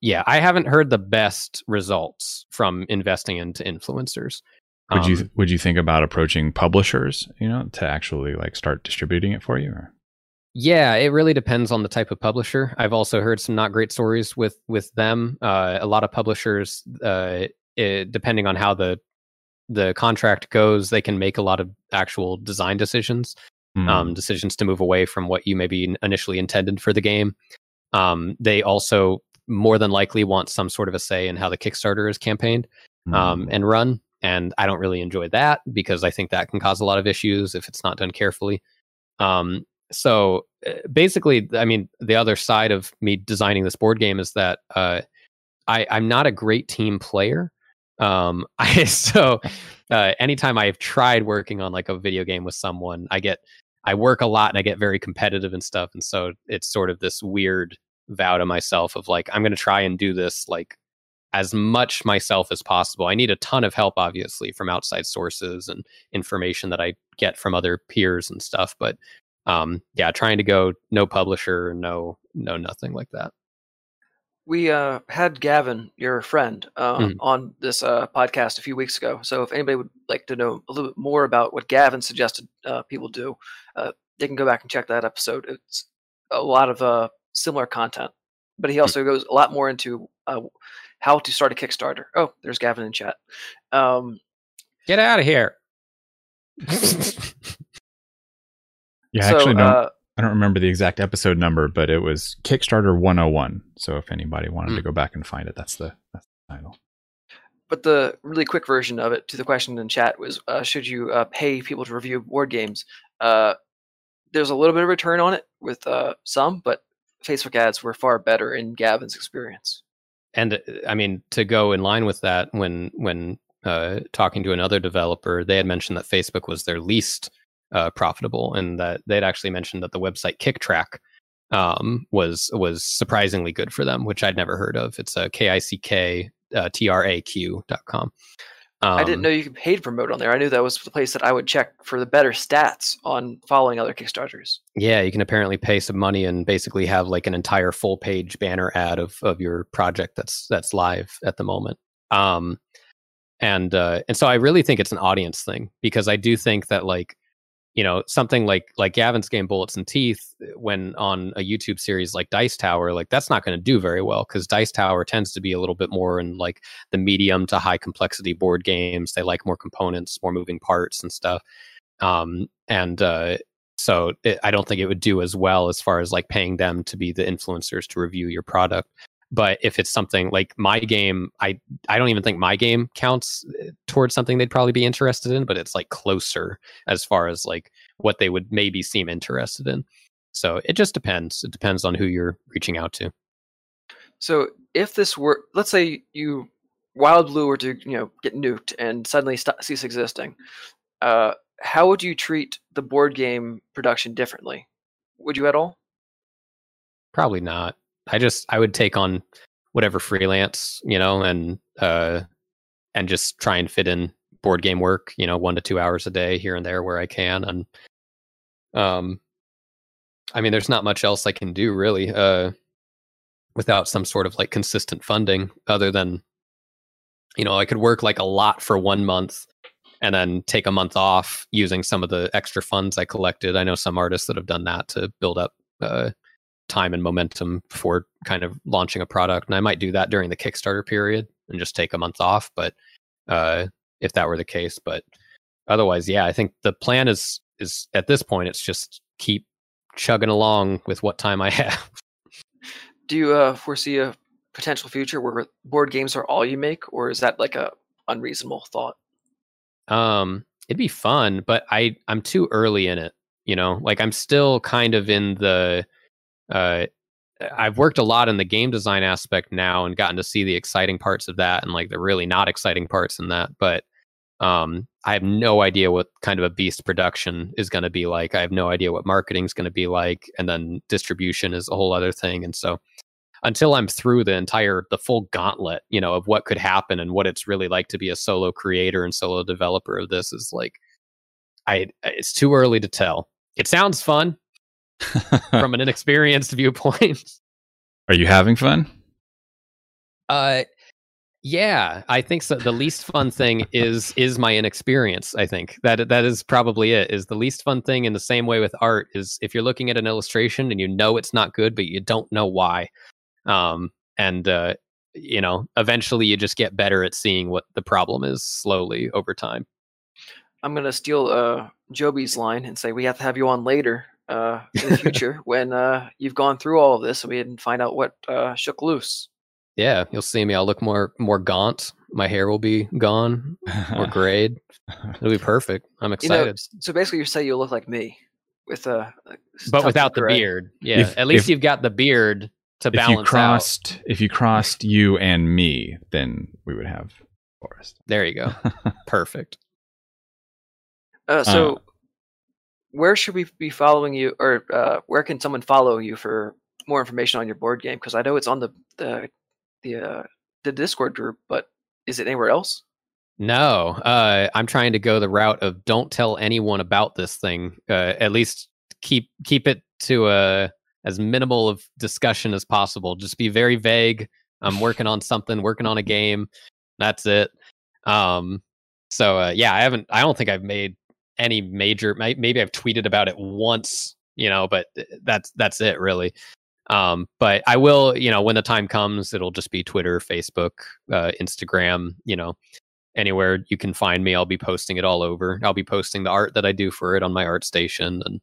[SPEAKER 2] yeah, I haven't heard the best results from investing into influencers.
[SPEAKER 1] Would you
[SPEAKER 2] Um,
[SPEAKER 1] would you think about approaching publishers, you know, to actually like start distributing it for you? Or?
[SPEAKER 2] Yeah, it really depends on the type of publisher. I've also heard some not great stories with with them. Uh, a lot of publishers, uh, it, depending on how the the contract goes, they can make a lot of actual design decisions,
[SPEAKER 1] Hmm.
[SPEAKER 2] um, decisions to move away from what you maybe initially intended for the game. Um, they also more than likely want some sort of a say in how the Kickstarter is campaigned um, and run. and I don't really enjoy that because I think that can cause a lot of issues if it's not done carefully. Um, so uh, basically, I mean, the other side of me designing this board game is that uh, I, I'm not a great team player. Um, I so uh, anytime I've tried working on like a video game with someone, I get I work a lot and I get very competitive and stuff, and so it's sort of this weird vow to myself of like I'm going to try and do this like as much myself as possible. I need a ton of help, obviously, from outside sources and information that I get from other peers and stuff. But um, yeah, trying to go no publisher, no, no, nothing like that.
[SPEAKER 3] We uh, had Gavin, your friend, uh, mm. on this uh, podcast a few weeks ago. So if anybody would like to know a little bit more about what Gavin suggested uh, people do, uh, they can go back and check that episode. It's a lot of uh, similar content, but he hmm. also mm. goes a lot more into how to start a Kickstarter. Oh, there's Gavin in chat. Um,
[SPEAKER 2] Get out of here.
[SPEAKER 1] yeah, so, actually, don't. I don't remember the exact episode number, but it was Kickstarter 101. So if anybody wanted mm. to hmm. go back and find it, that's the, that's the title.
[SPEAKER 3] But the really quick version of it to the question in chat was: uh, Should you uh, pay people to review board games? Uh, there's a little bit of return on it with uh, some, but Facebook ads were far better in Gavin's experience
[SPEAKER 2] and uh, I mean to go in line with that, when when uh, talking to another developer, they had mentioned that Facebook was their least uh, profitable, and that they'd actually mentioned that the website Kicktraq um, was was surprisingly good for them, which I'd never heard of. It's a K I C K uh, T R A Q dot com.
[SPEAKER 3] Um, I didn't um, know you could pay to promote on there. I knew that was the place that I would check for the better stats on following other Kickstarters.
[SPEAKER 2] Yeah, you can apparently pay some money and basically have like an entire full page banner ad of of your project that's that's live at the moment. Um, and uh, and so I really think it's an audience thing because I do think that like you know something like like gavin's game bullets and teeth eh, when on a youtube series like dice tower like that's not going to do very well because dice tower tends to be a little bit more in like the medium to high complexity board games. They like more components more moving parts and stuff. Um and uh so it, i don't think it would do as well as far as like paying them to be the influencers to review your product but if it's something like my game i i don't even think my game counts eh, towards something they'd probably be interested in but it's like closer as far as like what they would maybe seem interested in. So it just depends. It depends on who you're reaching out to.
[SPEAKER 3] So if this were let's say you wild blue were to you know get nuked and suddenly st- cease existing uh, how would you treat the board game production differently? Would you at all?
[SPEAKER 2] Probably not I just I would take on whatever freelance, you know, and uh and just try and fit in board game work, you know, 1 to 2 hours a day here and there where I can and um I mean there's not much else I can do really uh without some sort of like consistent funding other than you know, I could work like a lot for 1 month and then take a month off using some of the extra funds I collected. I know some artists that have done that to build up uh, time and momentum for kind of launching a product. And I might do that during the Kickstarter period and just take a month off. But uh, if that were the case, but otherwise, yeah, I think the plan is is at this point it's just keep chugging along with what time I have.
[SPEAKER 3] Do you uh, foresee a potential future where board games are all you make, or is that like a unreasonable thought?
[SPEAKER 2] Um, it'd be fun, but I I'm too early in it. You know, like I'm still kind of in the uh, I've worked a lot in the game design aspect now and gotten to see the exciting parts of that and like the really not exciting parts in that. But um, I have no idea what kind of a beast production is going to be like. I have no idea what marketing is going to be like, and then distribution is a whole other thing. And so, until I'm through the entire, the full gauntlet, you know, of what could happen and what it's really like to be a solo creator and solo developer of this, is like, I it's too early to tell. It sounds fun from an inexperienced viewpoint.
[SPEAKER 1] Are you having fun?
[SPEAKER 2] Uh yeah, I think so. The least fun thing is is my inexperience. I think that that is probably it. Is the least fun thing in the same way with art is if you're looking at an illustration and you know it's not good, but you don't know why. Um, and uh, you know, eventually you just get better at seeing what the problem is slowly over time.
[SPEAKER 3] I'm gonna steal uh Joby's line and say we have to have you on later uh, in the future when uh, you've gone through all of this and we didn't find out what uh, shook loose.
[SPEAKER 2] Yeah, you'll see me. I'll look more more gaunt. My hair will be gone, more grayed. It'll be perfect. I'm
[SPEAKER 3] You know,
[SPEAKER 2] excited.
[SPEAKER 3] so basically, you say you look like me with uh, a
[SPEAKER 2] but without the
[SPEAKER 3] gray.
[SPEAKER 2] beard. Yeah,
[SPEAKER 1] If-
[SPEAKER 2] at least
[SPEAKER 1] if-
[SPEAKER 2] you've got the beard to
[SPEAKER 1] if you
[SPEAKER 2] balance out.
[SPEAKER 1] crossed if you crossed you and me, then we would have Forrest.
[SPEAKER 2] There you go. Perfect.
[SPEAKER 3] Uh, so, where should we be following you, or uh, where can someone follow you for more information on your board game? Because I know it's on the the the uh, the Discord group, but is it anywhere else?
[SPEAKER 2] No, uh, I'm trying to go the route of don't tell anyone about this thing. Uh, at least keep keep it to a as minimal of discussion as possible. Just be very vague. I'm working on something, working on a game. That's it. Um, so uh, yeah, I haven't. I don't think I've made any major. Maybe I've tweeted about it once, you know, but that's that's it really. Um, but I will, you know, when the time comes, it'll just be Twitter, Facebook, uh, Instagram, you know, anywhere you can find me i'll be posting it all over i'll be posting the art that i do for it on my art station and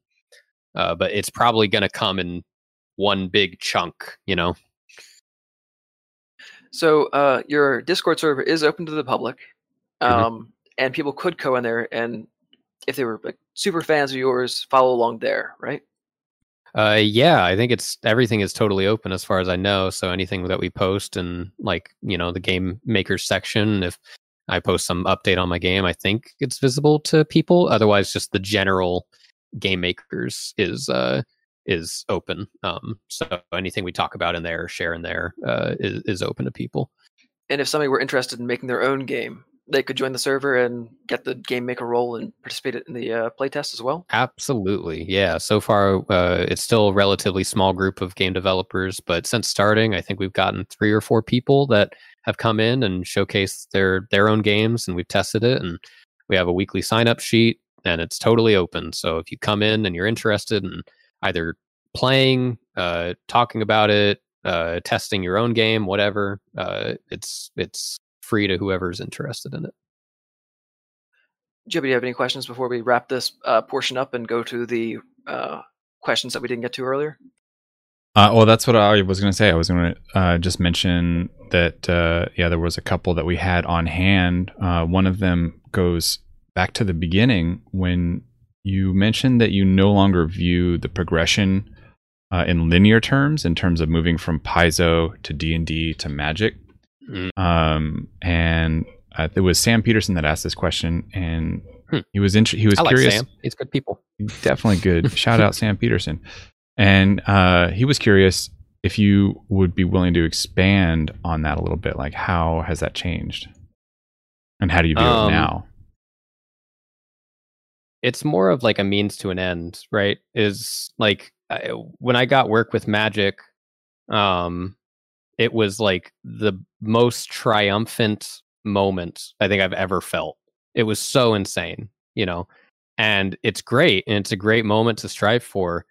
[SPEAKER 2] uh, but it's probably going to come in one big chunk you know
[SPEAKER 3] So, uh, your Discord server is open to the public,
[SPEAKER 2] Mhm.
[SPEAKER 3] um, and people could go in there and, if they were like super fans of yours, follow along there, right?
[SPEAKER 2] uh yeah i think it's everything is totally open as far as i know so anything that we post and like you know the game makers section if i post some update on my game i think it's visible to people otherwise just the general game makers is uh is open um so anything we talk about in there share in there uh is, is open to people
[SPEAKER 3] And if somebody were interested in making their own game, they could join the server and get the game maker role and participate in the uh, playtest as well.
[SPEAKER 2] Absolutely. Yeah. So far, uh, it's still a relatively small group of game developers, but since starting, I think we've gotten three or four people that have come in and showcased their their own games, and we've tested it. And we have a weekly sign up sheet, and it's totally open. So if you come in and you're interested in either playing, uh, talking about it, uh, testing your own game, whatever, uh, it's it's free to whoever's interested in it.
[SPEAKER 3] Jibby, do you have any questions before we wrap this uh, portion up and go to the uh, questions that we didn't get to earlier?
[SPEAKER 1] Uh, well, that's what I was going to say. I was going to uh, just mention that, uh, yeah, there was a couple that we had on hand. Uh, one of them goes back to the beginning when you mentioned that you no longer view the progression uh, in linear terms, in terms of moving from Paizo to D and D to Magic.
[SPEAKER 2] Mm.
[SPEAKER 1] Um, and uh, it was Sam Peterson that asked this question, and
[SPEAKER 2] Hmm.
[SPEAKER 1] he was int- he was
[SPEAKER 2] I like
[SPEAKER 1] curious
[SPEAKER 2] Sam. He's good people.
[SPEAKER 1] definitely good. Shout out Sam Peterson. And uh, he was curious if you would be willing to expand on that a little bit. Like, how has that changed? And how do you view
[SPEAKER 2] Um,
[SPEAKER 1] it now?
[SPEAKER 2] it's more of like a means to an end, right? Is like I, when I got work with Magic, um, it was like the most triumphant moment I think I've ever felt. It was so insane, you know, and it's great and it's a great moment to strive for.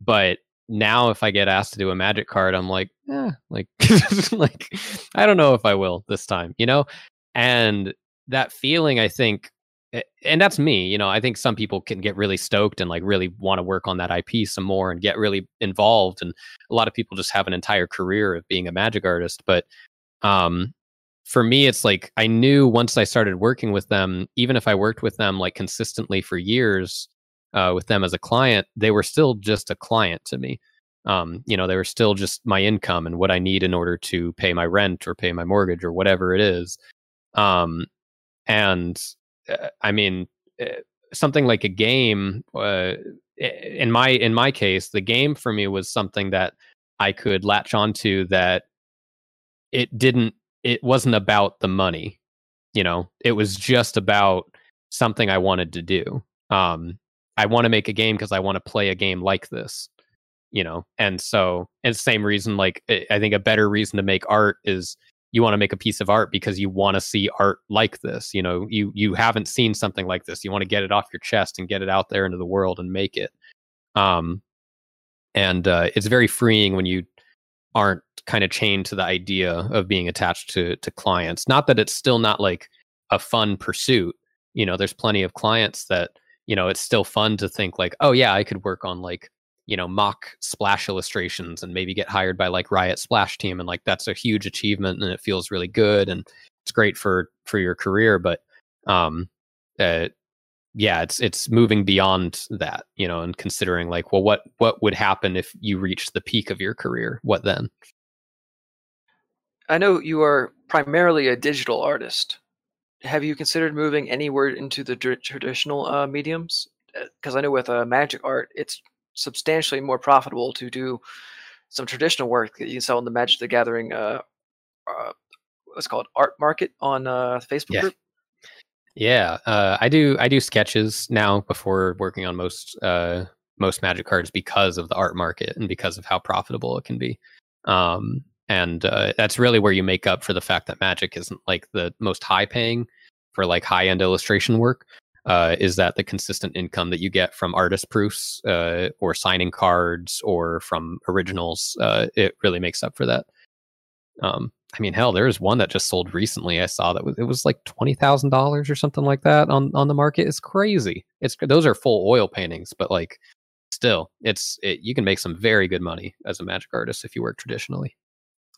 [SPEAKER 2] But now, if I get asked to do a Magic card, I'm like, eh, like, like I don't know if I will this time, you know, and that feeling, I think and that's me you know i think some people can get really stoked and like really want to work on that ip some more and get really involved and a lot of people just have an entire career of being a magic artist but um for me it's like i knew once i started working with them even if i worked with them like consistently for years uh, with them as a client they were still just a client to me. Um, you know they were still just my income and what i need in order to pay my rent or pay my mortgage or whatever it is. Um, and uh, I mean, uh, something like a game. Uh, in my in my case, the game for me was something that I could latch onto. That it didn't. It wasn't about the money. You know, it was just about something I wanted to do. Um, I want to make a game because I want to play a game like this. You know, and so and same reason. Like I I think a better reason to make art is you want to make a piece of art because you want to see art like this you know you you haven't seen something like this. You want to get it off your chest and get it out there into the world and make it. Um and uh, it's very freeing when you aren't kind of chained to the idea of being attached to to clients. Not that it's still not like a fun pursuit you know there's plenty of clients that you know it's still fun to think like oh yeah i could work on like you know mock splash illustrations and maybe get hired by like riot splash team and like that's a huge achievement and it feels really good and it's great for for your career but um uh, yeah it's it's moving beyond that you know and considering like well what what would happen if you reached the peak of your career what then
[SPEAKER 3] I know you are primarily a digital artist. Have you considered moving anywhere into the tr- traditional uh, mediums? Because I know with uh, magic art, it's substantially more profitable to do some traditional work that you can sell in the Magic the Gathering, uh, uh, what's it called art market on uh, Facebook
[SPEAKER 2] Yeah.
[SPEAKER 3] group.
[SPEAKER 2] Yeah, uh, I do. I do sketches now before working on most uh, most Magic cards because of the art market and because of how profitable it can be. Um, and uh, that's really where you make up for the fact that Magic isn't like the most high paying for like high end illustration work. Uh, is that the consistent income that you get from artist proofs uh, or signing cards or from originals? Uh, it really makes up for that. Um, I mean, hell, there is one that just sold recently. I saw that was it was like twenty thousand dollars or something like that on on the market. It's crazy. It's those are full oil paintings, but like still, it's it, you can make some very good money as a magic artist if you work traditionally.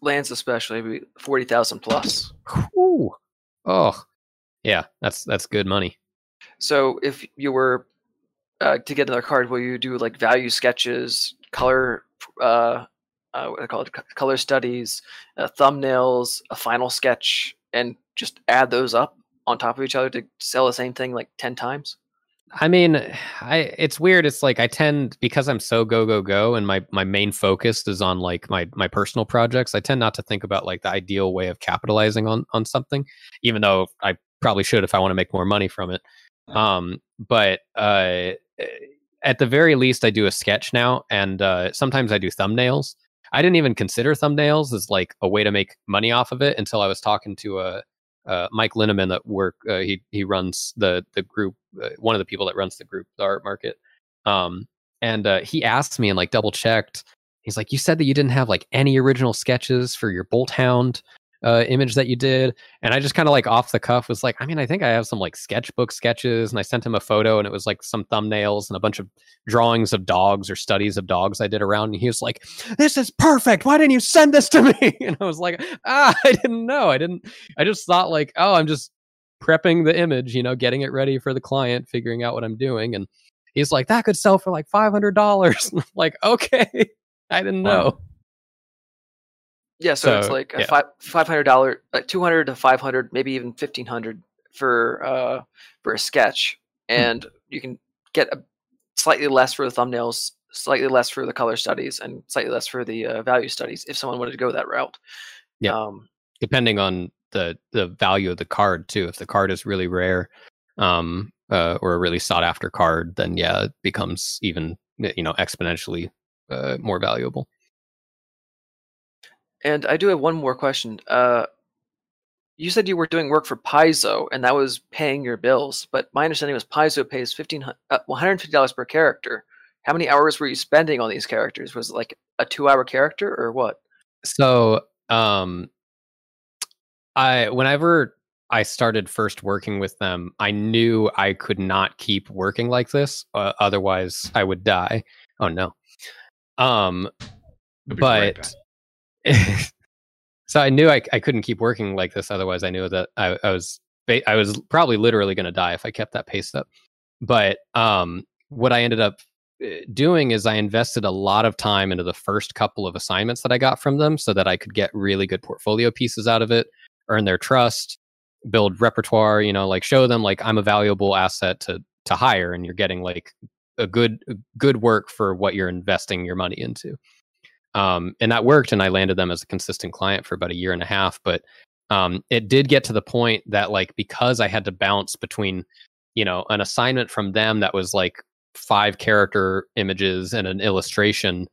[SPEAKER 3] Lands especially maybe forty thousand plus.
[SPEAKER 2] Whew. Oh, yeah, that's that's good money.
[SPEAKER 3] So if you were uh, to get another card, will you do like value sketches, color, uh, uh, what they call it, color studies, uh, thumbnails, a final sketch, and just add those up on top of each other to sell the same thing like ten times?
[SPEAKER 2] I mean, I it's weird. It's like I tend because I'm so go go go, and my my main focus is on like my my personal projects. I tend not to think about like the ideal way of capitalizing on on something, even though I probably should if I want to make more money from it. Um, but uh, at the very least, I do a sketch now, and uh, sometimes I do thumbnails. I didn't even consider thumbnails as like a way to make money off of it until I was talking to a uh, Mike Linneman that work. Uh, he he runs the the group. Uh, one of the people that runs the group, the art market. Um, and uh, he asked me and like double checked. He's like, "You said that you didn't have like any original sketches for your Bolt Hound uh, image that you did," and I just kind of like off the cuff was like, "I mean, I think I have some like sketchbook sketches," and I sent him a photo, and it was like some thumbnails and a bunch of drawings of dogs or studies of dogs I did around. And he was like, "This is perfect. Why didn't you send this to me?" And I was like, "Ah, I didn't know. I didn't. I just thought like, oh, I'm just prepping the image, you know, getting it ready for the client, figuring out what I'm doing." And he's like, "That could sell for like five hundred dollars." like, okay, I didn't
[SPEAKER 1] Wow.
[SPEAKER 3] Yeah, so, it's like a
[SPEAKER 2] yeah.
[SPEAKER 3] five five hundred dollar, like two hundred to five hundred, maybe even fifteen hundred for uh for a sketch,
[SPEAKER 2] Hmm.
[SPEAKER 3] and you can get a slightly less for the thumbnails, slightly less for the color studies, and slightly less for the uh, value studies if someone wanted to go that route.
[SPEAKER 2] Yeah.
[SPEAKER 3] Um,
[SPEAKER 2] depending on the the value of the card too. If the card is really rare, um, uh, or a really sought after card, then yeah, it becomes even you know exponentially uh, more valuable.
[SPEAKER 3] And I do have one more question. Uh, you said you were doing work for Paizo, and that was paying your bills. But my understanding was Paizo pays fifteen uh, one hundred fifty dollars per character. How many hours were you spending on these characters? Was it like a two hour character or what?
[SPEAKER 2] So, um, I whenever I started first working with them, I knew I could not keep working like this, uh, otherwise I would die. Oh no. Um,
[SPEAKER 1] We'll right
[SPEAKER 2] but
[SPEAKER 1] back.
[SPEAKER 2] so I knew I, I couldn't keep working like this. Otherwise, I knew that I, I was I was probably literally going to die if I kept that pace up. But um, what I ended up uh, doing is I invested a lot of time into the first couple of assignments that I got from them, so that I could get really good portfolio pieces out of it, earn their trust, build repertoire. You know, like show them like I'm a valuable asset to to hire, and you're getting like a good good work for what you're investing your money into um, and that worked and i landed them as a consistent client for about a year and a half but um, it did get to the point that like because i had to bounce between you know an assignment from them that was like five character images and an illustration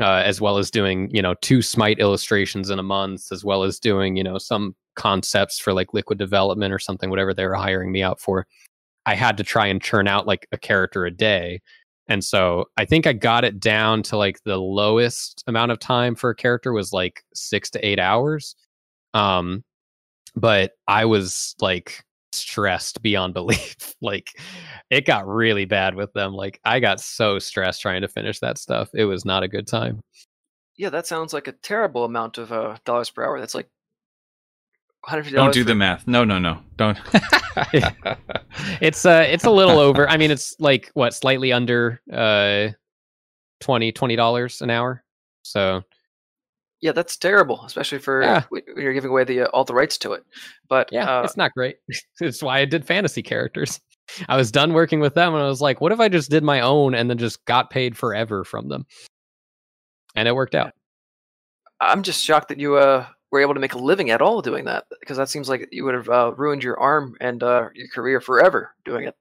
[SPEAKER 2] uh, as well as doing you know two smite illustrations in a month as well as doing you know some concepts for like liquid development or something whatever they were hiring me out for i had to try and churn out like a character a day and so I think I got it down to like the lowest amount of time for a character was like six to eight hours. Um, but I was like stressed beyond belief. like it got really bad with them. Like I got so stressed trying to finish that stuff. It was not a good time.
[SPEAKER 3] Yeah, that sounds like a terrible amount of uh, dollars per hour. That's like 150
[SPEAKER 1] Don't do the math. No, no, no. Don't.
[SPEAKER 2] it's uh it's a little over. I mean it's like what slightly under uh 20 dollars an hour. So
[SPEAKER 3] yeah, that's terrible, especially for
[SPEAKER 2] Yeah.
[SPEAKER 3] when you're giving away the uh, all the rights to it. But
[SPEAKER 2] yeah,
[SPEAKER 3] uh,
[SPEAKER 2] it's not great. it's why I did fantasy characters. I was done working with them and I was like, what if I just did my own and then just got paid forever from them? And it worked out.
[SPEAKER 3] I'm just shocked that you uh, were able to make a living at all doing that, because that seems like you would have uh, ruined your arm and uh, your career forever doing it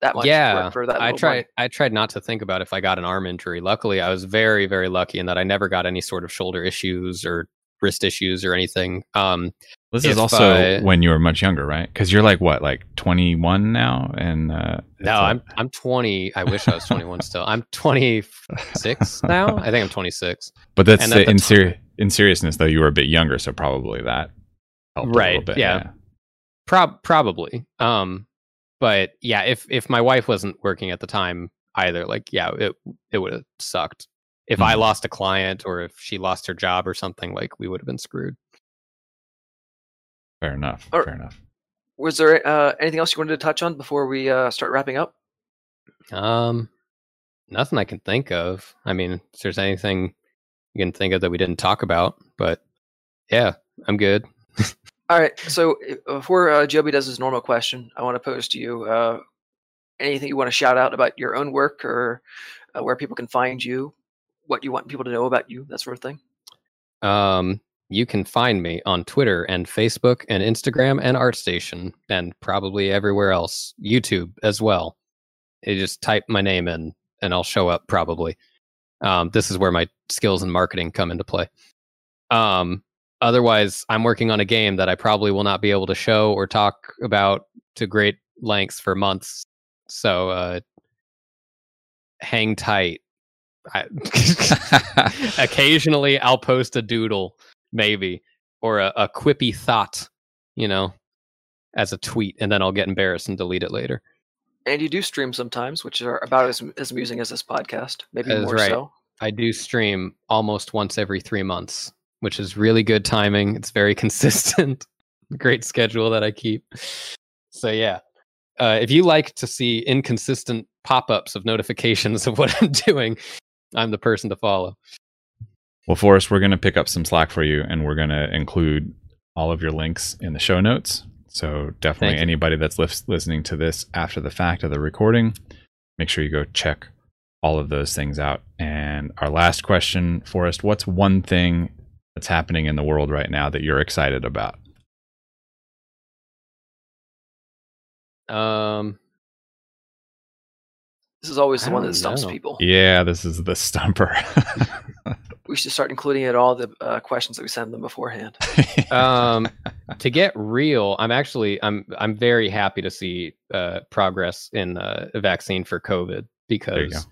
[SPEAKER 3] that much.
[SPEAKER 2] yeah,
[SPEAKER 3] work for that
[SPEAKER 2] I tried.
[SPEAKER 3] money.
[SPEAKER 2] I tried not to think about if I got an arm injury. Luckily, I was very, very lucky in that I never got any sort of shoulder issues or wrist issues or anything. Um,
[SPEAKER 1] this is also
[SPEAKER 2] uh,
[SPEAKER 1] when you were much younger, right? Because you're like what, like 21 now, and uh, it's
[SPEAKER 2] no,
[SPEAKER 1] a-
[SPEAKER 2] I'm I'm 20. I wish I was 21 still. I'm 26 now. I think I'm 26.
[SPEAKER 1] But that's the,
[SPEAKER 2] the
[SPEAKER 1] in,
[SPEAKER 2] ti-
[SPEAKER 1] seri- in seriousness, though, you were a bit younger, so probably that helped a little
[SPEAKER 2] Right,
[SPEAKER 1] bit.
[SPEAKER 2] yeah. Prob probably. Um, but yeah, if if my wife wasn't working at the time either, like yeah, it it would have sucked. If I
[SPEAKER 1] Mhm.
[SPEAKER 2] lost a client or if she lost her job or something, like we would have been screwed.
[SPEAKER 1] Fair enough.
[SPEAKER 3] Or-
[SPEAKER 1] Fair enough.
[SPEAKER 3] Was there uh, anything else you wanted to touch on before we uh, start wrapping up?
[SPEAKER 2] Um, nothing I can think of. I mean, if there's anything you can think of that we didn't talk about, but yeah, I'm good.
[SPEAKER 3] All right. So uh, before uh, Joby does his normal question, I want to pose to you uh, anything you want to shout out about your own work or uh, where people can find you, what you want people to know about you, that sort of thing.
[SPEAKER 2] Um, you can find me on Twitter and Facebook and Instagram and ArtStation and probably everywhere else, YouTube as well. You just type my name in and I'll show up probably. Um, this is where my skills in marketing come into play. Um, otherwise, I'm working on a game that I probably will not be able to show or talk about to great lengths for months. So uh, hang tight. I, occasionally I'll post a doodle, maybe, or a, a quippy thought, you know, as a tweet, and then I'll get embarrassed and delete it later.
[SPEAKER 3] And you do stream sometimes, which are about as, as amusing as this podcast, maybe
[SPEAKER 2] That is
[SPEAKER 3] more
[SPEAKER 2] right.
[SPEAKER 3] so.
[SPEAKER 2] I do stream almost once every three months, which is really good timing. It's very consistent. Great schedule that I keep. So yeah. Uh, if you like to see inconsistent pop-ups of notifications of what I'm doing, I'm the person to follow.
[SPEAKER 1] Well, Forrest, we're going to pick up some slack for you, and we're going to include all of your links in the show notes. So definitely, anybody that's lis- listening to this after the fact of the recording, make sure you go check all of those things out. And our last question, Forrest, what's one thing that's happening in the world right now that you're excited about?
[SPEAKER 2] Um,
[SPEAKER 3] This is always the one that stumps
[SPEAKER 2] know.
[SPEAKER 3] people.
[SPEAKER 1] Yeah, this is the stumper.
[SPEAKER 3] We should start including it in all the uh, questions that we send them beforehand.
[SPEAKER 2] um to get real i'm actually i'm i'm very happy to see uh progress in uh, a vaccine for covid because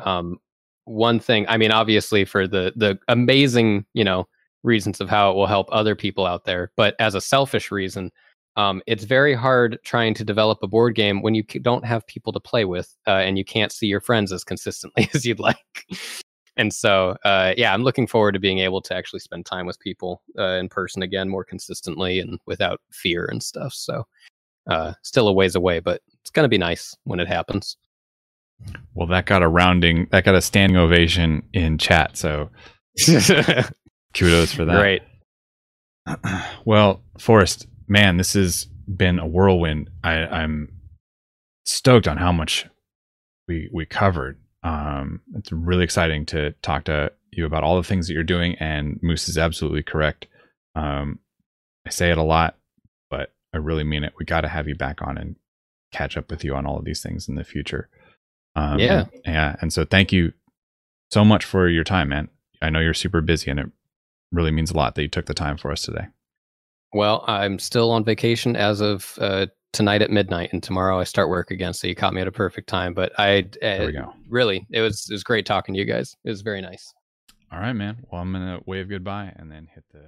[SPEAKER 2] um one thing i mean obviously for the the amazing you know reasons of how it will help other people out there but as a selfish reason um it's very hard trying to develop a board game when you c- don't have people to play with uh, and you can't see your friends as consistently as you'd like and so uh, yeah i'm looking forward to being able to actually spend time with people uh, in person again more consistently and without fear and stuff so uh, still a ways away but it's going to be nice when it happens
[SPEAKER 1] well, that got a rounding, that got a standing ovation in chat. So kudos for that.
[SPEAKER 2] great
[SPEAKER 1] well, Forrest, man, this has been a whirlwind. I, I'm stoked on how much we we covered. Um, it's really exciting to talk to you about all the things that you're doing. And Moose is absolutely correct. Um, I say it a lot, but I really mean it. We got to have you back on and catch up with you on all of these things in the future. Um,
[SPEAKER 2] Yeah.
[SPEAKER 1] yeah. And so, thank you so much for your time, man. I know you're super busy, and it really means a lot that you took the time for us today.
[SPEAKER 2] well i'm still on vacation as of uh, tonight at midnight and tomorrow i start work again so you caught me at a perfect time but i uh, really it was it was great talking to you guys. It was very nice.
[SPEAKER 1] All right, man. Well, I'm gonna wave goodbye and then hit the